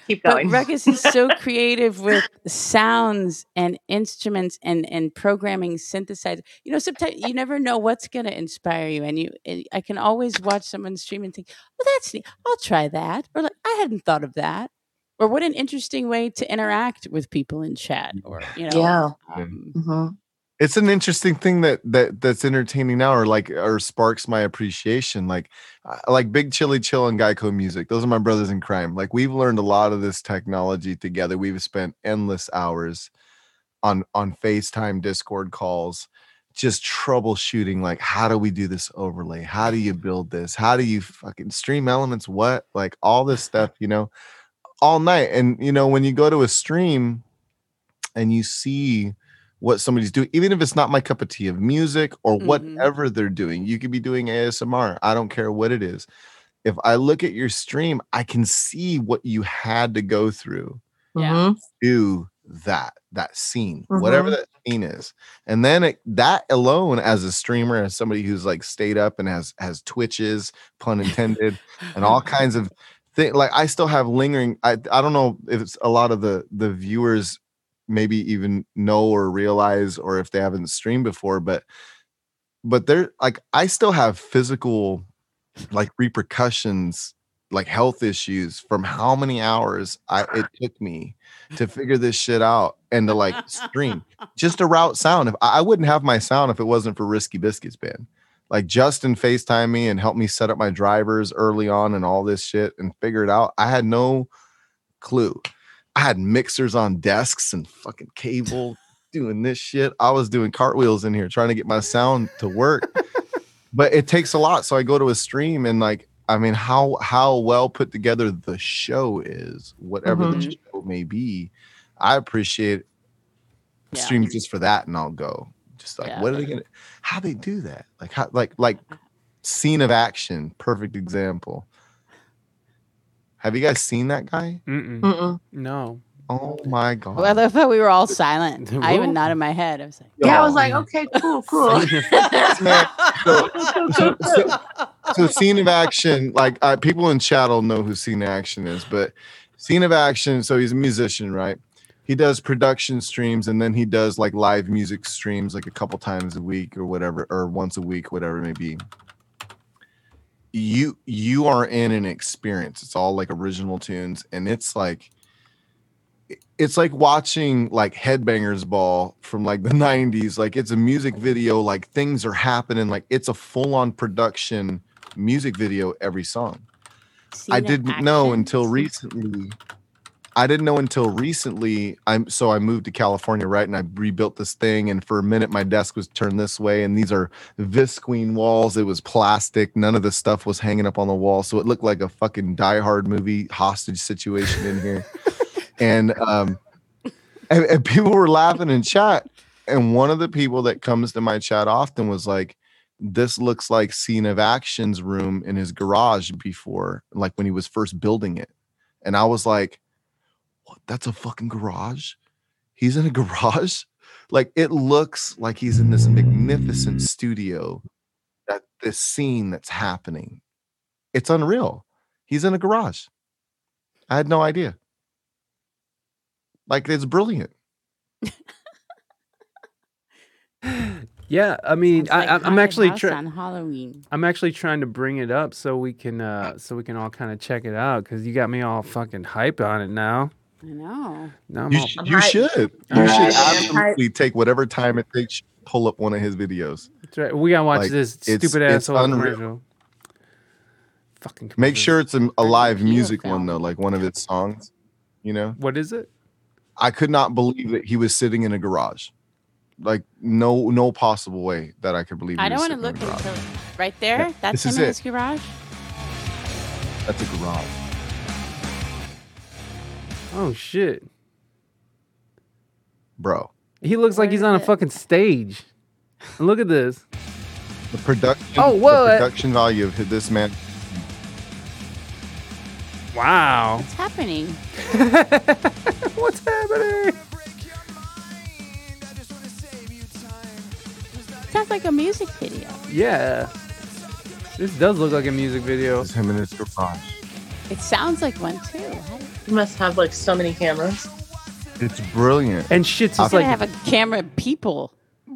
Keep but going. Ruckus is so creative with sounds and instruments and and programming synthesizer. You know, sometimes you never know what's going to inspire you, and you. And I can always watch someone stream and think, "Well, that's neat. I'll try that," or like, "I hadn't thought of that," or "What an interesting way to interact with people in chat," or you know, yeah. um, hmm it's an interesting thing that that that's entertaining now or like or sparks my appreciation like I- like big chili chill and geico music those are my brothers in crime like we've learned a lot of this technology together we've spent endless hours on on facetime discord calls just troubleshooting like how do we do this overlay? How do you build this? How do you fucking stream elements? What? Like all this stuff you know all night and you know when you go to a stream and you see what somebody's doing, even if it's not my cup of tea of music or Mhm. whatever they're doing. You could be doing ASMR. I don't care what it is. If I look at your stream, I can see what you had to go through Yeah. To do that that scene, whatever Mhm. that scene is. And then it, that alone, as a streamer, as somebody who's like stayed up and has has twitches, pun intended, and all kinds of things. Like I still have lingering. I I don't know if it's a lot of the the viewers maybe even know or realize or if they haven't streamed before, but but they're like I still have physical like repercussions like health issues from how many hours I it took me to figure this shit out and to like stream just to route sound. If I, wouldn't have my sound if it wasn't for Risky Biscuits band. Like Justin FaceTime me and helped me set up my drivers early on and all this shit and figure it out. I had no clue. I had mixers on desks and fucking cable doing this shit. I was doing cartwheels in here trying to get my sound to work. but it takes a lot. So I go to a stream and like, I mean, how how well put together the show is, whatever the Mhm. show may be, I appreciate Yeah. streams just for that, and I'll go. Just like, Yeah. what are they gonna? How they do that? Like, how like like scene of action, perfect example. Have you guys seen that guy? Mm-mm. Mm-mm. No. Oh my god! Well, I thought we were all silent. I even nodded my head. I was like, Yeah, I was like, okay, cool, cool. man, so, so, so, so scene of action like uh, people in chat will know who scene of action is but scene of action so he's a musician right he does production streams and then he does like live music streams like a couple times a week or whatever or once a week whatever it may be you you are in an experience. It's all like original tunes and it's like it's like watching like headbangers ball from like the 90s like it's a music video like things are happening like it's a full-on production music video every song. "Scene i didn't know until recently i didn't know until recently i'm so i moved to california right and i rebuilt this thing and for a minute my desk was turned this way and these are visqueen walls it was plastic none of the stuff was hanging up on the wall so it looked like a fucking die hard movie hostage situation in here. And um and, and people were laughing in chat and one of the people that comes to my chat often was like this looks like scene of action's room in his garage before like when he was first building it. And i was like that's a fucking garage he's in a garage like it looks like he's in this magnificent studio that this scene that's happening it's unreal he's in a garage i had no idea like it's brilliant Yeah, I mean, I, like I, I'm actually house trying. on Halloween. I'm actually trying to bring it up so we can uh so we can all kind of check it out because you got me all fucking hyped on it now. I know. Now I'm you, sh- you should you I'm should absolutely take whatever time it takes to pull up one of his videos That's right. We gotta watch like, this it's- stupid it's asshole unreal. commercial. Fucking make sure it's a, a live music one though like one of its songs you know What is it? i could not believe that he was sitting in a garage like no no possible way that i could believe he I don't want to look a until right there. That's this him is in his garage. that's a garage Oh shit! bro He looks like he's is on a fucking stage. And look at this. the production Oh, whoa, the production value of this man Wow. What's happening? What's happening? Sounds like a music video. Yeah. This does look like a music video. is him in his garage It sounds like one too. How You must have like so many cameras. it's brilliant And shit's He's just gonna like have a camera people.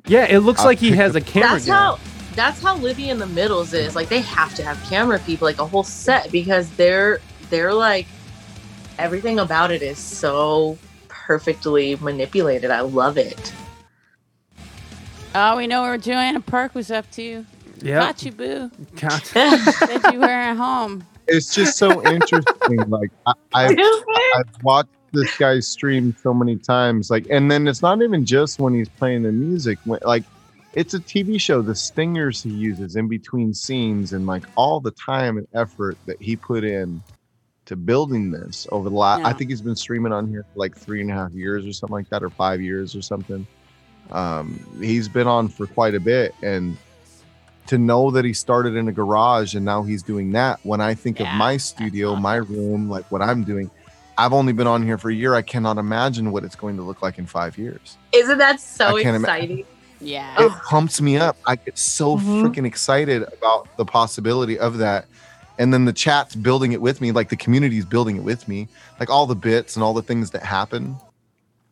yeah. It looks I'll like he has a camera. That's gun. how that's how Livy in the Middles is. Like they have to have camera people, like a whole set, because they're they're like everything about it is so perfectly manipulated. I love it. Oh, we know where Joanna Park was up to. Yeah. Got you, boo. God. Said you were at home. It's just so interesting like I, I've, I've watched this guy's stream so many times like and then it's not even just when he's playing the music when, like it's a tv show the stingers he uses in between scenes and like all the time and effort that he put in to building this over the last i think he's been streaming on here for like three and a half years or something like that or five years or something. Um he's been on for quite a bit and to know that he started in a garage and now he's doing that when i think of my studio awesome. my room like what i'm doing i've only been on here for a year i cannot imagine what it's going to look like in five years Isn't that so I can't ima- exciting? Yeah. it pumps me up i get so Mhm. freaking excited about the possibility of that and then the chat's building it with me like the community's building it with me like all the bits and all the things that happen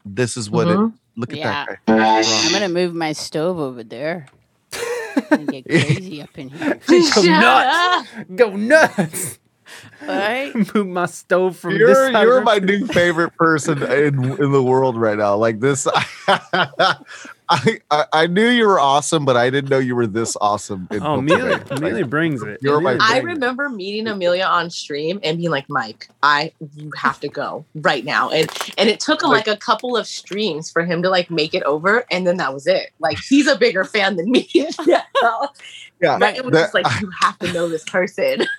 this is what Mhm. it look at Yeah. that guy. I'm gonna move my stove over there. And get crazy up in here. Go nuts. up. Go nuts. Right? Move my stove from this You're side of you're my new favorite person in in the world right now. Like this, I, I I knew you were awesome, but I didn't know you were this awesome. in Oh, Amelia, Amelia brings it. You're my Amelia I remember meeting Amelia on stream and being like, Mike, I you have to go right now. And and it took him like a couple of streams for him to like make it over. And then that was it. Like he's a bigger fan than me. yeah. yeah, But it was that- just like you have to know this person.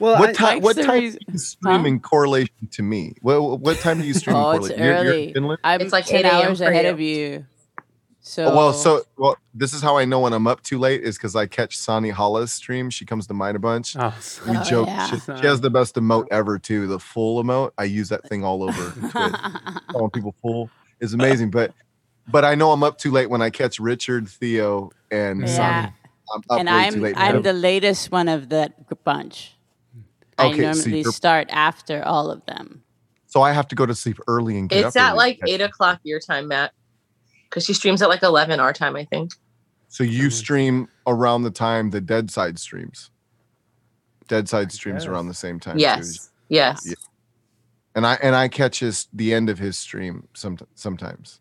Well, what I- time? What time reason- do you stream Huh? correlation to me? What what time do you stream? Oh, it's correlation? You're- you're in early. Finland? I'm It's like 10 8 hours ahead you. of you. So, Oh, well, so well, this is how I know when I'm up too late is because I catch Sonny Hollis stream. She comes to mine a bunch. Oh, We Oh, joke. yeah. She, she has the best emote ever too. The full emote. I use that thing all over. Calling people full is amazing. But but I know I'm up too late when I catch Richard, Theo, and Yeah. Sonny. I'm up and way I'm too late. I'm the latest one of that bunch. I Okay, so normally you're- start after all of them. so I have to go to sleep early and get it's up. at like eight o'clock your time, Matt. Because she streams at like eleven our time, I think. So you mm-hmm. stream around the time the Dead Side streams. Dead Side streams guess. around the same time. too. Yes. Yes. Yeah. and I and I catch his the end of his stream some sometimes,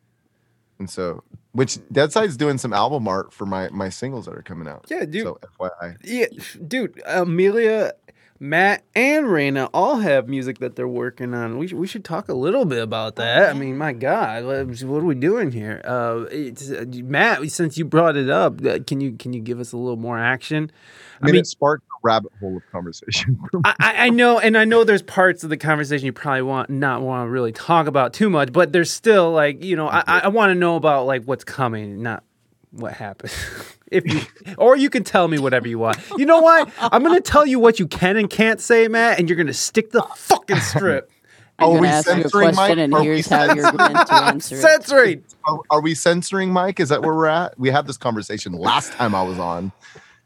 and so which Dead Side's doing some album art for my my singles that are coming out. Yeah, dude. So FYI, Yeah, dude, Amelia, Matt, and Raina all have music that they're working on. We, sh- we should talk a little bit about that. I mean, my God, what, what are we doing here? Uh, it's, uh, Matt, since you brought it up, uh, can you can you give us a little more action? I mean, it sparked a rabbit hole of conversation. I, I I know, and I know there's parts of the conversation you probably want not want to really talk about too much, but there's still like you know I, I want to know about like what's coming, not what happened. if you or you can tell me whatever you want. You know what? I'm gonna tell you what you can and can't say, Matt, and you're gonna stick the fucking strip. I'm Are going we you censoring, Mike? and Are we here's how you're going to answer. Censoring. are, are we censoring Mike? Is that where we're at? We had this conversation last time I was on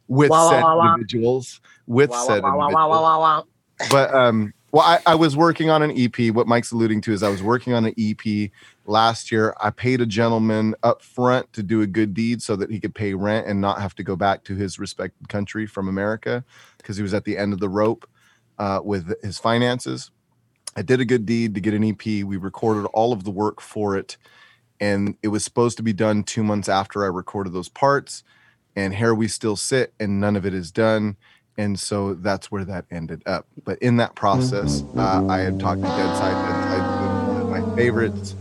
with Wah, wah, said wah, wah. individuals. With Wah, said wah, wah, wah, individuals. wah, wah, wah. but um well I, I was working on an ep what mike's alluding to is i was working on an ep last year i paid a gentleman up front to do a good deed so that he could pay rent and not have to go back to his respected country from america because he was at the end of the rope uh, with his finances i did a good deed to get an ep we recorded all of the work for it and it was supposed to be done two months after i recorded those parts and here we still sit and none of it is done and so that's where that ended up. But in that process, uh, I had talked to Deadside, one of my favorites,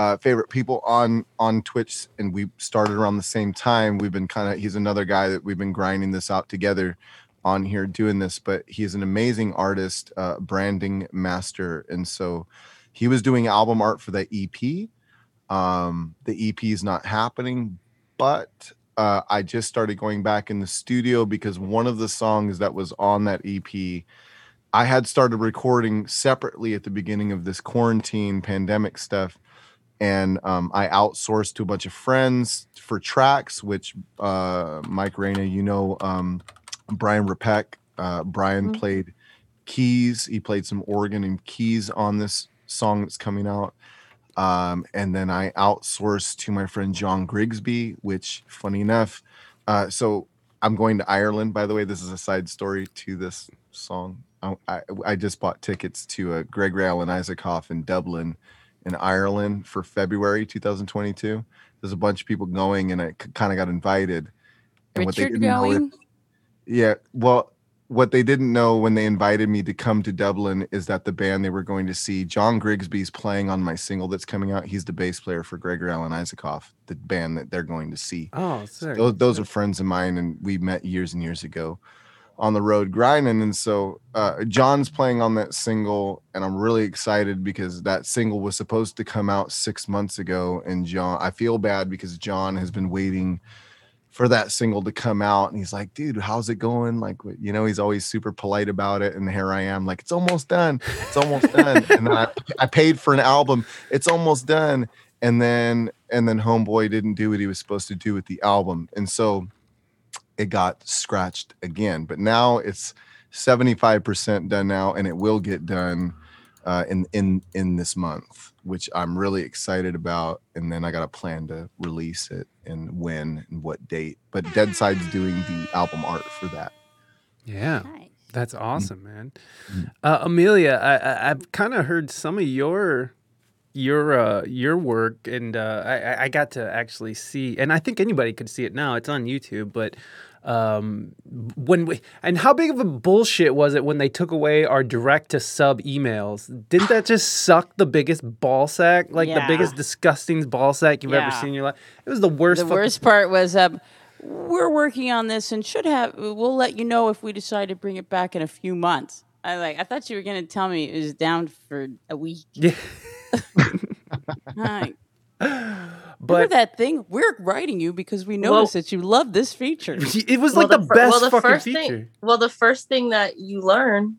uh, favorite people on on Twitch, and we started around the same time. We've been kind of he's another guy that we've been grinding this out together on here doing this, but he's an amazing artist, uh, branding master, and so he was doing album art for the EP. Um, the EP is not happening, but uh, I just started going back in the studio because one of the songs that was on that EP, I had started recording separately at the beginning of this quarantine pandemic stuff. And um, I outsourced to a bunch of friends for tracks, which uh, Mike Raina, you know, um, Brian Rapek. Uh, Brian played keys. He played some organ and keys on this song that's coming out. Um, and then I outsourced to my friend John Grigsby, which, funny enough, uh, so I'm going to Ireland. By the way, this is a side story to this song. I, I, I just bought tickets to a Gregory Alan Isakov in Dublin, in Ireland, for February 2022. There's a bunch of people going, and I kind of got invited. And what they Richard didn't know is- yeah. Well, what they didn't know when they invited me to come to Dublin is that the band they were going to see, John Grigsby's playing on my single that's coming out. He's the bass player for Gregory Alan Isakov, the band that they're going to see. Oh, sick. Those, those are friends of mine, and we met years and years ago on the road grinding. And so uh, John's playing on that single, and I'm really excited because that single was supposed to come out six months ago. And John, I feel bad because John has been waiting for that single to come out and he's like dude how's it going like you know he's always super polite about it and here i am like it's almost done it's almost done and I, I paid for an album it's almost done and then and then homeboy didn't do what he was supposed to do with the album and so it got scratched again but now it's 75% done now and it will get done uh, in in in this month which i'm really excited about and then i got a plan to release it and when and what date but dead side's doing the album art for that yeah. That's awesome, man. Uh, Amelia, I, I, I've kind of heard some of your your uh, your work, and uh, I, I- I got to actually see, and I think anybody could see it now. It's on YouTube, but um, when we and how big of a bullshit was it when they took away our direct to sub emails? Didn't that just suck the biggest ball sack, like the biggest disgusting ball sack you've ever seen in your life? It was the worst. The fucking- worst part was um, we're working on this and should have. We'll let you know if we decide to bring it back in a few months. I like. I thought you were gonna tell me it was down for a week. Yeah. Hi. But Remember that thing? We're writing you because we noticed that you love this feature. it was Well, like the, fir- best well, the fucking first feature. Thing, well, the first thing that you learn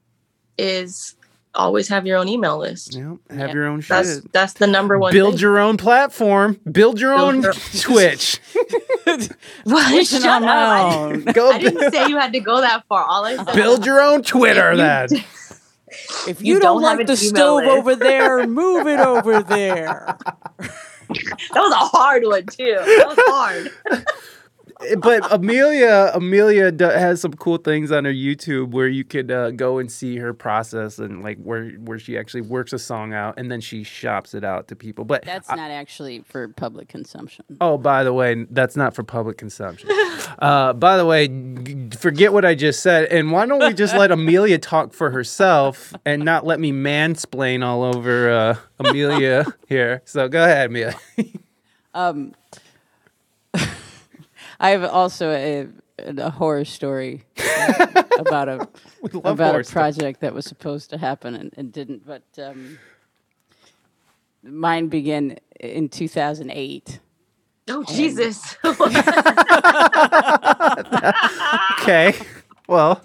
is always have your own email list. Yep, have Yeah. your own shit. That's that's the number one. Build thing. your own platform. Build your Build own your- Twitch. What? Listen Shut on up. my I didn't, Go I didn't say you had to go that far. All I said build your own Twitter you then. If You you, don't, don't like the stove list. over there, move it over there. that was a hard one too. That was hard. but Amelia, Amelia has some cool things on her YouTube where you could uh, go and see her process and like where where she actually works a song out and then she shops it out to people. But That's not actually for public consumption. Oh, by the way, that's not for public consumption. uh, by the way, g- forget what I just said, and why don't we just let Amelia talk for herself and not let me mansplain all over uh, Amelia here? So go ahead, Amelia. Um, I have also a, a horror story about a about horror a stuff. project that was supposed to happen and, and didn't. But um, mine began in 2008. Oh Jesus! okay, well,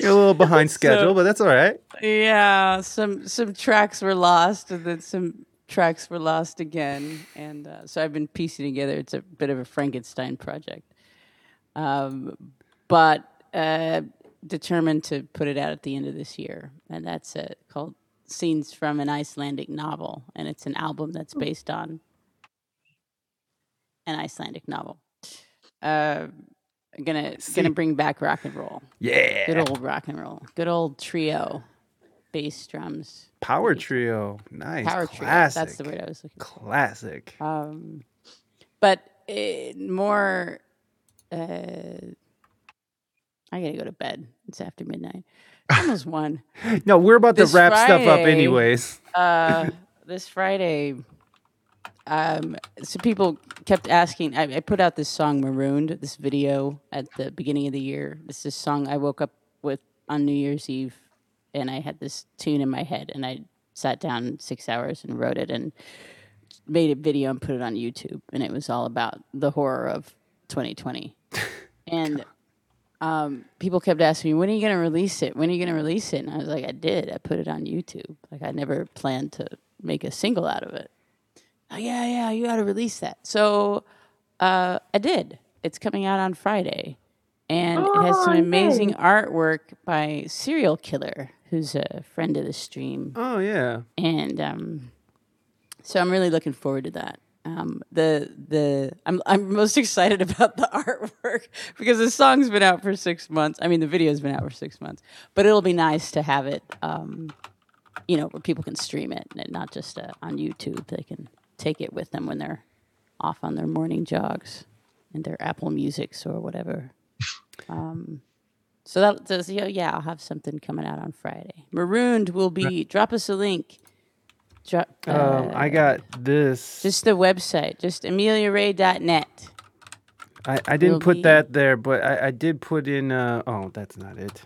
you're a little behind schedule, So- but that's all right. Yeah, some some tracks were lost, and then some tracks were lost again, and uh, so I've been piecing together. It's a bit of a Frankenstein project, um, but uh, determined to put it out at the end of this year, and that's it. called "Scenes from an Icelandic Novel," and it's an album that's based on an Icelandic novel. Uh, gonna gonna bring back rock and roll. Yeah, Good old rock and roll. Good old trio. Bass drums. power trio, nice, Power trio. classic, That's the word I was looking for. classic. Um, but uh, more. Uh, I gotta go to bed. It's after midnight. It's almost one. No, we're about to This wrap stuff up, anyways. Uh, this Friday, um, so people kept asking. I, I put out this song "Marooned," this video at the beginning of the year. This is a song I woke up with on New Year's Eve, and I had this tune in my head, and I sat down six hours and wrote it and made a video and put it on YouTube, and it was all about the horror of 2020, and. Um, people kept asking me, when are you going to release it? When are you going to release it? And I was like, I did. I put it on YouTube. Like, I never planned to make a single out of it. Oh, yeah, yeah, you got to release that. So uh, I did. It's coming out on Friday. And it has some Oh, amazing artwork by Serial Killer, who's a friend of the stream. Oh yeah, And um, so I'm really looking forward to that. Um, the the I'm I'm most excited about the artwork because the song's been out for six months. I mean, the video's been out for six months, but it'll be nice to have it, um, you know, where people can stream it and not just uh, on YouTube. They can take it with them when they're off on their morning jogs and their Apple Musics or whatever. Um, so that does yeah, yeah, I'll have something coming out on Friday. Marooned will be. Drop us a link. Drop. um, I uh, got this. just the website, just ameliaray.net. I, I didn't put be- that there, but I, I did put in. Uh, oh, that's not it.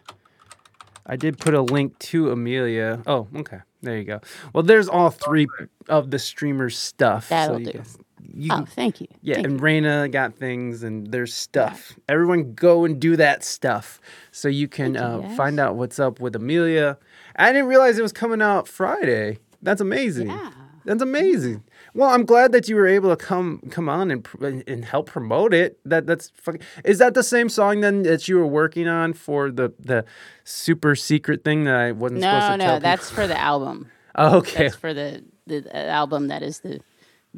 I did put a link to Amelia. Oh, okay. There you go. Well, there's all three of the streamers' stuff. That'll you do. can- you Oh, thank you. yeah, Thank and. Raina got things, and there's stuff. Everyone go and do that stuff so you can you, uh, find out what's up with Amelia. I didn't realize it was coming out Friday. That's amazing. Yeah. That's amazing. Well, I'm glad that you were able to come come on and and and help promote it. That that's fucking. Is that the same song then that you were working on for the the super secret thing that I wasn't supposed No, to no, tell that's for the album. Oh, okay. That's for the, the the album that is the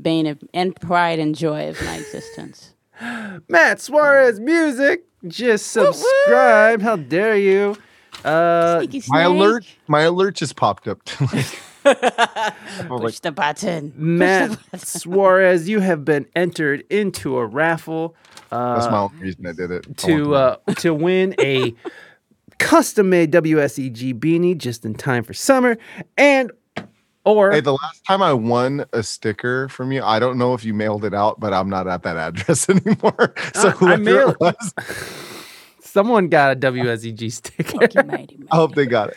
bane of and pride and joy of my existence. Matt Suarez music. Just subscribe. How dare you? Uh, Sneaky My alert, my alert just popped up. Push the button. Push the Matt button. Suarez, you have been entered into a raffle. Uh, That's my only reason I did it. To uh, to win a custom made WSEG beanie just in time for summer, and or Hey, the last time I won a sticker from you, I don't know if you mailed it out, but I'm not at that address anymore. So Uh, I whoever mailed- it was, someone got a WSEG sticker. Mighty, mighty, I hope they got it.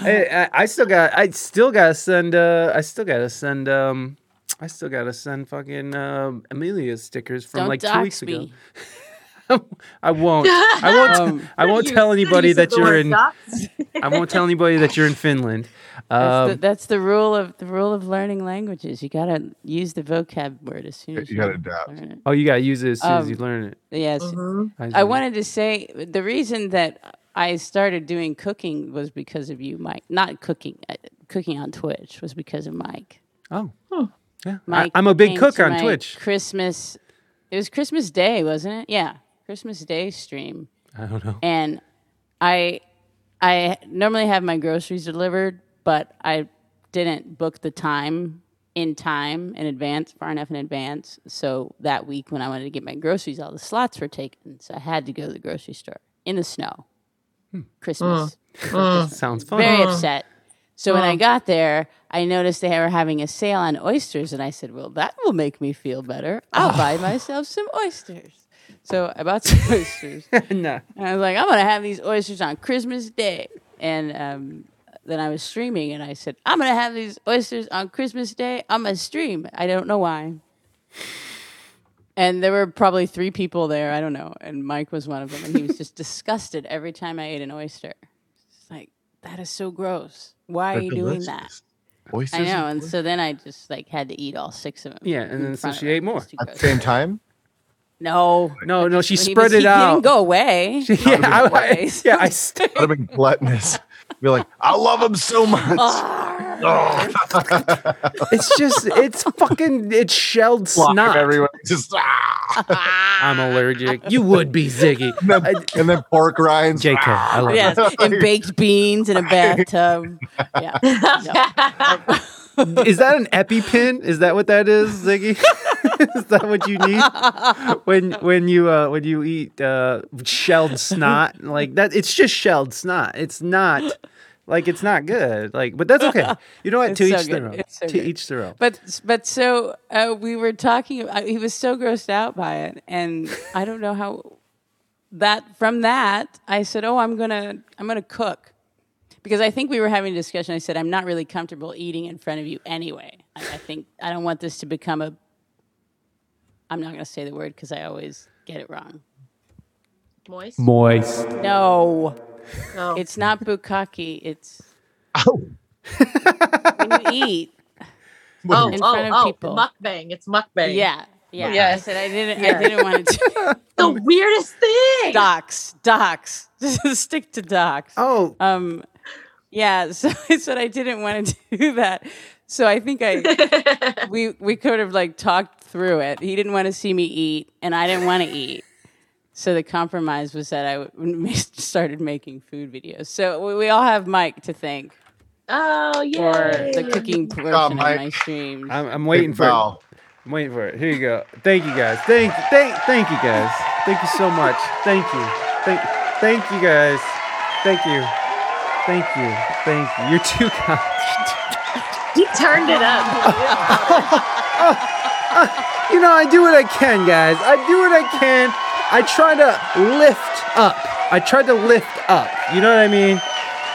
I, I, I still got I still gotta send uh I still gotta send um I still gotta send fucking um Amelia's stickers from Don't like two dox weeks ago. I won't. I won't. Um, I won't tell anybody that you're in. I won't tell anybody that you're in Finland. That's, Um, the, that's the rule of the rule of learning languages. You gotta use the vocab word as soon as You you, gotta adapt. learn it. oh, you gotta use it as soon as you Um, learn it. Yes, Mhm. I wanted to say the reason that I started doing cooking was because of you, Mike. Not cooking, uh, cooking on Twitch was because of Mike. Oh, yeah. I, Mike I'm a big came cook on Twitch. Christmas. It was Christmas Day, wasn't it? Yeah, Christmas Day stream. I don't know. and I I normally have my groceries delivered, but I didn't book the time in time in advance, far enough in advance. So that week when I wanted to get my groceries, all the slots were taken. So I had to go to the grocery store in the snow. Christmas. Mm. Mm. Sounds fun. Very mm. upset. So when I got there, I noticed they were having a sale on oysters, and I said, "Well, that will make me feel better. I'll buy oh. myself some oysters." So I bought some oysters. no. And I was like, I'm gonna have these oysters on Christmas Day. And um, then I was streaming, and I said, I'm gonna have these oysters on Christmas Day on my stream. I don't know why. And there were probably three people there. I don't know. And Mike was one of them, and he was just disgusted every time I ate an oyster. It's like that is so gross. Why are They're you doing that? Oysters I know. And so then I just like had to eat all six of them. Yeah, and then so she ate more. It was too at the same time. No, No, no, she He spread was- it he out. Didn't go away. yeah, I, I, yeah, I st- I'd have been gluttonous. Be like, I love him so much. Oh. it's just it's fucking it's shelled Flock of snot. everyone just ah. I'm allergic. You would be Ziggy. and, then, and then pork rinds. JK, I love yes, and baked beans in a bathtub. Yeah. No. Is that an EpiPen? Is that what that is, Ziggy? is that what you need when when you uh when you eat uh shelled snot like that? It's just shelled snot. It's not like it's not good. Like, but that's okay. You know what? To so each their own. So to good. each their own. But but so uh, we were talking. Uh, he was so grossed out by it, and I don't know how. That from that, I said, "Oh, I'm gonna I'm gonna cook," because I think we were having a discussion. I said, "I'm not really comfortable eating in front of you anyway. I, I think I don't want this to become a." I'm not gonna say the word because I always get it wrong. Moist. Moist. No, No. it's not bukkake. It's Oh. when you eat. oh, in oh, front of oh, people. mukbang. It's mukbang. Yeah, yeah. I Yes. said I didn't. Yes. I didn't want to. The weirdest thing. docs, docs. Just stick to docs. Oh, Um, yeah. So I said I didn't want to do that. So I think I we we could have like talked through it. He didn't want to see me eat, and I didn't want to eat. So the compromise was that I w- started making food videos. So we, we all have Mike to thank Oh yeah. for the cooking portion of Mike. my streams. I'm, I'm waiting Big for it. I'm waiting for it. Here you go. Thank you guys. Thank thank thank you guys. Thank you so much. Thank you. Thank thank you guys. Thank you. Thank you. Thank you. You're too kind. He turned it up. You know, I do what I can, guys. I do what I can. I try to lift up. I try to lift up. You know what I mean?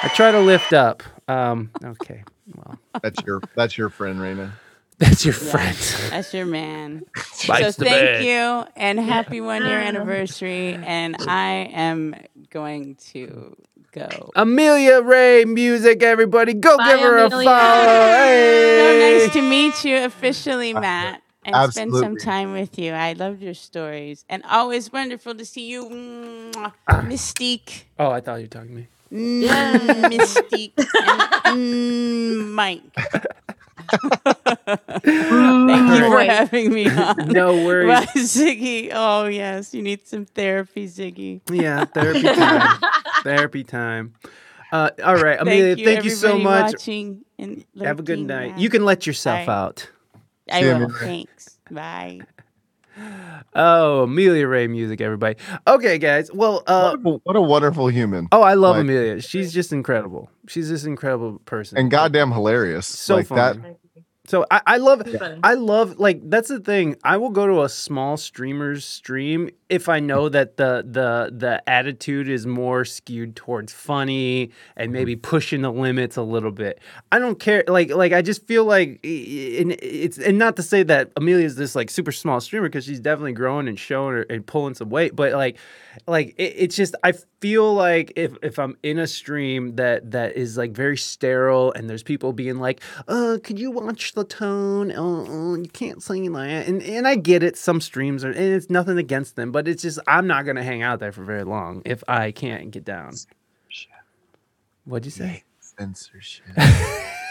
I try to lift up. Um, okay. Well, That's your that's your friend, Raina. that's your friend. That's your man. so thank bed. you and happy one year anniversary. And I am going to go. Amelia Ray Music, everybody. Go Bye, give her a Amelia. follow. So Hey. nice to meet you officially, Matt. And spend some time with you. I loved your stories. And always wonderful to see you, Mwah. Mystique. Oh, I thought you were talking to me. Mm, Mystique. And, mm, Mike. Thank you for having me on. No worries. Bye, Ziggy. Oh, yes. You need some therapy, Ziggy. Yeah, therapy time. therapy time. Uh, all right, Amelia, thank you, thank you so much. Watching and Have a good night. Bye. You can let yourself Bye. out. I See will. Amelia. Thanks. Bye. Oh, Amelia Ray music, everybody. Okay, guys. Well, uh, what, a, what a wonderful human. oh, I love Like- Amelia. She's just incredible. She's this incredible person. and goddamn hilarious. so like funny. that. So I, I love Yeah. I love like that's the thing. I will go to a small streamer's stream if I know that the the the attitude is more skewed towards funny and mm-hmm. maybe pushing the limits a little bit. I don't care like like I just feel like and it's and not to say that Amelia's this like super small streamer because she's definitely growing and showing her and pulling some weight, but like like it, it's just I feel like if if I'm in a stream that that is like very sterile and there's people being like, uh, could you watch the tone? Oh, oh, you can't sing like that. And and I get it. Some streams are, and it's nothing against them, but it's just I'm not gonna hang out there for very long if I can't get down. What'd you say? Censorship.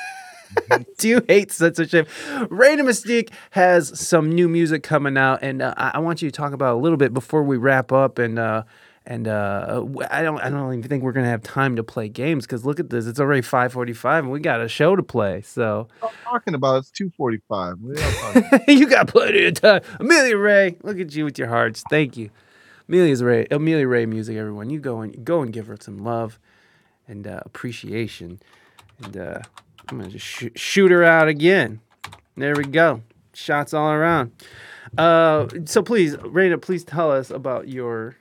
Do you hate censorship? And Mystique has some new music coming out, and uh, I I want you to talk about a little bit before we wrap up. And uh, and uh, I don't I don't even think we're gonna have time to play games because look at this, it's already five forty five, and we got a show to play. So I'm talking about it's 245. Y'all talking about? you got plenty of time. Amelia Ray, look at you with your hearts. Thank you. Amelia's Ray, Amelia Ray music, everyone. You go and go and give her some love and uh, appreciation. And uh, I'm gonna just sh- shoot her out again. There we go. Shots all around. Uh, so please, Raina, please tell us about your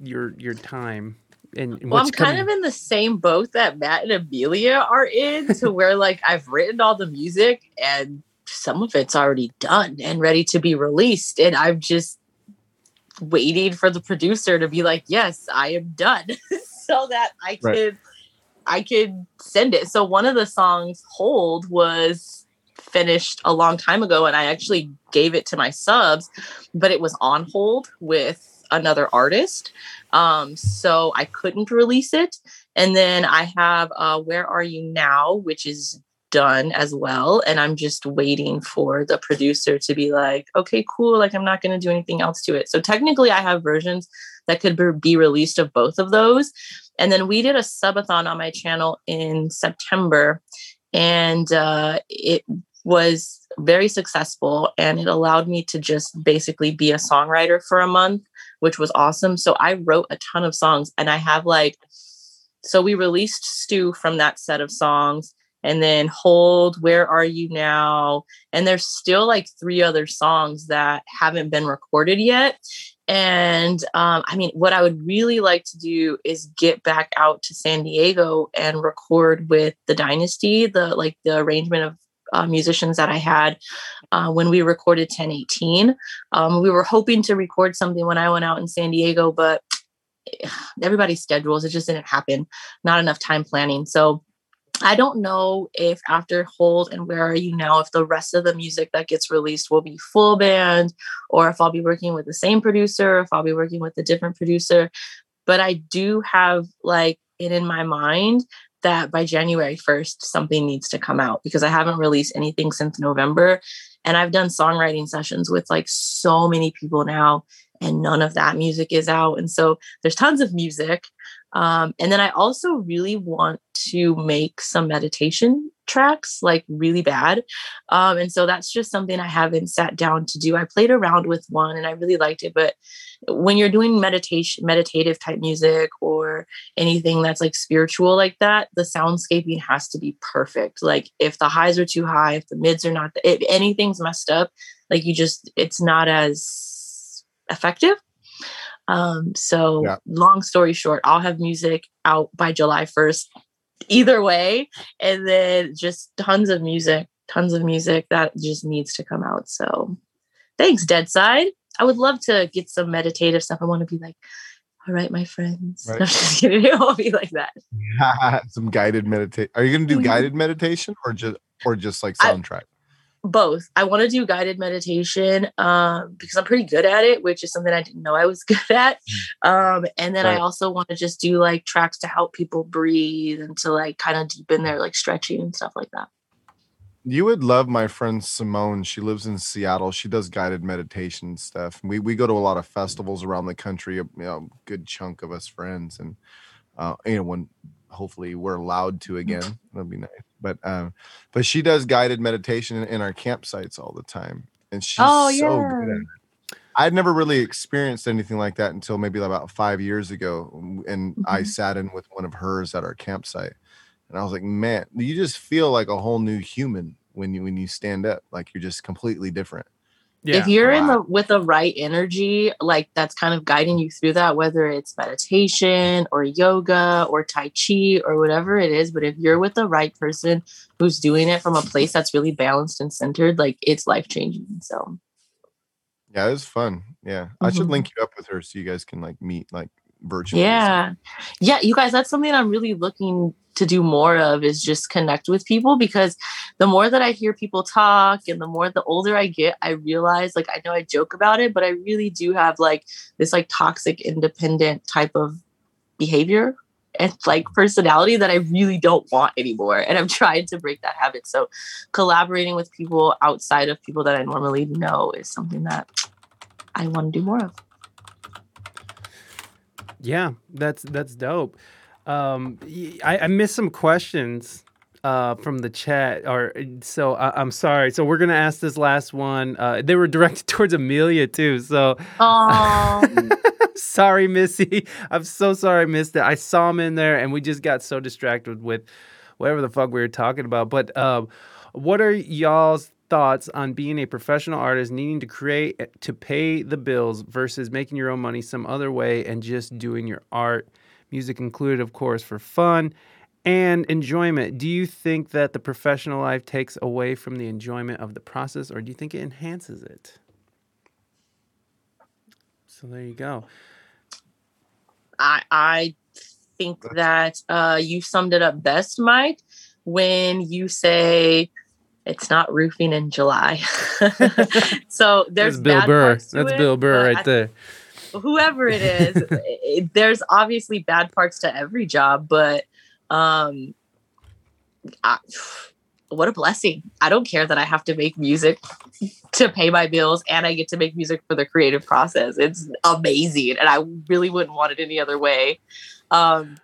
your your time and and Well, I'm kind coming. of in the same boat that Matt and Amelia are in, to where like I've written all the music and some of it's already done and ready to be released. And I'm just waiting for the producer to be like, yes, I am done. so that I Right. could I could send it. So one of the songs, Hold, was finished a long time ago and I actually gave it to my subs, but it was on hold with another artist. Um, so I couldn't release it. And then I have uh, Where Are You Now, which is done as well. And I'm just waiting for the producer to be like, okay, cool. Like, I'm not going to do anything else to it. So technically, I have versions that could be- be released of both of those. And then we did a subathon on my channel in September, and uh, it was very successful. And it allowed me to just basically be a songwriter for a month, which was awesome. So I wrote a ton of songs, and I have like, so we released Stew from that set of songs. And then Hold, Where Are You Now? And there's still like three other songs that haven't been recorded yet. And um, I mean, what I would really like to do is get back out to San Diego and record with the Dynasty, the like the arrangement of uh, musicians that I had uh, when we recorded 1018. Um, we were hoping to record something when I went out in San Diego, but everybody's schedules, it just didn't happen. Not enough time planning. So I don't know if after Hold and Where Are You Now, if the rest of the music that gets released will be full band or if I'll be working with the same producer, if I'll be working with a different producer. But I do have like it in my mind that by January 1st, something needs to come out because I haven't released anything since November. And I've done songwriting sessions with like so many people now, and none of that music is out. And so there's tons of music. Um, and then I also really want to make some meditation tracks, like really bad. Um, and so that's just something I haven't sat down to do. I played around with one and I really liked it. But when you're doing meditation, meditative type music or anything that's like spiritual like that, the soundscaping has to be perfect. Like if the highs are too high, if the mids are not, if anything's messed up, like you just, it's not as effective. Um, so Yeah. long story short, I'll have music out by July 1st, either way, and then just tons of music, tons of music that just needs to come out. So thanks, Dead Side. I would love to get some meditative stuff. I want to be like, all right, my friends. Right. No, just kidding. It won't be like that. Some guided meditation. Are you going to do Mhm. guided meditation or just or just like I- soundtrack? Both. I want to do guided meditation um, because I'm pretty good at it, which is something I didn't know I was good at. Um, and then I also want to just do like tracks to help people breathe and to like kind of deepen their like stretching and stuff like that. You would love my friend Simone. She lives in Seattle. She does guided meditation stuff. We we go to a lot of festivals around the country. A you know, good chunk of us friends, and uh, you know when hopefully we're allowed to again. That'll be nice. But um, but she does guided meditation in, in our campsites all the time, and she's Oh, so yeah. good at it. I'd never really experienced anything like that until maybe about five years ago, and I Mhm. sat in with one of hers at our campsite, and I was like, man, you just feel like a whole new human when you when you stand up, like you're just completely different. Yeah. if you're in the with the right energy like that's kind of guiding you through that whether it's meditation or yoga or tai chi or whatever it is but if you're with the right person who's doing it from a place that's really balanced and centered like it's life changing so Yeah, it was fun. Yeah, I should Mhm. link you up with her so you guys can like meet like virtually. yeah. Yeah you guys that's something i'm really looking to do more of is just connect with people because the more that i hear people talk and the more the older i get i realize like i know i joke about it but i really do have like this like toxic independent type of behavior and like personality that i really don't want anymore and i'm trying to break that habit. So collaborating with people outside of people that i normally know is something that i want to do more of Yeah, that's that's dope. Um, I, I missed some questions uh, from the chat, or so I, I'm sorry. So we're gonna ask this last one. Uh, they were directed towards Amelia too. So sorry, Missy. I'm so sorry I missed it. I saw him in there, and we just got so distracted with whatever the fuck we were talking about. But um, what are y'all's thoughts on being a professional artist, needing to create eh, to pay the bills versus making your own money some other way and just doing your art? Music included, of course, for fun and enjoyment. Do you think that the professional life takes away from the enjoyment of the process, or do you think it enhances it? So there you go. I I think that uh, you summed it up best, Mike, when you say it's not roofing in July. so there's That's Bill bad Burr. That's it, Bill Burr right I- there. Whoever it is, it- there's obviously bad parts to every job, but um, I, what a blessing! I don't care that I have to make music to pay my bills and I get to make music for the creative process. It's amazing. And I really wouldn't want it any other way. Um,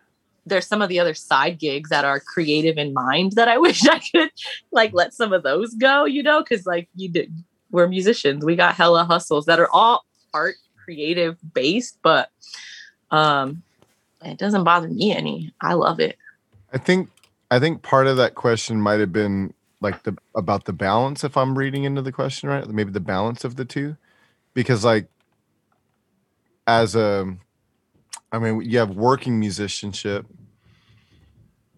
there's some of the other side gigs that are creative in mind that I wish I could like let some of those go, you know, because like you did, we're musicians. We got hella hustles that are all art creative based, but um it doesn't bother me any. I love it. I think I think part of that question might have been like the about the balance if I'm reading into the question right, maybe the balance of the two because like as a I mean you have working musicianship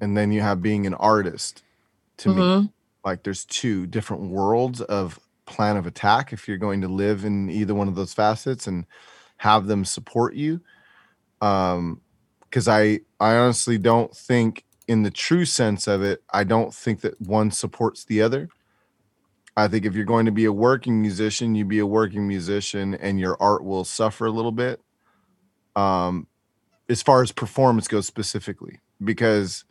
and then you have being an artist to me. Mhm. like there's two different worlds of plan of attack. If you're going to live in either one of those facets and have them support you um because i i honestly don't think in the true sense of it i don't think that one supports the other. I think if you're going to be a working musician you be a working musician and your art will suffer a little bit. Um as far as performance goes specifically because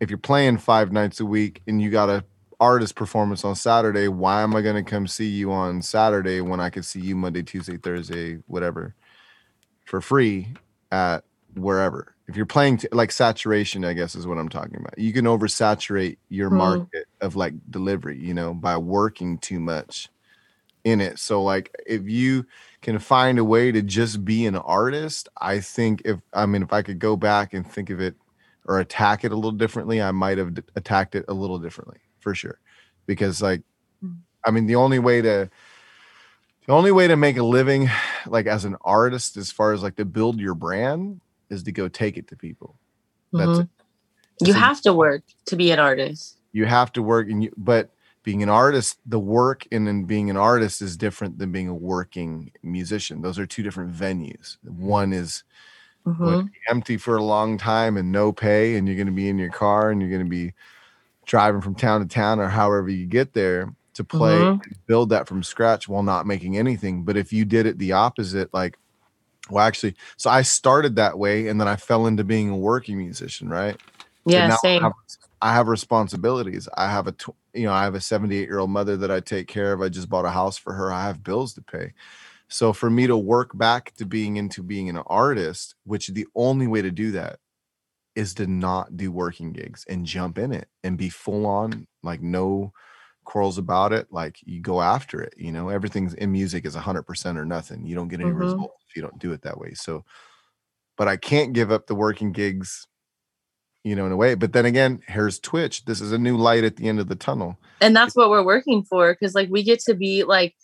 if you're playing five nights a week and you got a artist performance on Saturday, why am I going to come see you on Saturday when I could see you Monday, Tuesday, Thursday, whatever, for free at wherever? If you're playing t- like saturation, I guess is what I'm talking about. You can oversaturate your Hmm. market of like delivery, you know, by working too much in it. So like if you can find a way to just be an artist, I think if I mean if I could go back and think of it or attack it a little differently, I might have d- attacked it a little differently for sure. Because like Mm. I mean the only way to the only way to make a living like as an artist as far as like to build your brand is to go take it to people. That's Mhm. it. You So have to work to be an artist. you have to work and you but being an artist the work and then being an artist is different than being a working musician those are two different venues one is Mhm. be empty for a long time and no pay and you're going to be in your car and you're going to be driving from town to town or however you get there to play Mhm. build that from scratch while not making anything but if you did it the opposite like well actually so i started that way and then i fell into being a working musician right Yeah, same. I have, I have responsibilities. I have a, you know, I have a 78 year old mother that I take care of. I just bought a house for her. I have bills to pay. So for me to work back to being into being an artist, which the only way to do that is to not do working gigs and jump in it and be full on, like no quarrels about it. Like you go after it. You know, everything's in music is hundred percent or nothing. You don't get any Mhm. results if you don't do it that way. So, but I can't give up the working gigs, you know, in a way. But then again, here's Twitch. This is a new light at the end of the tunnel. and that's what we're working for because like we get to be like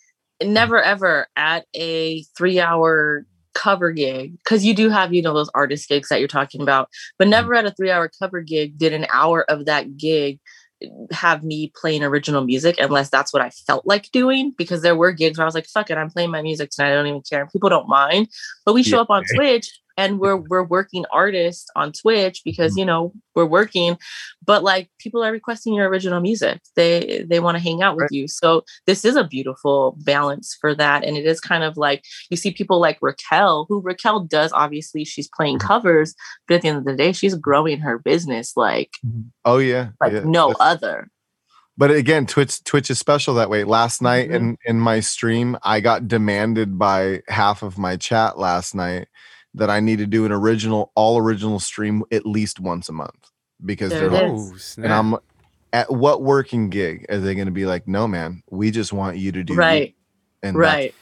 never ever at a three hour cover gig because you do have you know those artist gigs that you're talking about but mm-hmm. never at a three hour cover gig did an hour of that gig have me playing original music unless that's what I felt like doing because there were gigs where I was like fuck it I'm playing my music tonight I don't even care and people don't mind but we show Yeah. up on Twitch and we're mm-hmm. we're working artists on Twitch because you mm-hmm. know we're working but like people are requesting your original music they they want to hang out with Right. you so this is a beautiful balance for that and it is kind of like you see people like raquel who raquel does obviously she's playing mm-hmm. covers but at the end of the day she's growing her business like Oh yeah, like yeah. no That's- other But again, Twitch Twitch is special that way. Last night Mhm. in in my stream, I got demanded by half of my chat last night that I need to do an original all original stream at least once a month because There they're it like, is. Oh, and. I'm at what working gig are they going to be like? No, man, we just want you to do right and right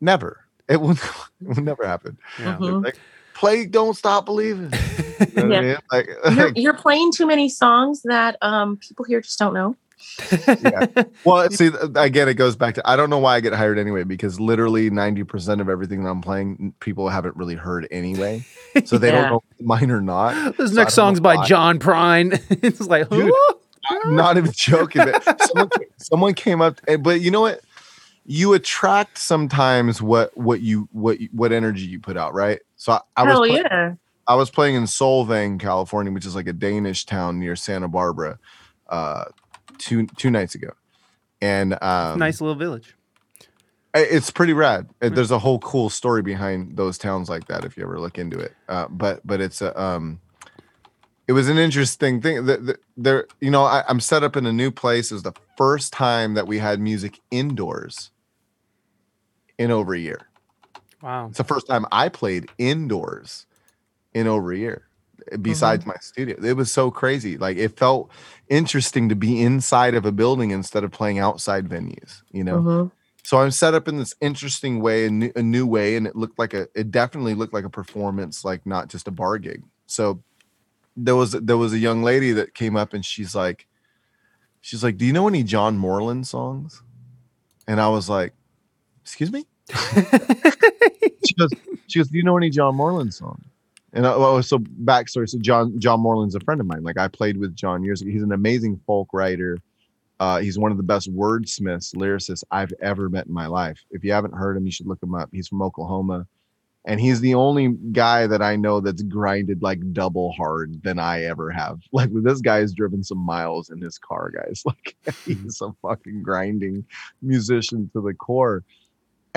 never. It will, it will never happen. Yeah. Mhm. Like play, don't stop believing. You know what I Yeah. mean? Like, you're, like, you're playing too many songs that um people here just don't know Well, see, again, it goes back to I don't know why I get hired anyway because literally ninety percent of everything that I'm playing, people haven't really heard anyway, so they Yeah. don't know mine or not. This So next don't song's by why. John Prine. it's like, Dude. huh? I'm not even joking. That someone, someone came up, eh, but you know what? You attract sometimes what what you what you- what energy you put out, right? So I, I was play- yeah I was playing in Solvang, California, which is like a Danish town near Santa Barbara, uh, two two nights ago, and um, nice little village. It's pretty rad. Uh, There's a whole cool story behind those towns like that if you ever look into it. Uh, but but it's a um, it was an interesting thing. That that there, you know, I, I'm set up in a new place. It was the first time that we had music indoors in over a year. Wow. It's the first time I played indoors in over a year. Besides my studio, it was so crazy. Like it felt interesting to be inside of a building instead of playing outside venues. You know. Mhm. So I'm set up in this interesting way, a new, a new way, and it looked like a, it definitely looked like a performance, like not just a bar gig. So there was there was a young lady that came up and she's like, she's like, "Do you know any John Moreland songs?" And I was like, "Excuse me." she goes, she goes, "Do you know any John Moreland songs?" And I, well, so backstory. So John John Moreland's a friend of mine. Like I played with John years ago. He's an amazing folk writer. Uh, he's one of the best wordsmiths, lyricists I've ever met in my life. If you haven't heard him, you should look him up. He's from Oklahoma, and he's the only guy that I know that's grinded like double hard than I ever have. Like this guy has driven some miles in his car, guys. Like he's a fucking grinding musician to the core.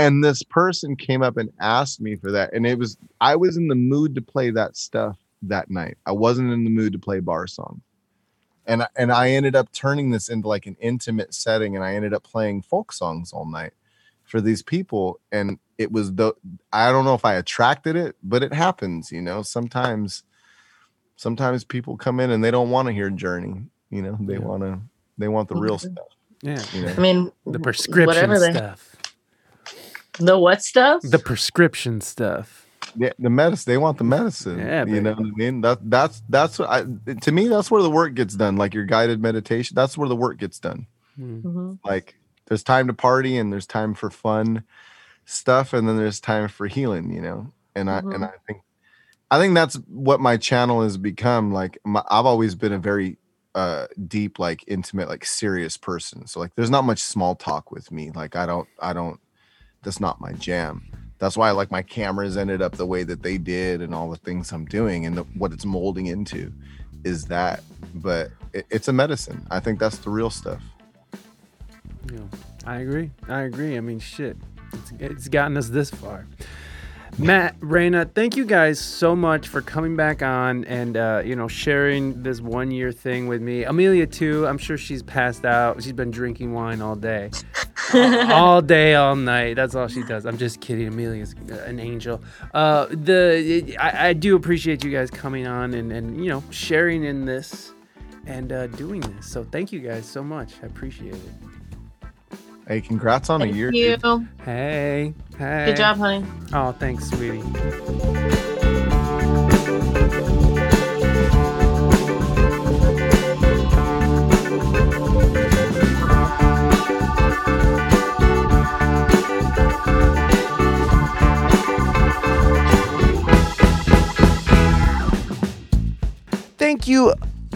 And this person came up and asked me for that, and it was I was in the mood to play that stuff that night. I wasn't in the mood to play bar songs and I- and I ended up turning this into like an intimate setting, and I ended up playing folk songs all night for these people, and it was the I don't know if I attracted it, but it happens, you know. Sometimes, sometimes people come in and they don't want to hear Journey, you know. They Yeah. want to they want the real stuff, Yeah. you know. i mean The prescription whatever they stuff. The what stuff The prescription stuff. Yeah, the medicine. They want the medicine. Yeah, you know what I mean. That that's that's what I. To me, that's where the work gets done. Like your guided meditation. That's where the work gets done. Hmm. Mhm. like there's time to party and there's time for fun stuff and then there's time for healing you know and i and Mhm. i think i think that's what my channel has become like my, i've always been a very uh deep like intimate like serious person so like there's not much small talk with me like i don't i don't that's not my jam that's why like my cameras ended up the way that they did and all the things i'm doing and the, what it's molding into is that but it, it's a medicine i think that's the real stuff Yeah, I agree. I agree. I mean, shit, it's, it's gotten us this far. Matt, Raina, thank you guys so much for coming back on and uh, you know sharing this one year thing with me. Amelia too. I'm sure she's passed out. She's been drinking wine all day. all day, all night. That's all she does. I'm just kidding. Amelia's an angel. Uh, the I, I do appreciate you guys coming on and, and you know sharing in this and uh, doing this. So thank you guys so much. I appreciate it. Hey, congrats on a Thank year. you. dude. Hey, hey. Good job, honey. Oh, thanks, sweetie. Thank you,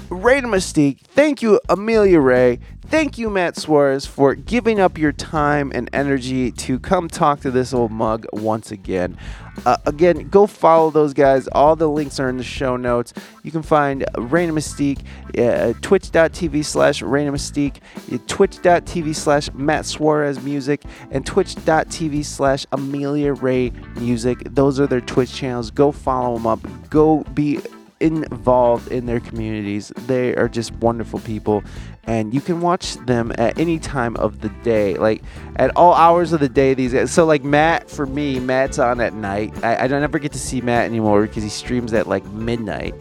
Ray Mystique. Thank you, Amelia Ray. Thank you, Matt Suarez, for giving up your time and energy to come talk to this old mug once again. Uh, again, go follow those guys. All the links are in the show notes. You can find Raina Mystique, uh, twitch.tv slash Raina Mystique, twitch.tv slash Matt Suarez Music, and twitch.tv slash Amelia Ray Music. Those are their Twitch channels. Go follow them up. Go be involved in their communities. They are just wonderful people, and you can watch them at any time of the day, like at all hours of the day. These guys. So like Matt, for me, Matt's on at night. I, I don't ever get to see Matt anymore because he streams at like midnight.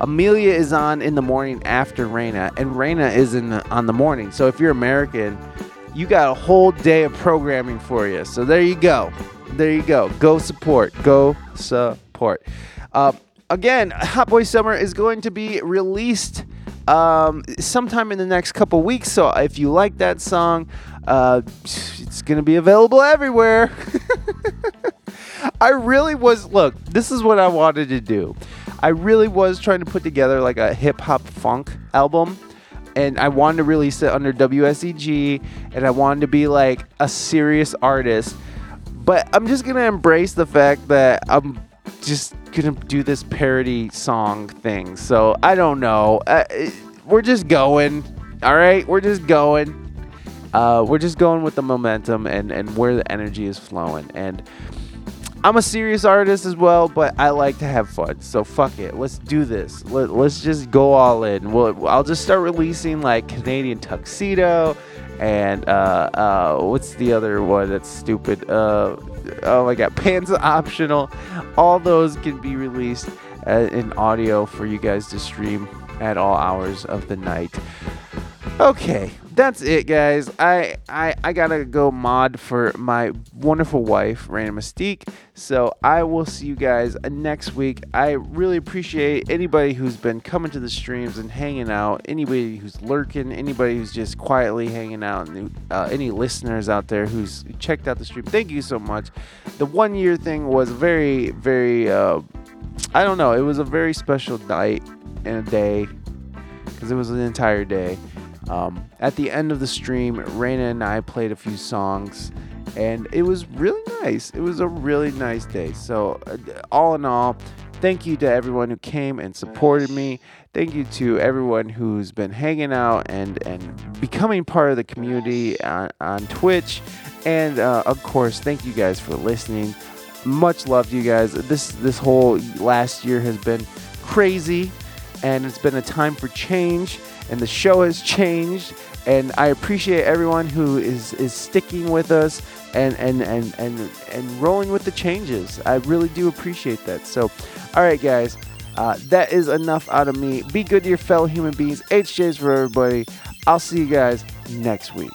Amelia is on in the morning after Raina, and Raina is in the, on the morning. So if you're American, you got a whole day of programming for you. So there you go. There you go. Go support. Go support. Uh, again, Hot Boy Summer is going to be released um, sometime in the next couple weeks. So if you like that song, uh, it's going to be available everywhere. I really was. Look, this is what I wanted to do. I really was trying to put together like a hip hop funk album. And I wanted to release it under WSEG, and I wanted to be like a serious artist. But I'm just gonna embrace the fact that I'm just gonna do this parody song thing. So I don't know. Uh, we're just going. All right, we're just going. Uh, we're just going with the momentum and and where the energy is flowing. And I'm a serious artist as well, but I like to have fun. So fuck it. Let's do this. Let, let's just go all in. We'll, I'll just start releasing like Canadian Tuxedo and uh, uh, what's the other one that's stupid? Oh my god, Panza Optional. All those can be released uh, in audio for you guys to stream at all hours of the night. Okay, that's it, guys. I, I I gotta go mod for my wonderful wife, Raina Mystique. So I will see you guys next week. I really appreciate anybody who's been coming to the streams and hanging out. Anybody who's lurking. Anybody who's just quietly hanging out. And uh, any listeners out there who's checked out the stream. Thank you so much. The one year thing was very very. Uh, I don't know. It was a very special night and a day because it was an entire day. Um, at the end of the stream, Raina and I played a few songs, and it was really nice. It was a really nice day. So, uh, all in all, thank you to everyone who came and supported me. Thank you to everyone who's been hanging out and, and becoming part of the community on, on Twitch. And uh, of course, thank you guys for listening. Much love to you guys. This this whole last year has been crazy and it's been a time for change and the show has changed and I appreciate everyone who is is sticking with us and and and and, and rolling with the changes. I really do appreciate that. So, all right, guys, uh, that is enough out of me. Be good to your fellow human beings. HJ's for everybody. I'll see you guys next week.